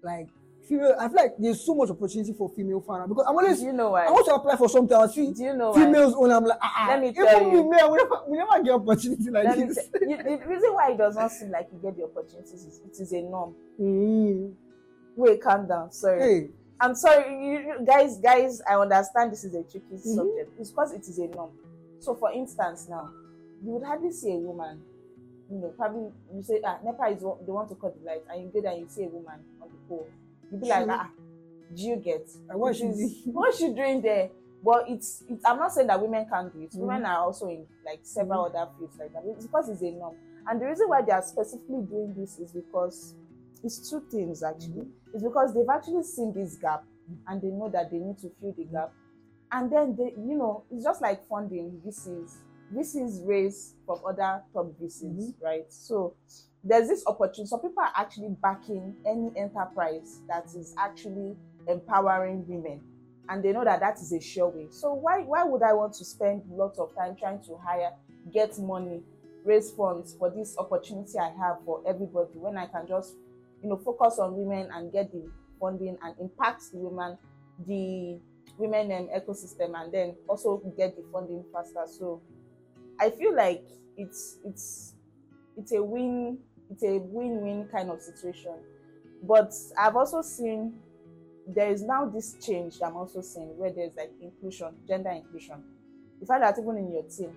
like female. I feel like there's so much opportunity for female founder because I'm always do you know why? I want to apply for something. I see do you know why females only. I'm like, ah, ah. Let me even tell we you. men, we never, we never get opportunity like Let this. tell- you, the reason why it does not seem like you get the opportunities is it is a norm Mm. wait calm down sorry Hey, i'm sorry you, guys guys i understand this is a tricky Mhm. subject it's because it is a norm so for instance now you would hardly see a woman you know probably you say ah nepa is they want to cut the light and you go there and you see a woman on the pole you be like ah do you get what It she is- do? <laughs> what's she doing there? But it's, it's i'm not saying that women can't do it. Mhm. women are also in like several mm. other fields like that it's because it's a norm. And the reason why they are specifically doing this is because it's two things actually. Mm. It's because they've actually seen this gap mm. and they know that they need to fill the gap. And then they you know it's just like funding VCs VCs raise from other top VCs mm-hmm. right? So there's this opportunity some people are actually backing any enterprise that is actually empowering women and they know that that is a sure way. So why why would i want to spend lots of time trying to hire get money raise funds for this opportunity i have for everybody when i can just you know focus on women and get the funding and impact the women the women um, ecosystem and then also get the funding faster? So i feel like it's it's it's a win it's a win-win kind of situation but i've also seen there is now this change i'm also seeing where there's like inclusion gender inclusion the fact that even in your team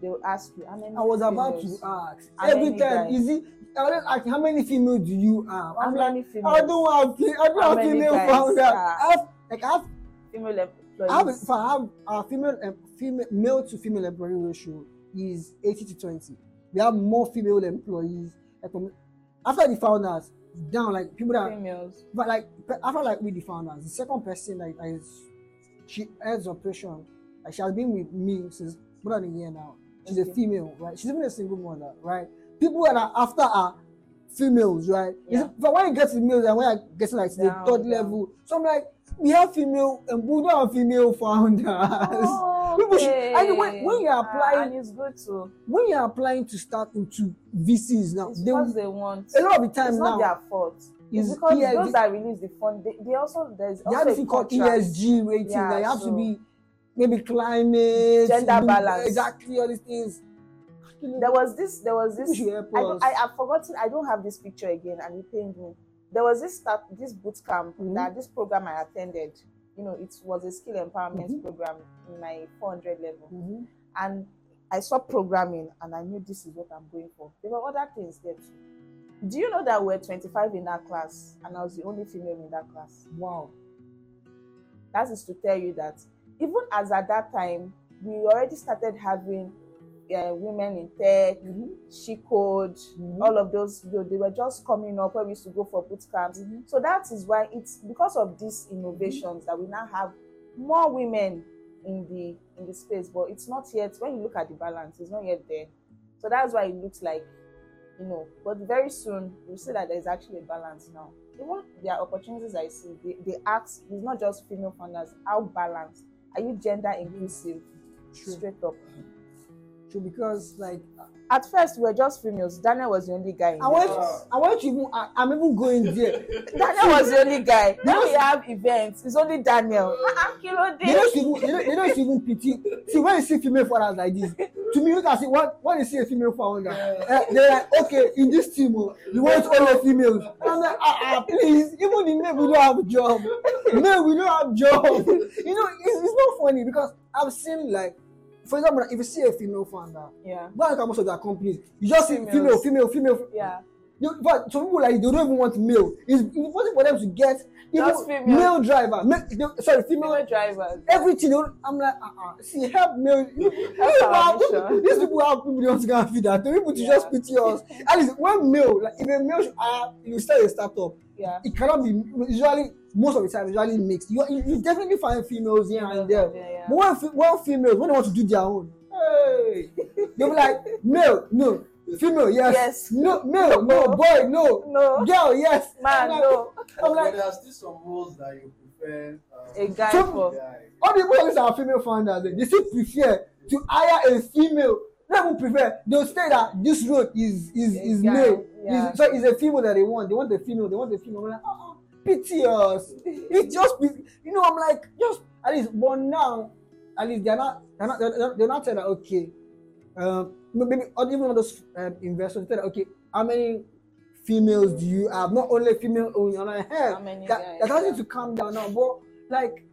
they will ask you how many I was about to ask How every time. guys? Is it? I always ask how many females do you have? how I'm like, many females I don't have. I don't How have female founder. I have like I have female I have, if I have a female, female, male to female employee ratio is 80 to 20. We have more female employees. Like, um, after the founders, down like people that, females but like after like with the founders, the second person like is she heads operation. Like she has been with me since more than a year now. She's a female, right? She's even a single mother, right? People that are after are females, right? Yeah. But when you get to males and when you get to like the Down, third level, so I'm like, we have female and we don't have female founders. Oh, <laughs> People should- okay. and when- when you're Ah, applying- and it's good to when you're applying to start into VCs now, it's they, because they want a lot of the time it's not now their fault is because ESG those that release the fund they, they also there's they also have a called. ESG rating. Yeah, that you have so- to be maybe climate, Gender balance. exactly all these things. There was this there was this I, I, I've forgotten I don't have this picture again and it pained me. There was this start this boot camp Mhm. that this program I attended. You know, it was a skill empowerment Mhm. program in my 400 level, Mhm. and I saw programming and I knew this is what I'm going for. There were other things there too. Do you know that we're 25 in that class and I was the only female in that class? Wow. That is to tell you that even as at that time, we already started having uh, women in tech, Mhm. she code, Mhm. all of those you know, they were just coming up where we used to go for boot camps Mhm. so that is why it's because of these innovations that we now have more women in the in the space but it's not yet when you look at the balance it's not yet there so that's why it looks like you know but very soon you'll see that there's actually a balance now even there are opportunities i see they, they ask it's not just female founders how balanced are you gender inclusive True. straight up True, because like at first we were just females daniel was the only guy in I the want. I want to even, I, I'm even going there. <laughs> Daniel was the only guy. When we have events, it's only Daniel. Dé? don't even, they don't, they don't even pity. See, when you see female founders like this, to me, look at it. When, when you see a female founder, uh, they're like, okay, in this team, oh, you want only females. And I'm like, ah, ah, please, even in men, we don't have job. Men, we don't have job. <laughs> You know, it's, it's not funny because I've seen like, for example, if you see a female founder, Yeah, go and look at most of their companies, you just see female, female, female. yeah. You, but some people like they don't even want male. It's important for them to get even Just male driver. Ma- they- sorry, female. Female drivers. Everything. they I'm like, uh-uh. see, help male. Help people have, these, people have people they want to go and feed that. The people to just Yeah. pity us. At least when male, like if a male, uh, you start a startup, Yeah. it cannot be usually most of the time usually mixed. You, you, definitely find females here and there. Yeah, yeah. But when, when females, when they want to do their own, hey, they'll be like, male, no, female, yes, Yes. no, male, no, boy, no, No. girl, yes, Man, I'm like, no. I'm like, there are still some roles that you prefer. Um, A guy So- for. guy. all the boys are female founders, they still prefer to hire a female. They even prefer. They'll say that this road is is A is guy, male. yeah. Is- so it's a female that they want. They want the female. They want the female. I'm like, uh-uh, pity us. It's just be- you know. I'm like just at least. But now, at least they're not. They're not. They're, they're not saying that okay. Um, maybe or even those um, investors that okay. How many females do you have? Not only female only. Like, How many that, guys, that has yeah. to calm down now. But like,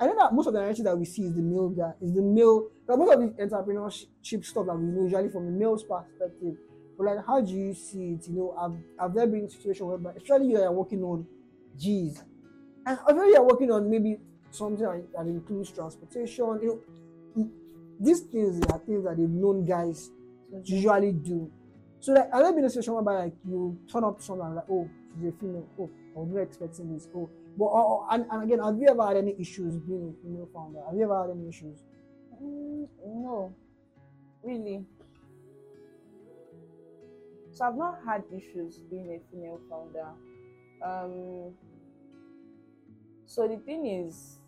I know that most of the narrative that we see is the male guy, is the male. Like most of the entrepreneurship stuff that we know usually from a male's perspective. But like, how do you see it? You know, have, have there been situations where, especially you are working on G's, and I know you're working on maybe something that, that includes transportation. You know, these things are things that they've known guys usually do. So like, I've been a situation whereby like you turn up to someone like, oh, she's a female. Oh, I was not expecting this. Oh, but or- and, and again, have you ever had any issues being a female founder? Have you ever had any issues? Mm, no, really. So I've not had issues being a female founder. Um, so the thing is,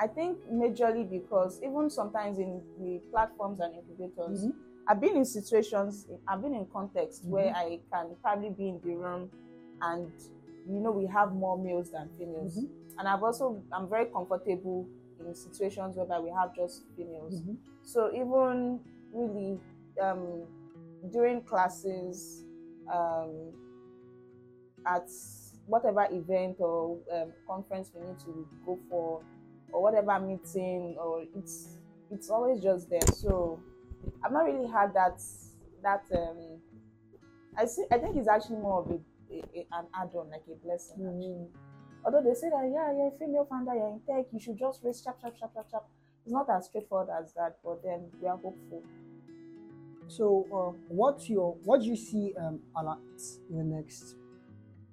I think majorly because even sometimes in the platforms and incubators, Mhm. I've been in situations, I've been in context where I can probably be in the room and you know we have more males than females. Mhm. And I've also I'm very comfortable in situations whereby we have just females. Mhm. So even really um, during classes, um, at whatever event or um, conference we need to go for, or whatever meeting, or it's it's always just there. So I've not really had that that. Um, I see. I think it's actually more of a, a, a- an add-on, like a blessing. actually. Although they say that yeah, you're a female founder, you're in tech, you should just raise chap chap chap chap chap. It's not as straightforward as that, but then we are hopeful. So, uh, what's your what do you see um in the next?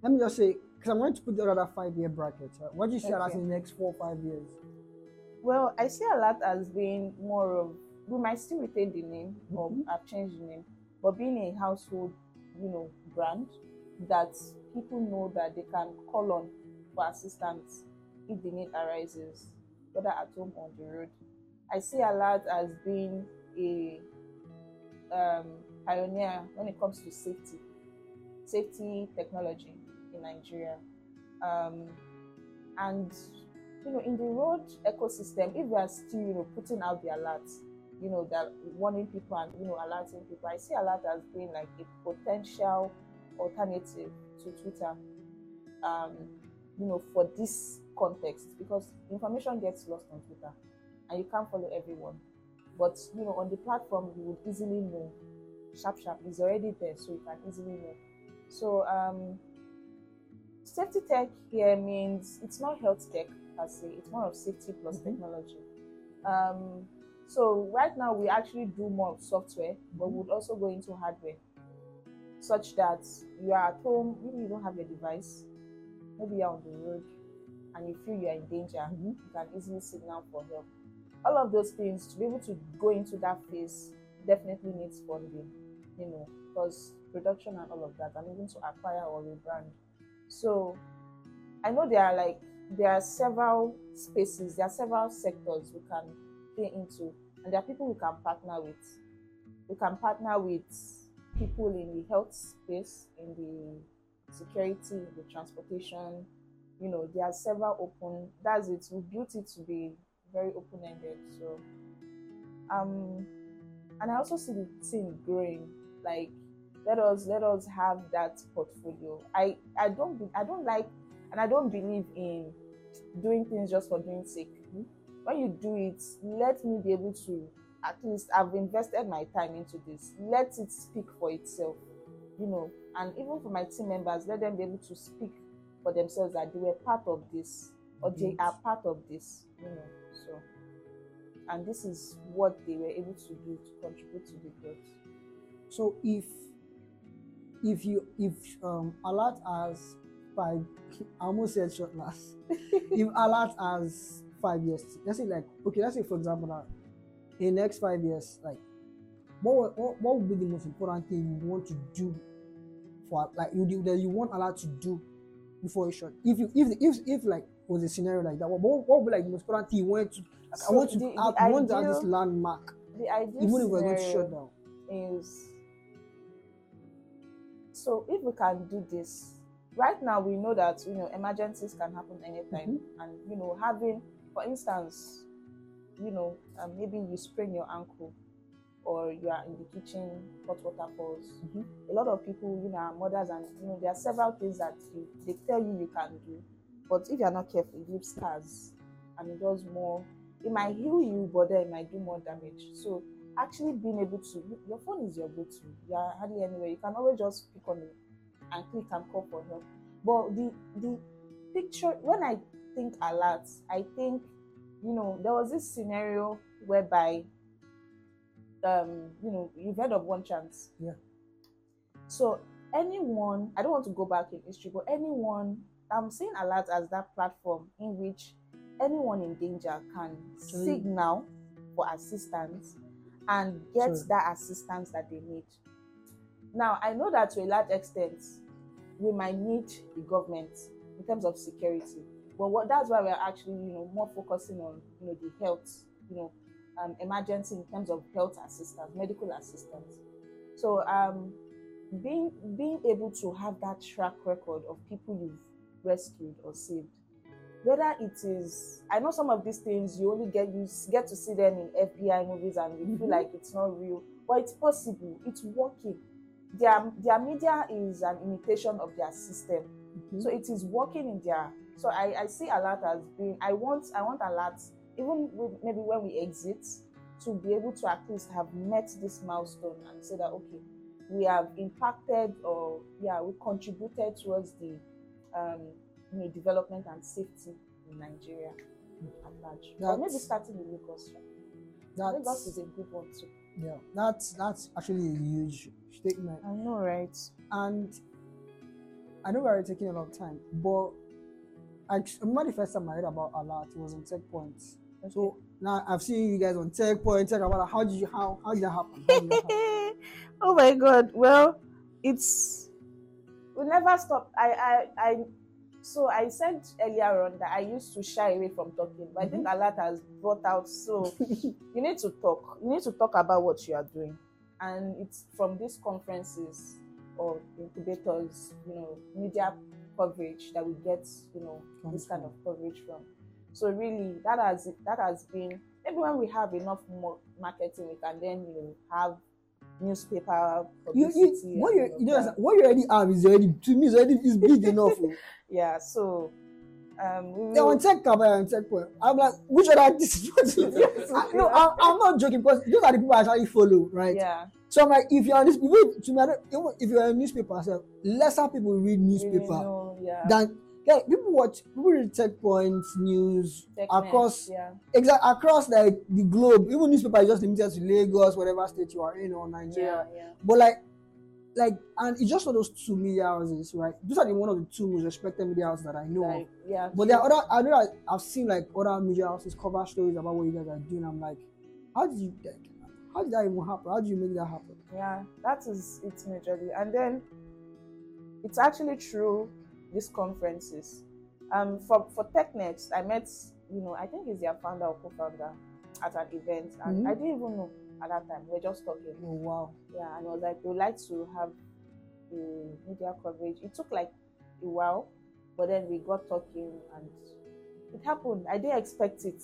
Let me just say, because I'm going to put the other five year bracket. Uh, what do you see Okay. in the next four five years? Well, I see Alarrt as being more of we might still retain the name or Mhm. I've changed the name, but being a household, you know, brand that people know that they can call on for assistance if the need arises, whether at home or on the road. I see Alarrt as being a um, pioneer when it comes to safety, safety technology in Nigeria. Um, and you know, in the road ecosystem, if we are still, you know, putting out the alerts, you know, that warning people and you know, alerting people, I see Alarrt as being like a potential alternative to Twitter. Um, you know, for this context, because information gets lost on Twitter, and you can't follow everyone. But you know, on the platform, you would easily know. Sharp, sharp is already there, so you can easily know. So, um, safety tech here means it's not health tech per se, it's more of safety plus Mhm. technology. Um, so right now we actually do more of software, but we would also go into hardware, such that you are at home, maybe you don't have your device, maybe you're on the road, and you feel you are in danger, Mhm. you can easily signal for help. All of those things to be able to go into that phase definitely needs funding, you know, because production and all of that, and even to acquire or rebrand. So I know there are like there are several spaces, there are several sectors we can play into, and there are people we can partner with. We can partner with people in the health space, in the security, the transportation. You know, there are several open. That's it. We built it to be very open-ended. So, um, and I also see the team growing. Like, let us let us have that portfolio. I I don't I don't like and I don't believe in doing things just for doing sake. When you do it, let me be able to at least I've invested my time into this. Let it speak for itself. You know, and even for my team members, let them be able to speak for themselves that they were part of this or they are part of this, you know. So, and this is what they were able to do to contribute to the growth. So if if you if um Alarrt has five I almost said short last. <laughs> if Alarrt has five years, let's say like okay, let's say for example now in the next five years, like what would- what, what would be the most important thing you want to do for like you do that you want Alarrt to do before a shot? If you if if if like was a scenario like that, what, what would be like the most important thing you want to like, I want to the- have, the I want to have this landmark The ideal even if we're going to shut down. is so if we can do this right now we know that you know emergencies can happen anytime. And you know having for instance you know um, maybe you sprain your ankle or you are in the kitchen hot water falls. Mhm. a lot of people you know are mothers and you know there are several things that you, they tell you you can do. But if you're not careful it leaves scars and it does more it might heal you but then it might do more damage. So actually being able to your phone is your go-to. You are hardly anywhere. You can always just pick on it and click and call for help but the the picture when i think Alarrt i think you know there was this scenario whereby um you know you've heard of one chance Yeah. so anyone i don't want to go back in history but anyone i'm seeing Alarrt as that platform in which anyone in danger can signal for assistance and get Sorry. that assistance that they need now i know that to a large extent we might need the government in terms of security. But what that's why we're actually you know more focusing on you know the health you know um, emergency in terms of health assistance medical assistance. So um being being able to have that track record of people you've rescued or saved whether it is i know some of these things you only get you get to see them in fbi movies and you feel Mhm. like it's not real but it's possible it's working their their media is an imitation of their system. Mhm. so it is working in their so i i see Alarrt as being i want i want Alarrt even with, maybe when we exit to be able to at least have met this milestone and say that okay we have impacted or yeah we contributed towards the um you know development and safety in nigeria at large. Or maybe starting in lagos lagos is a good one too yeah, that's that's actually a huge statement. i know right And I know we're taking a lot of time, but I remember the first time I heard about Alarrt it was on Tech Point. So now I've seen you guys on Techpoint. Talk about how did you how how did that happen? How did that happen? <laughs> oh my god well it's we never stop i i i so i said earlier on that i used to shy away from talking but i think mm-hmm. a lot has brought out so <laughs> you need to talk you need to talk about what you are doing. And it's from these conferences or incubators you know media coverage that we get you know this kind of coverage from. So really that has that has been maybe when we have enough marketing we can then you know have newspaper you, you what you you know what you already have is already to me is already is big enough. oh. <laughs> yeah so um we Yeah, on TechCabal and Techpoint. I'm like, which other this is I, no, I'm, I'm not joking because those are the people I actually follow, right? yeah So I'm like, if you're on this, if, to me, I don't- if you're a newspaper, so lesser people read newspaper know, yeah than yeah, people watch people read Techpoint's news across yeah exact across like the globe. Even newspaper is just limited to Lagos, whatever state you are in or Nigeria. yeah yeah But like, like, and it's just for those two media houses, right? Those are the one of the two most respected media houses that I know. like yeah But there are other, I know I've seen like other media houses cover stories about what you guys are doing. I'm like, how did you, like, how did that even happen? How did you make that happen? yeah that is it majorly and then it's actually through these conferences. Um for for Technext i met you know i think he's their founder or co-founder at an event and Mhm. i didn't even know at that time. We are just talking. Oh wow! yeah and I was like we would like to have a media coverage. It took like a while but then we got talking and it happened. I didn't expect it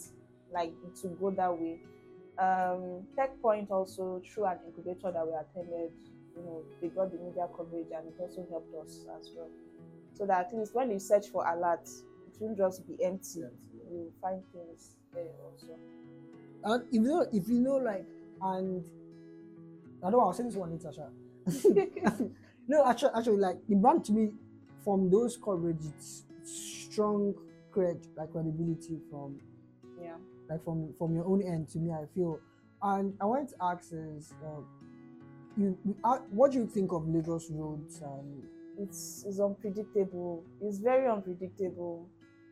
like to go that way. Um tech point also through an incubator that we attended you know they got the media coverage and it also helped us as well so that at least when you search for Alarrt it won't just be empty You'll find things there also And if you know, if you know, like, and I don't know, I'll say this one later, Sha. <laughs> No, actually, actually, like the brand to me, from those coverage, it's strong cred, like credibility from Yeah. like from from your own end. To me, I feel, and I wanted to ask is, uh, you, uh, what do you think of Lagos roads and it's it's unpredictable. It's very unpredictable.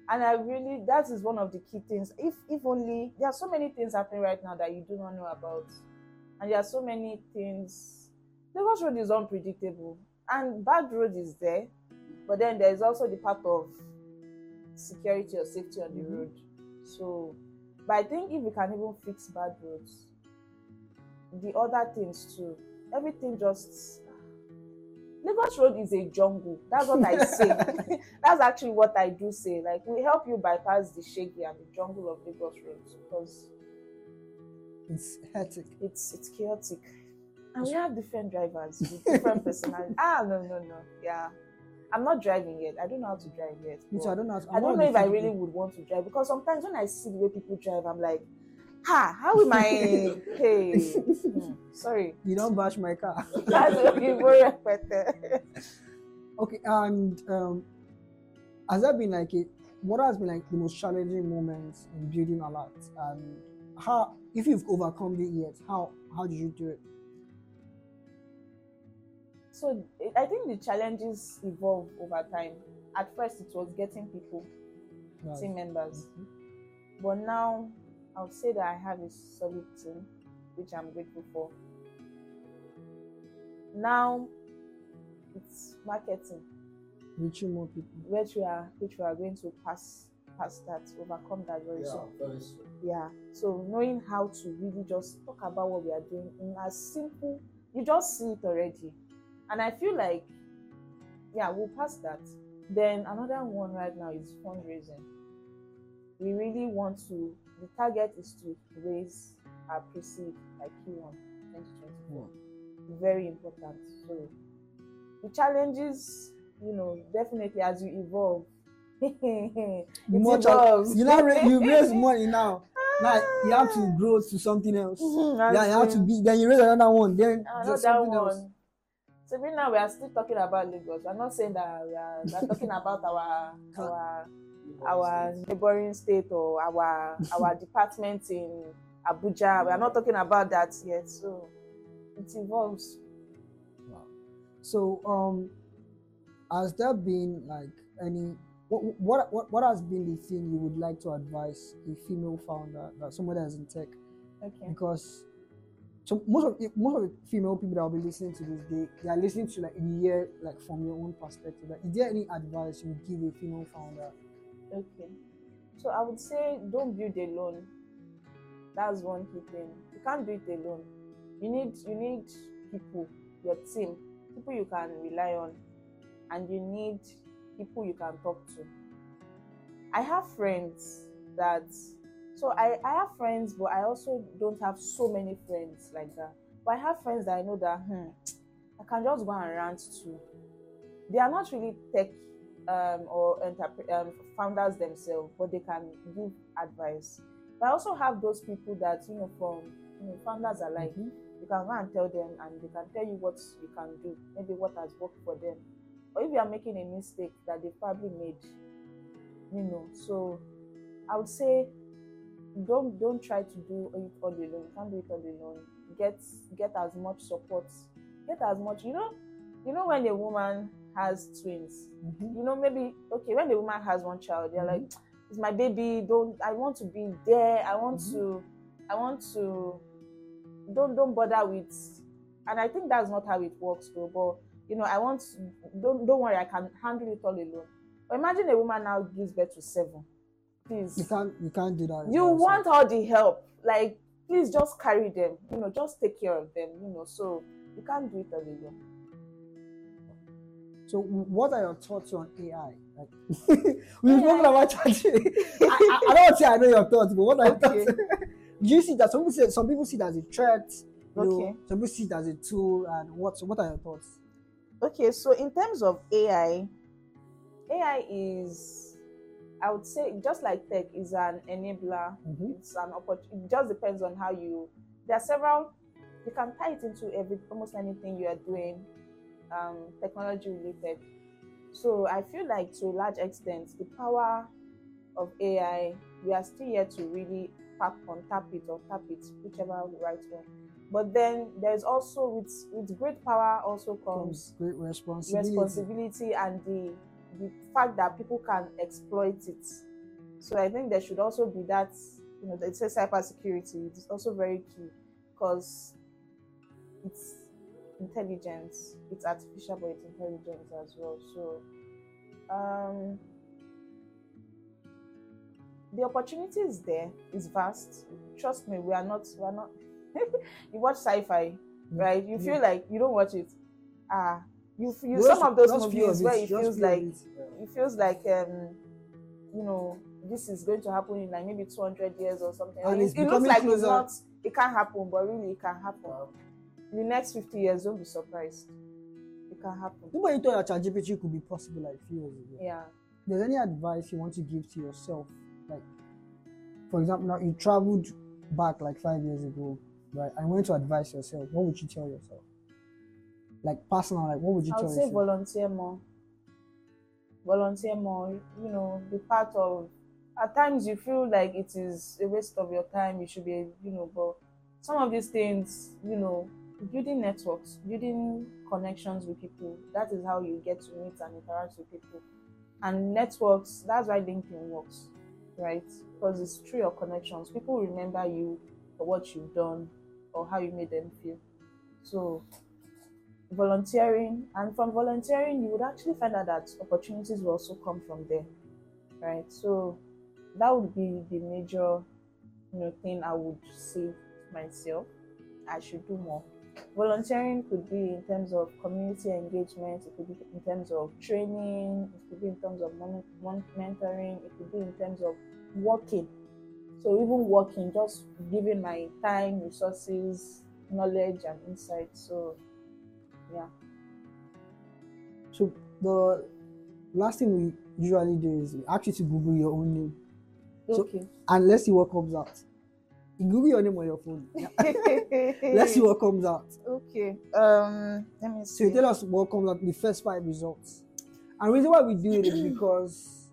And I really that is one of the key things. If if only there are so many things happening right now that you do not know about. And there are so many things Lagos road is unpredictable. And bad road is there. But then there is also the part of security or safety on the Mhm. road. So but I think if we can even fix bad roads, the other things too, everything just Lagos Road is a jungle. That's what I say. <laughs> That's actually what I do say. Like we help you bypass the shaggy and the jungle of Lagos Road because it's hectic? it's it's chaotic. And we have different drivers with <laughs> different personalities. Ah no no no. Yeah. I'm not driving yet. I don't know how to drive yet. But I don't know. how to- I don't know if I really people- would want to drive because sometimes when I see the way people drive, I'm like, ha, how am I hey sorry. You don't bash my car. <laughs> That's very repetitive. Okay, and um, has that been like a what has been like the most challenging moments in building Alarrt? And how, if you've overcome it yet, how how did you do it? So I think the challenges evolve over time. At first, it was getting people, Right. team members, Mhm. but now I would say that I have a solid team, which I'm grateful for. Now it's marketing, Reaching more people. which we are which we are going to pass pass that, overcome that very Yeah, soon. very soon. Yeah. So knowing how to really just talk about what we are doing in as simple, you just see it already. And I feel like, yeah, we'll pass that. Then another one right now is fundraising. We really want to, the target is to raise our proceed by Q1 2024. Very important. So the challenges, you know, definitely as you evolve. <laughs> evolves. chal- you now ra- you raise <laughs> money now. Now you have to grow to something else. Mhm, Yeah, you have to be. Then you raise another one. Then Another something one. else. So right now we are still talking about Lagos. We're not saying that we are, we are talking about our our our neighboring state or our <laughs> our department in Abuja. We are not talking about that yet. So it evolves. So, um, has there been like any what what what, what has been the thing you would like to advise a female founder that somebody that's in tech Okay. because so most of the- most of the female people that will be listening to this they they are listening to like you hear like from your own perspective like is there any advice you would give a female founder Okay. So I would say don't build alone. That's one key thing. You can't do it alone. You need you need people, your team, people you can rely on, and you need people you can talk to. I have friends that so I, I have friends, but I also don't have so many friends like that. But I have friends that I know that hmm, I can just go and rant to. They are not really tech um, or entrep- um, founders themselves, but they can give advice. But I also have those people that you know from you know founders alike. Mhm. You can go and tell them, and they can tell you what you can do, maybe what has worked for them, or if you are making a mistake that they probably made, you know. So I would say don't don't try to do it all alone. You can't do it all alone. Get get as much support. Get as much. You know, you know when a woman has twins, Mhm. you know maybe okay when the woman has one child they're like it's my baby don't i want to be there. I want Mhm. to i want to don't don't bother with and i think that's not how it works though but you know i want don't don't worry i can handle it all alone. But imagine a woman now gives birth to seven. Please. you can't you can't do that you want all the help. Like please just carry them. You know just take care of them you know so you can't do it all alone So, what are your thoughts on AI? Like, <laughs> we've spoken about ChatGPT. <laughs> I, I, I don't want to say I know your thoughts, but what are your Okay. thoughts? <laughs> Do you see that some people say some people see it as a threat? You know, Okay. some people see it as a tool, and what? So what are your thoughts? Okay, so in terms of AI, AI is, I would say, just like tech, is an enabler. Mhm. It's an opportunity. It just depends on how you. There are several. You can tie it into every almost anything you are doing. Um, technology related. So I feel like to a large extent, the power of AI, we are still yet to really tap on tap it or tap it, whichever the right one. But then there's also with with great power also comes Comes great responsibility. responsibility and the the fact that people can exploit it. So I think there should also be that, you know, it says cybersecurity. It's also very key because it's intelligence. It's artificial, but it's intelligence as well. So um, the opportunity is there. It's vast. Trust me, we are not. We are not. <laughs> you watch sci-fi, right? You feel like you don't watch it. Ah, you you Just- some of those movies where it, it feels like it. it feels like um you know this is going to happen in like maybe 200 years or something And it, it's it looks like closer. it's not it can't happen but really it can happen in the next 50 years don't be surprised it can happen Nobody thought that ChatGPT could be possible like a few years ago. yeah There's any advice you want to give to yourself? Like, for example, now you traveled back like five years ago, right? And went to advise yourself. What would you tell yourself? Like personal, like what would you i tell would say yourself? volunteer more volunteer more you know be part of at times you feel like it is a waste of your time you should be you know but some of these things you know building networks building connections with people that is how you get to meet and interact with people. And networks that's why linkedin works right? Because it's through your connections. People remember you for what you've done or how you made them feel. So volunteering and from volunteering you would actually find out that opportunities will also come from there right? So that would be the major you know thing i would say myself i should do more volunteering could be in terms of community engagement it could be in terms of training it could be in terms of mon- mon- mentoring it could be in terms of working so even working just giving my time resources knowledge and insight so yeah So the last thing we usually do is we ask you to Google your own name. So- okay And let's see what comes out. Google your name on your phone. <laughs> Let's see what comes out. okay um let me So see you tell us what comes out, the first five results. And reason why we do it is <clears throat> because,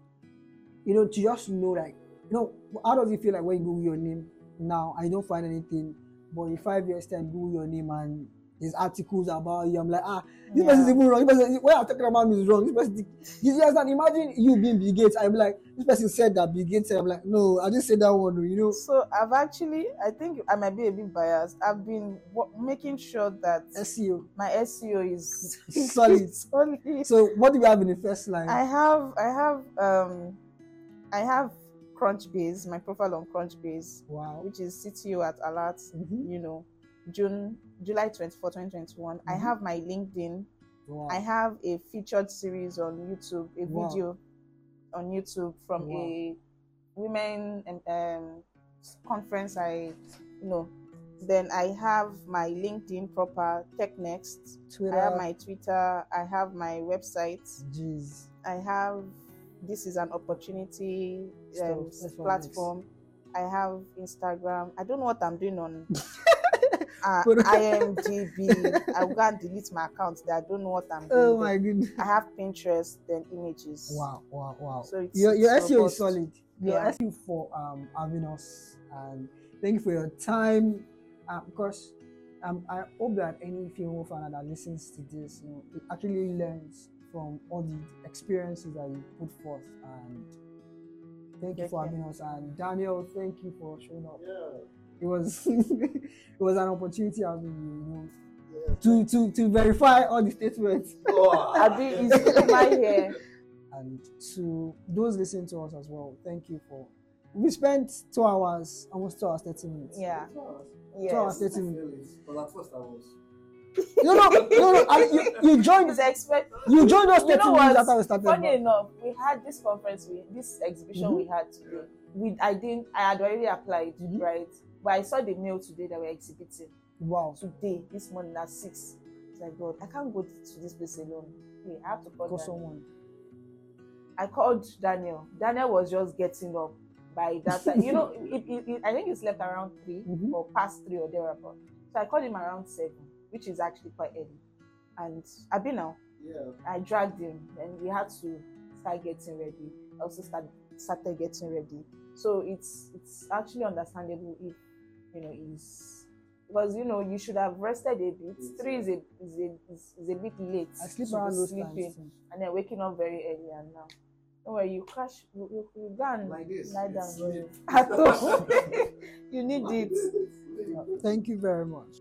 you know, to just know, like, you know, how does it feel like when you Google your name now I don't find anything, but in five years' time, Google your name and there's articles about you. I'm like, ah, this Yeah. is even wrong. This person, what I'm talking about me is wrong. This person, you just can imagine you being Bill Gates. I'm like, this person said that Bill Gates I'm like, no, I didn't say that one, you know. so i've actually i think i might be a bit biased i've been w- making sure that SEO. my seo is <laughs> Solid. <laughs> solid So what do we have in the first line? I have I have um I have Crunchbase, my profile on Crunchbase, wow. which is CTO at Alarrt, Mhm. you know, June July 24, 2021. I Mhm. have my LinkedIn. Wow. I have a featured series on YouTube, a Wow. video on YouTube from Wow. a women um, um conference I you know. Then I have my LinkedIn proper Tech Next. Twitter. I have my Twitter. I have my website. Jeez. I have this is an opportunity um, Stuff, that's what platform. I have Instagram. I don't know what I'm doing on <laughs> uh, But- IMDb. I'm gonna delete my account. There. I don't know what I'm doing. Oh my goodness. I have Pinterest, then images. Wow, wow, wow. So it's, your your SEO robust. is solid. Your Yeah. SEO for um having us and thank you for your time. Um, of course, um, I hope that any female fan that listens to this, you know, it actually learns from all the experiences that you put forth. And thank you for Okay. having us. And Daniel, thank you for showing up. Yeah. It was <laughs> it was an opportunity having you, you know, Yeah. to to to verify all the statements. <laughs> Oh, Abi is my hair. and to those listening to us as well, thank you for. We spent two hours, almost two hours, 30 minutes. Yeah. Two hours, Yes. 30 minutes. Because at first I was. No, no, no, no. I, you, you joined. It's expect. You joined us You know minutes after we started. Funny but- enough, we had this conference, we this exhibition we had today. We I didn't I had already applied, Mhm. right? But I saw the mail today that we're exhibiting. Wow. Today, this morning at six. It's like God, I can't go to this place alone. Hey, I have to call For Daniel. someone. I called Daniel. Daniel was just getting up by that time. you know, <laughs> it, it, it- I think he slept around 3 Mhm. or past three or thereabout. So I called him around seven, which is actually quite early. and I've been now. Yeah. I dragged him, and we had to start getting ready. I also start, started getting ready. So it's it's actually understandable if you know he's because you know you should have rested a bit. Three is a is a is, is a bit late. I sleep around those sleeping times. and then waking up very early and now. Don't worry, you crash, you, you, you and Like this. lie down. <laughs> At <laughs> you need it. Thank you very much.